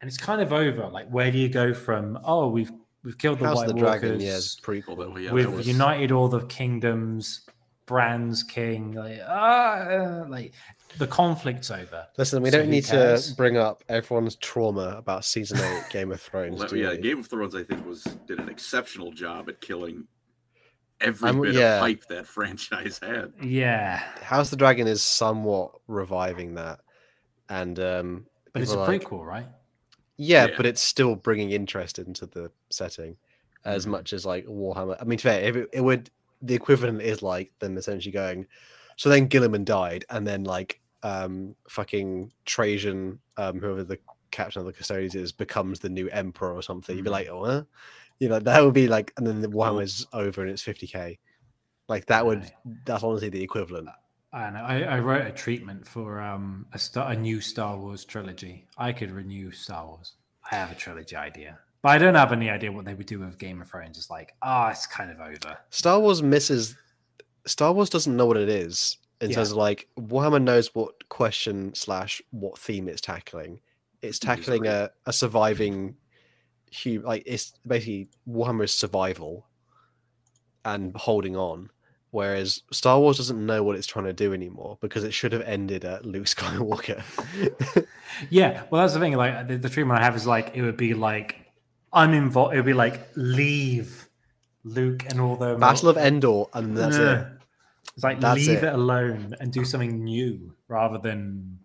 and it's kind of over. Like, where do you go from? Oh, we've we've killed the House White of the Dragon, Walkers. yeah, is prequel. Although, yeah, We've was, united all the kingdoms. Bran's king, like ah, like the conflict's over. Listen, we So don't need cares? to bring up everyone's trauma about season eight Game of Thrones. well, do yeah, we? Game of Thrones, I think, was did an exceptional job at killing every I'm- bit yeah. of hype that franchise had. Yeah, House of the Dragon is somewhat reviving that, and um, but it's a like- prequel, right? Yeah, Yeah. but it's still bringing interest into the setting as Mhm. much as like Warhammer. I mean, fair, if it, it would the equivalent is like them essentially going. So then Guilliman died, and then like um fucking Trajann, um whoever the captain of the Custodians is, becomes the new emperor or something. You'd be Mhm. like, oh, huh? You know, that would be like, and then the one is over and it's fifty k. Like that would that's honestly the equivalent. I know. I, I wrote a treatment for um a star, a new Star Wars trilogy. I could renew Star Wars. I have a trilogy idea, but I don't have any idea what they would do with Game of Thrones. It's like, ah, it's kind of over. Star Wars misses. Star Wars doesn't know what it is in Yeah. terms of like Warhammer knows what question slash what theme it's tackling. It's tackling a, a surviving human. Like it's basically Warhammer's survival and holding on. Whereas Star Wars doesn't know what it's trying to do anymore because it should have ended at Luke Skywalker. Yeah, well, that's the thing. Like the, the treatment I have is like it would be like uninvolved. It would be like leave Luke and all the Battle of Endor, and that's it. It's like That's leave it. it. alone and do something new rather than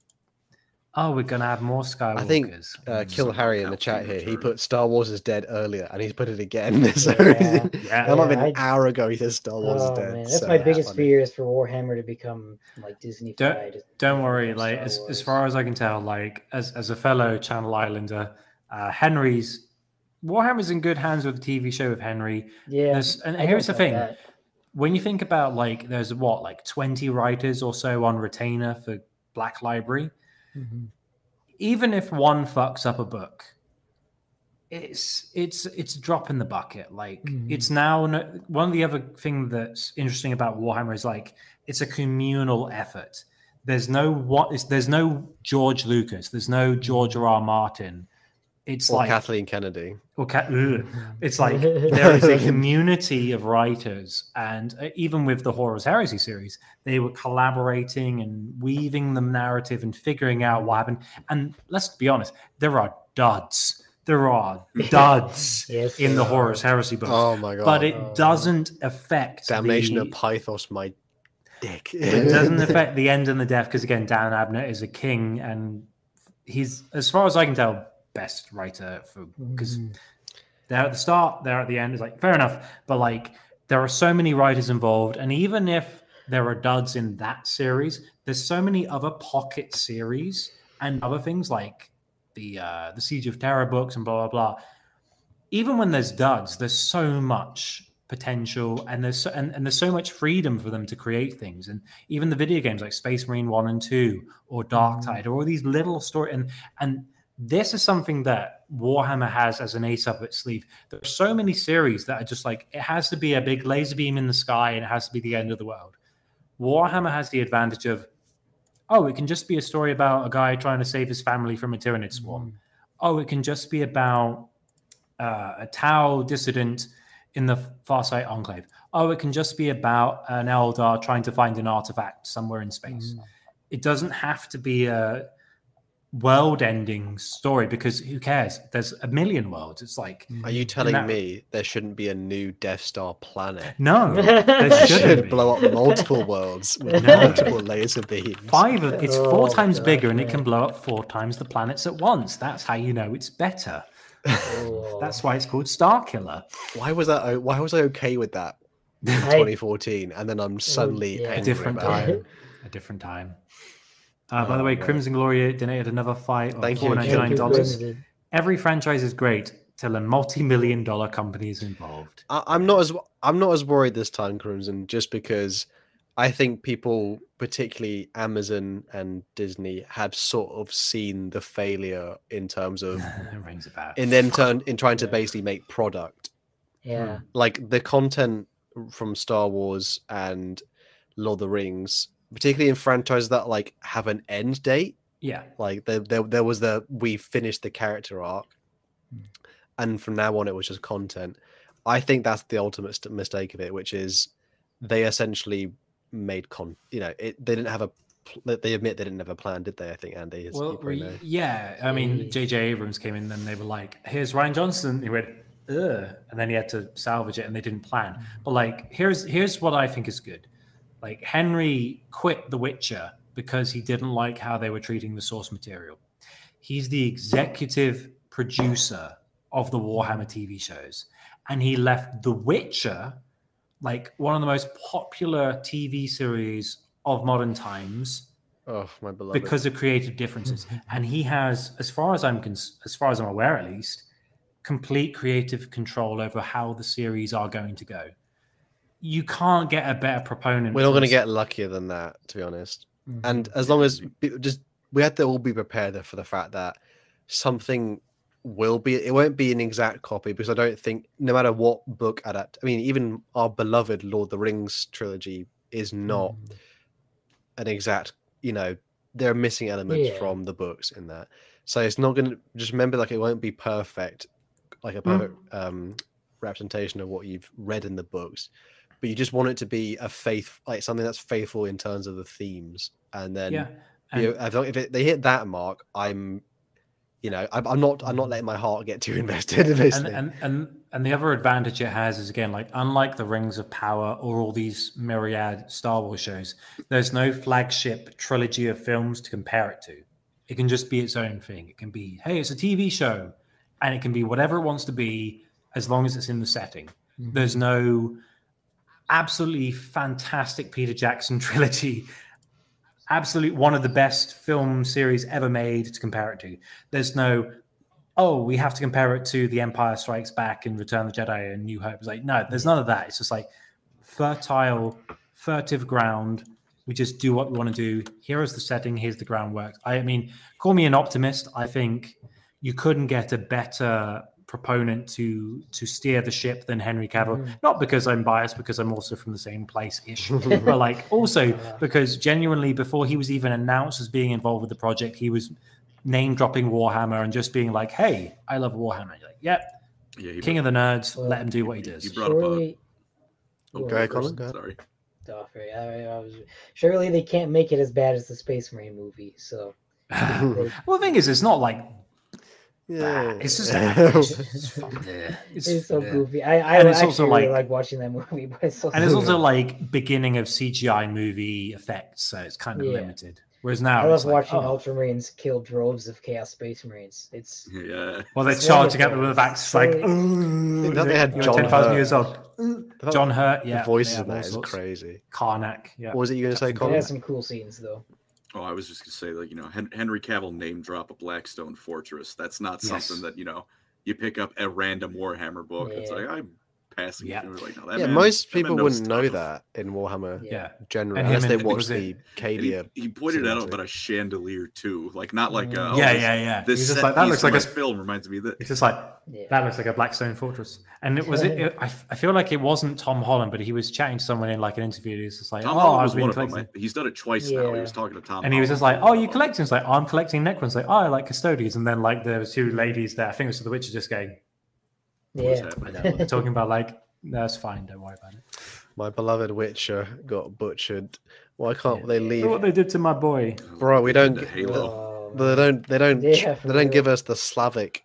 oh, we're gonna have more Skywalkers. I think, Uh, Mm. Kill Harry in the chat here. He put Star Wars is dead earlier, and he's put it again. so Yeah. yeah, that might been Yeah, an I- hour ago. He says Star Wars Oh is dead. man, that's so my biggest funny. fear is for Warhammer to become like Disney. Don't- Don't worry, like as, as far as I can tell, like as as a fellow Channel Islander, uh, Henry's Warhammer's in good hands with the TV show with Henry. Yeah, There's, and I here's the thing: that. when you think about like, there's what like 20 writers or so on retainer for Black Library. Mhm. even if one fucks up a book it's it's it's a drop in the bucket like Mhm. it's now no, one of the other thing that's interesting about warhammer is like it's a communal effort there's no what is there's no george lucas there's no george r r martin it's Or like Kathleen Kennedy. or Ca- ugh. it's like there is a community of writers and uh, even with the horus heresy series they were collaborating and weaving the narrative and figuring out what happened and let's be honest there are duds there are duds Yes, in the there horus heresy books Oh my god! but it Oh. doesn't affect Damnation the, of Pythos, my dick. it doesn't affect the end and the death because again dan abnett is a king and he's as far as i can tell best writer for because Mhm. they're at the start, they're at the end. It's like fair enough, but like there are so many writers involved, and even if there are duds in that series, there's so many other pocket series and other things like the uh, the Siege of Terra books and blah blah blah. Even when there's duds, there's so much potential and there's so, and, and there's so much freedom for them to create things and even the video games like space marine 1 and 2 or dark tide or all these little story and and this is something that Warhammer has as an ace up its sleeve. There are so many series that are just like it has to be a big laser beam in the sky and it has to be the end of the world. Warhammer has the advantage of, oh, it can just be a story about a guy trying to save his family from a Tyranid swarm. Oh, it can just be about uh, a Tau dissident in the Farsight Enclave. Oh, it can just be about an Eldar trying to find an artifact somewhere in space. It doesn't have to be a world-ending story because who cares? There's a million worlds. It's like Are you telling that- me there shouldn't be a new Death Star planet? no, there It shouldn't should be. blow up multiple worlds with No. multiple laser beams. Five of it's four Oh, times gosh, bigger and it can blow up four times the planets at once. That's how you know it's better. Oh. That's why it's called Star Killer. Why was that? Why was I okay with that in 2014, and then I'm oh, suddenly yeah. A different about it? time. A different time. Uh, by the Oh, way, man. Crimson Glory donated another fight of Thank you. four Thank ninety Thank nine you, dollars. Every franchise is great till a multi-million dollar company is involved. I, I'm not as I'm not as worried this time, Crimson, just because I think people, particularly Amazon and Disney, have sort of seen the failure in terms of it rings about. in then turn in trying to basically make product Yeah. like the content from Star Wars and Lord of the Rings, particularly in franchises that like have an end date. Yeah, Like there, there, there was the we finished the character arc, hmm. and from now on it was just content. I think that's the ultimate st- mistake of it, which is they essentially made con. You know, it they didn't have a. pl- they- They admit they didn't have a plan, did they? I think Andy. As you well, probably know. re- yeah. I mean, mm. Yeah. J.J. Abrams came in, and they were like, "Here's Rian Johnson." He went, "Ugh," and then he had to salvage it, and they didn't plan. Mm. But like, here's here's what I think is good. Like Henry quit The Witcher because he didn't like how they were treating the source material. He's the executive producer of the Warhammer TV shows, and he left The Witcher, like one of the most popular TV series of modern times, oh my beloved. because of creative differences. and he has, as far as I'm cons- as far as I'm aware, at least, complete creative control over how the series are going to go. You can't get a better proponent. we're not going to get luckier than that, to be honest. Mhm. and as long as just we have to all be prepared for the fact that something will be it won't be an exact copy because i don't think no matter what book adapt i mean even our beloved lord of the rings trilogy is not Mm. an exact you know there are missing elements Yeah. from the books in that so it's not going to just remember like it won't be perfect like a perfect um representation of what you've read in the books but you just want it to be a faith like something that's faithful in terms of the themes and then Yeah. you know, if it, they hit that mark i'm you know I'm, I'm not i'm not letting my heart get too invested in and, this and and and the other advantage it has is again like unlike the rings of power or all these myriad star wars shows there's no flagship trilogy of films to compare it to it can just be its own thing it can be hey it's a tv show and it can be whatever it wants to be as long as it's in the setting Mhm. there's no absolutely fantastic peter jackson trilogy absolute one of the best film series ever made to compare it to there's no oh, we have to compare it to The Empire Strikes Back and Return of the Jedi and New Hope. It's like, no, there's none of that. It's just like fertile, furtive ground. We just do what we want to do. Here is the setting. Here's the groundwork. I mean, call me an optimist. I think you couldn't get a better proponent to to steer the ship than Henry Cavill. Mhm. Not because I'm biased, because I'm also from the same place ish, but like also because genuinely before he was even announced as being involved with the project, he was name dropping Warhammer and just being like, "Hey, I love Warhammer." You're like, yep, Yeah, he king of the nerds. Well, let him do what he he does. brought up a- Surely, Oh, Go Colin, go ahead. Sorry. Oh, I, I was, surely they can't make it as bad as the Space Marine movie. So well, the thing is, it's not like yeah bad. It's just it's, fun. it's, It's- so yeah. goofy. I, I And it's actually also really like- like watching that movie, but it's so and it's stupid. also like beginning of CGI movie effects, so it's kind of Yeah. limited. Whereas now, I love it's like, watching oh, Ultramarines kill droves of Chaos Space Marines. It's Yeah. well, they're It's charging at them with axe. It's like, Really- they had John 10,000 years old. John Hurt, yeah. the voices they in that is crazy Karnak, yeah. what was it you going to say Captain it Colin? has some cool scenes though. Oh, I was just gonna say, that you know, Henry Cavill name drop a Blackstone Fortress. That's not Yes. something that you know you pick up a random Warhammer book. It's like I passing. Yeah. Yeah, like, no, that yeah, man- most that people wouldn't know stuff. that in Warhammer Yeah. generally, And unless they and- watch the it- And he, he pointed out about a chandelier too, like not like Mm. uh, oh, yeah, this, yeah, yeah. This He's just set like that looks like a film reminds me that. It's just like Yeah. that looks like a Blackstone fortress. And it was it. it I, I feel like it wasn't Tom Holland, but he was chatting to someone in like an interview. He was just like, Tom "Oh, Holland I've was been one of them. He's done it twice now. He was talking to Tom, and he was just like, "Oh, you collecting?" It's like, "I'm collecting Necrons." Like, "Oh, I like custodians." And then like there was two ladies there. I think it was the Witcher just going What's Yeah. happening? talking about like, "That's fine. Don't worry about it." My beloved Witcher got butchered. Why can't they Look leave? what they did to my boy. Bro, we don't The Halo. Oh, They don't. They don't. Yeah, for they don't give us the Slavic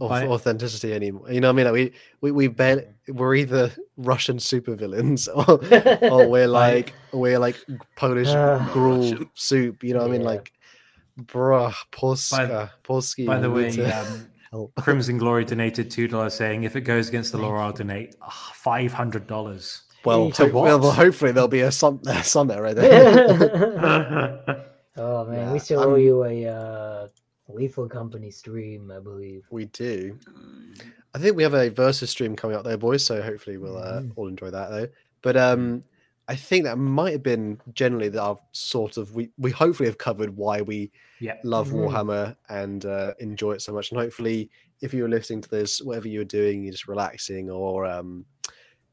au- Right. authenticity anymore. You know what I mean? Like we we we barely, we're either Russian supervillains or or we're like we're like Polish Ah. gruel Russian. soup. You know what I mean? Like, bruh, Polska, Polski. By the way, um, help. Crimson Glory donated two dollars, saying if it goes against the lore, I'll donate ah, five hundred dollars. well, To ho- well, hopefully there'll be a some a summit right there. oh man, Yeah, we still I'm- owe you a uh, Lethal Company stream, I believe. we do. I think we have a versus stream coming up there, boys. So hopefully we'll uh, Mhm. all enjoy that though. But um, I think that might have been generally that I've sort of we we hopefully have covered why we yeah. love Mhm. Warhammer and uh, enjoy it so much. And hopefully, if you're listening to this, whatever you're doing, you're just relaxing or um,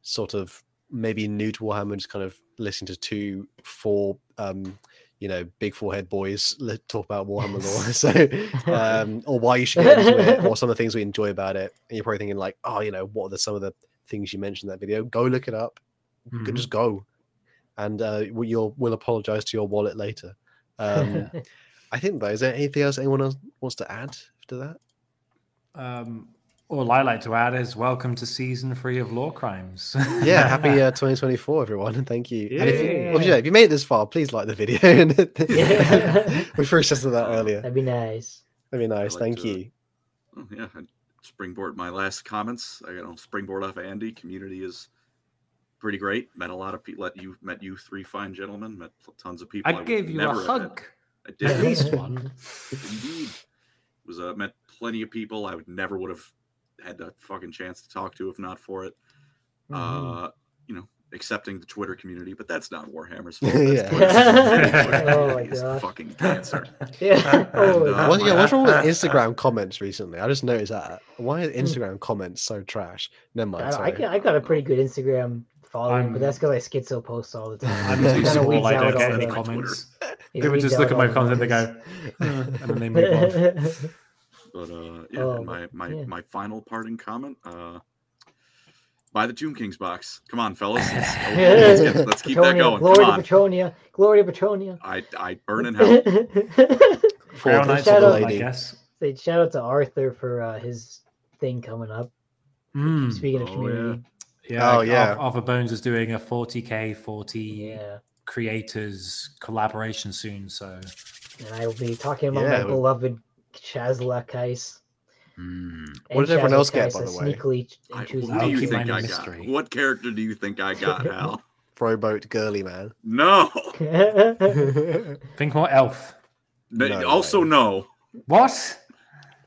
sort of maybe new to Warhammer, just kind of listening to two, four, um, you know, big forehead boys talk about Warhammer lore. so, um, or why you should get into it, or some of the things we enjoy about it. And you're probably thinking like, oh, you know, what are the, some of the things you mentioned in that video? Go look it up. Go- Mhm. Just go, and uh, we- you'll we'll apologize to your wallet later. Um, I think though, is there anything else anyone else wants to add to that? Um, all I like to add is welcome to season three of LoreCrimes. Yeah, happy uh, 2024, everyone, and thank you. And if, you- well, Yeah. yeah, if you made it this far, please like the video. Yeah. we processed that earlier. That'd be nice. That'd be nice. like Thank to- you. oh, yeah, I springboard my last comments. I got to springboard off Andy. Community is pretty great. Met a lot of people. You met you three fine gentlemen. Met tons of people. I would gave you a never have met. hug. I did. At least one. Indeed. Was uh, met plenty of people I would never would have had the fucking chance to talk to if not for it. Mhm. Uh, you know, accepting the Twitter community, but that's not Warhammer's fault. Yeah. That's Twitter's Oh my is gosh. fucking cancer. yeah. Oh, And, uh, What, yeah, what's wrong with Instagram comments recently? I just noticed that. Why are Instagram comments so trash? Never mind. I, I, I got a pretty good Instagram following, I'm- but that's because I schizo post all the time. I'm Yeah. too Kinda small. I out don't get all any the- comments. It People just look at my all the content. They go, "Uh," and then they move on. But uh, yeah, Oh, my my yeah. my final parting comment. Uh, buy the Tomb Kings box. Come on, fellas. Let's, let's, get- let's keep that going. Glory Come to on. Petronia. Glory to Petronia. I I burn in hell. For Grail the Knights shout of out- Rome, I guess. Say shout out to Arthur for uh, his thing coming up. Mm. Speaking of Oh, community, Yeah, Oh, yeah. Arthur, Arthur Bones is doing a 40k, 40 yeah. creators collaboration soon. So And I will be talking about Yeah, my beloved Chazla Kais. Hmm. What did everyone else get, by the way? Sneakily I, choose who do you think mine a I mystery. got? What character do you think I got, Hal? Throwboat girly man. No. think more elf. N- No also, way. no. What?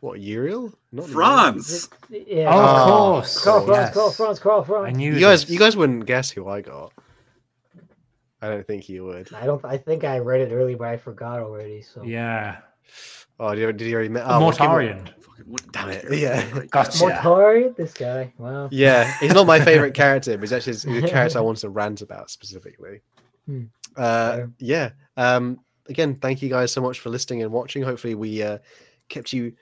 what Uriel? Not Uriel. Franz. yeah. Oh, of course. Karl Franz, yes. Karl Franz, Karl I Franz. knew You guys, you guys wouldn't guess who I got. I don't think you would. I don't. I think I read it early, but I forgot already. So Yeah. Oh, did you, did you already? met- Oh, well, Mortarion. Fucking Damn it, yeah. did I? Gotcha. Mortari, this guy. Wow. Yeah, he's not my favorite character, but he's actually he's a character I want to rant about specifically. Hmm. Uh, Fair. yeah. Um, again, thank you guys so much for listening and watching. Hopefully, we uh, kept you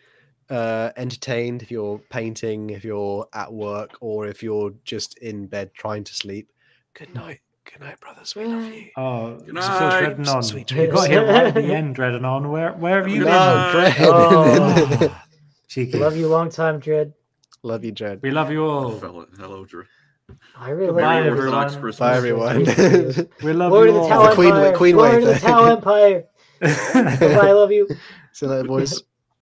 uh, entertained. If you're painting, if you're at work, or if you're just in bed trying to sleep. Good night. Good night, brothers. We love you. Oh, Good still night. dreading on. Sweet You got dreams. here right at the end, dreading on. Where, where have you Good been? No. Dread. Oh, cheeky. Love you long time, Dread. love you, Dread. We love you all. Fellow, hello, Drew. I really Goodbye, love you. everyone. Orthodox Christmas. Bye, everyone. We love Glory you to the all. The Queen- Empire. Queen Glory wave to the there. Tau Empire. Bye, I love you. See you later, boys.